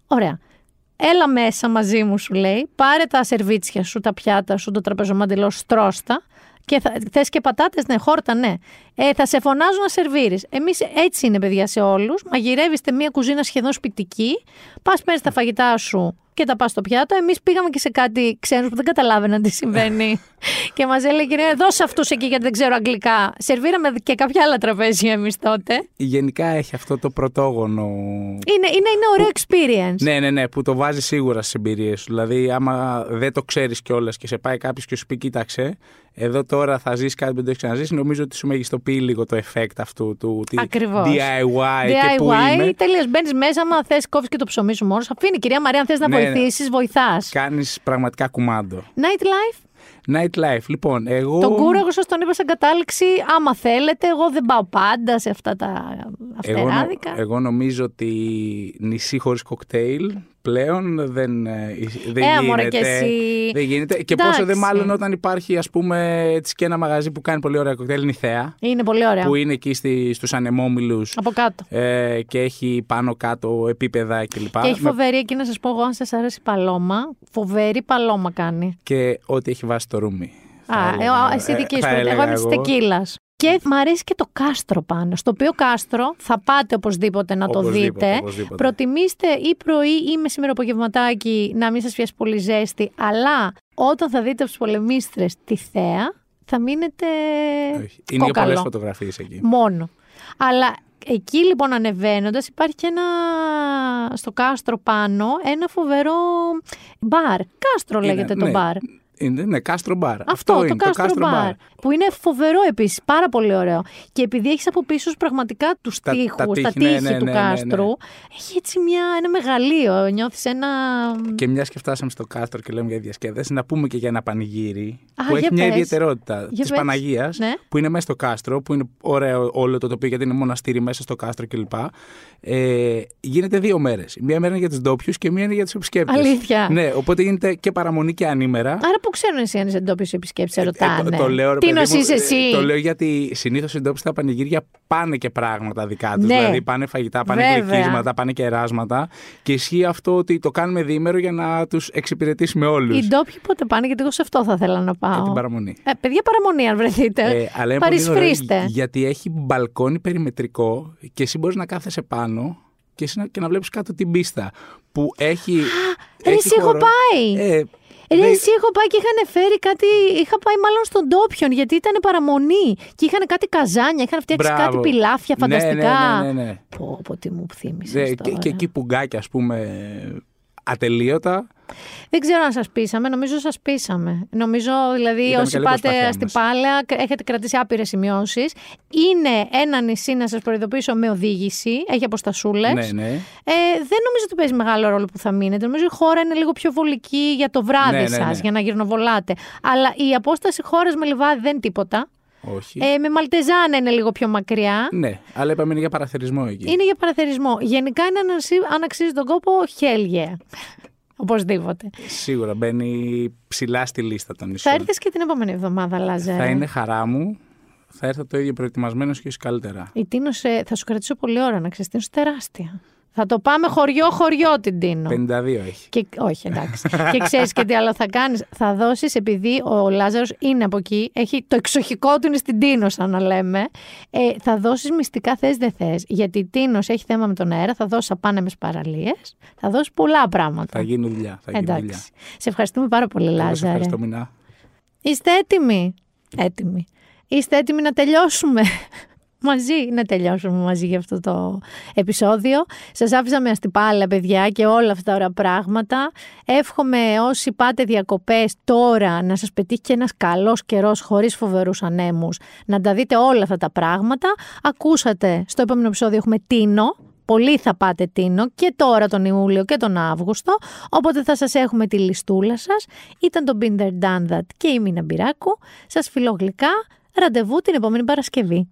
Ωραία. Έλα μέσα μαζί μου, σου λέει. Πάρε τα σερβίτσια σου, τα πιάτα σου, το τραπεζομάντιλο, στρώστα. Και θα, θες και πατάτες, ναι, χόρτα, ναι. Ε, θα σε φωνάζουν να σερβίρεις. Εμείς έτσι είναι, παιδιά, σε όλους. Μαγειρεύεστε μια κουζίνα σχεδόν σπιτική. Πας παίρνεις τα φαγητά σου και τα πας στο πιάτο. Εμείς πήγαμε και σε κάτι ξένους που δεν καταλάβαιναν τι συμβαίνει. και μας έλεγε, κυρία, δώσε αυτούς εκεί γιατί δεν ξέρω αγγλικά. Σερβίραμε και κάποια άλλα τραπέζια εμείς τότε. Γενικά έχει αυτό το πρωτόγονο. Είναι, είναι, είναι ωραίο experience. Ναι, ναι, ναι, που το βάζει σίγουρα στις εμπειρίες σου. Δηλαδή, άμα δεν το ξέρεις κιόλας και σε πάει κάποιος και σου πει, κοίταξε, εδώ τώρα θα ζήσει κάτι που δεν το έχεις ξαναζήσει, νομίζω ότι σου μεγιστοποιεί λίγο το effect αυτού του τι Ακριβώς. DIY, και πού DIY, είμαι. τελείω. Μπαίνεις μέσα, άμα θες, κόβεις και το ψωμί σου μόνος. Αφήνει, κυρία Μαρία, αν θες να Ναι, ναι. Βοηθήσεις, βοηθάς. Κάνεις πραγματικά κουμάντο. Nightlife. Nightlife, λοιπόν, εγώ. Τον κούρο, εγώ σας τον είπα σαν κατάληξη. Άμα θέλετε, εγώ δεν πάω πάντα σε αυτά τα εγώ, νο- αυτεράδικα. εγώ νομίζω ότι νησί χωρίς κοκτέιλ πλέον δεν, ε, δεν Ε, μωρέ, γίνεται. και εσύ. Δεν γίνεται. Και Εντάξει. πόσο δε μάλλον όταν υπάρχει, ας πούμε, έτσι και ένα μαγαζί που κάνει πολύ ωραία κοκτέιλ, είναι η Θέα. Είναι πολύ ωραία. Που είναι εκεί στη, στους ανεμόμυλους Από κάτω. ε, και έχει πάνω κάτω επίπεδα κλπ. Και έχει Με- φοβερή, εκεί να σας πω εγώ, αν σας αρέσει paloma, φοβερή paloma κάνει. και ό,τι έχει βάση το ρούμι. θα Α, έλεγα. ε, εσύ Ε, δική σου. θα Εγώ έλεγα είμαι τη τεκίλας. Και μ' αρέσει και το κάστρο πάνω. Στο οποίο κάστρο θα πάτε οπωσδήποτε να το Οπωσδήποτε, δείτε. οπωσδήποτε. Προτιμήστε ή πρωί ή μεσημέρι απογευματάκι να μην σας πιάσει πολύ ζέστη. Αλλά όταν θα δείτε από τις πολεμίστρες τη θέα, θα μείνετε. Όχι. Είναι για κόκαλο. πολλές φωτογραφίες εκεί. Μόνο. Αλλά εκεί λοιπόν ανεβαίνοντας υπάρχει και ένα στο κάστρο πάνω ένα φοβερό μπαρ. Κάστρο Είναι, λέγεται το ναι. μπαρ. Είναι, ναι, κάστρο μπαρ. Αυτό, το είναι, κάστρο μπαρ. Που είναι φοβερό επίσης, πάρα πολύ ωραίο. Και επειδή έχεις από πίσω σου πραγματικά τους Τα- τα τοίχου, τα τείχη, τείχη ναι, ναι, του ναι, ναι, κάστρου, ναι. έχει έτσι μια, ένα μεγαλείο. Νιώθεις ένα. Και μιας και φτάσαμε στο κάστρο και λέμε για διασκέδαση, να πούμε και για ένα πανηγύρι Α, που για έχει μια πες. ιδιαιτερότητα Για της πες. Παναγίας, Ναι. που είναι μέσα στο κάστρο, που είναι ωραίο όλο το τοπίο γιατί είναι μοναστήρι μέσα στο κάστρο κλπ. Ε, γίνεται δύο μέρες. Μία μέρα είναι για τους ντόπιους και μία είναι για τους επισκέπτες. Αλήθεια. Ναι, οπότε γίνεται και παραμονή και ανήμερα. Άρα που ξέρουν εσύ αν είσαι εντόπιο επισκέπτη, σε Ε, ρωτάνε. το, το λέω, ρε Τι παιδί μου, νοσείς ε, εσύ; Το λέω γιατί συνήθως οι ντόπιοι στα πανηγύρια πάνε και πράγματα δικά τους. Ναι. Δηλαδή πάνε φαγητά, πάνε Βέβαια. γλυκίσματα, πάνε κεράσματα. Και ισχύει αυτό ότι το κάνουμε διήμερο για να τους εξυπηρετήσουμε όλους. Οι ντόπιοι πότε πάνε, γιατί εγώ σε αυτό θα ήθελα να πάω. την παραμονή. Ε, παιδιά, παραμονή αν βρεθείτε. Ε, αλλά είναι πολύ ωραίο Παρισφρίστε. γιατί έχει μπαλκόνι περιμετρικό και εσύ μπορείς να κάθεσαι πάνω και, εσύ να, και να βλέπεις κάτω την πίστα. Που έχει. Ρε, έχει εσύ έχω χώρο. πάει. Ε, Ρε, δεν- εσύ έχω πάει και είχαν φέρει κάτι. Είχα πάει μάλλον στον Τόπιον γιατί ήταν παραμονή. Και είχαν κάτι καζάνια, είχαν φτιάξει Μπράβο. κάτι πιλάφια Ναι, ναι, φανταστικά. ναι, ναι, ναι. Πω, πω, τι μου θύμισες Ναι, και, τώρα. και εκεί πουγκάκια, ας πούμε, ατελείωτα. Δεν ξέρω αν σας πείσαμε, νομίζω σας πείσαμε. Νομίζω δηλαδή Ήταν όσοι καλή πάτε προσπάθειά στην μας. Πάλαια κ- έχετε κρατήσει άπειρες σημειώσεις. Είναι ένα νησί, να σας προειδοποιήσω, με οδήγηση. Έχει αποστασούλες. Ναι, ναι. Ε, δεν νομίζω ότι παίζει μεγάλο ρόλο που θα μείνετε. Νομίζω η χώρα είναι λίγο πιο βολική για το βράδυ Ναι, ναι, σας, ναι. για να γυρνοβολάτε. Αλλά η απόσταση χώρας με λιβάδι δεν είναι τίποτα. Όχι. Ε, με Μαλτεζάνα είναι λίγο πιο μακριά. Ναι, αλλά είπαμε είναι για παραθερισμό εκεί. Είναι για παραθερισμό. Γενικά είναι αν, ασύ- αν αξίζει τον κόπο, hell yeah. Οπωσδήποτε. Σίγουρα μπαίνει ψηλά στη λίστα των Θα νησιών. έρθεις και την επόμενη εβδομάδα, Λάζαρε. Θα είναι χαρά μου. Θα έρθω το ίδιο προετοιμασμένος και ίσως καλύτερα. Η Τίνος, ε, θα σου κρατήσω πολύ ώρα να ξέρεις. Τίνος τεράστια. Θα το πάμε χωριό-χωριό την Τίνο. 52 έχει. Και, όχι, εντάξει. και ξέρεις και τι άλλο θα κάνεις. Θα δώσεις, επειδή ο Λάζαρος είναι από εκεί, έχει το εξοχικό του είναι στην Τίνο, σαν να λέμε. Ε, θα δώσεις μυστικά θες δεν θες. Γιατί η Τίνος έχει θέμα με τον αέρα, θα δώσεις απάνεμες παραλίες, θα δώσεις πολλά πράγματα. Θα γίνει δουλειά. Θα γίνει δουλειά. Εντάξει. Σε ευχαριστούμε πάρα πολύ, Εγώ σε Λάζαρε. ευχαριστώ, Μινά. Είστε έτοιμοι; Έτοιμοι. Είστε έτοιμοι να τελειώσουμε; Μαζί, να τελειώσουμε μαζί για αυτό το επεισόδιο. Σας άφησα με αστυπάλα, παιδιά, και όλα αυτά τα ωραία πράγματα. Εύχομαι όσοι πάτε διακοπές τώρα να σας πετύχει και ένας καλός καιρός χωρίς φοβερούς ανέμους, να τα δείτε όλα αυτά τα πράγματα. Ακούσατε, στο επόμενο επεισόδιο έχουμε Τίνο, Πολλοί θα πάτε Τίνο και τώρα τον Ιούλιο και τον Αύγουστο, οπότε θα σας έχουμε τη λιστούλα σας. Ήταν το Binder Done That και η Μίνα Μπυράκου. Σας φιλώ γλυκά. Ραντεβού την επόμενη Παρασκευή.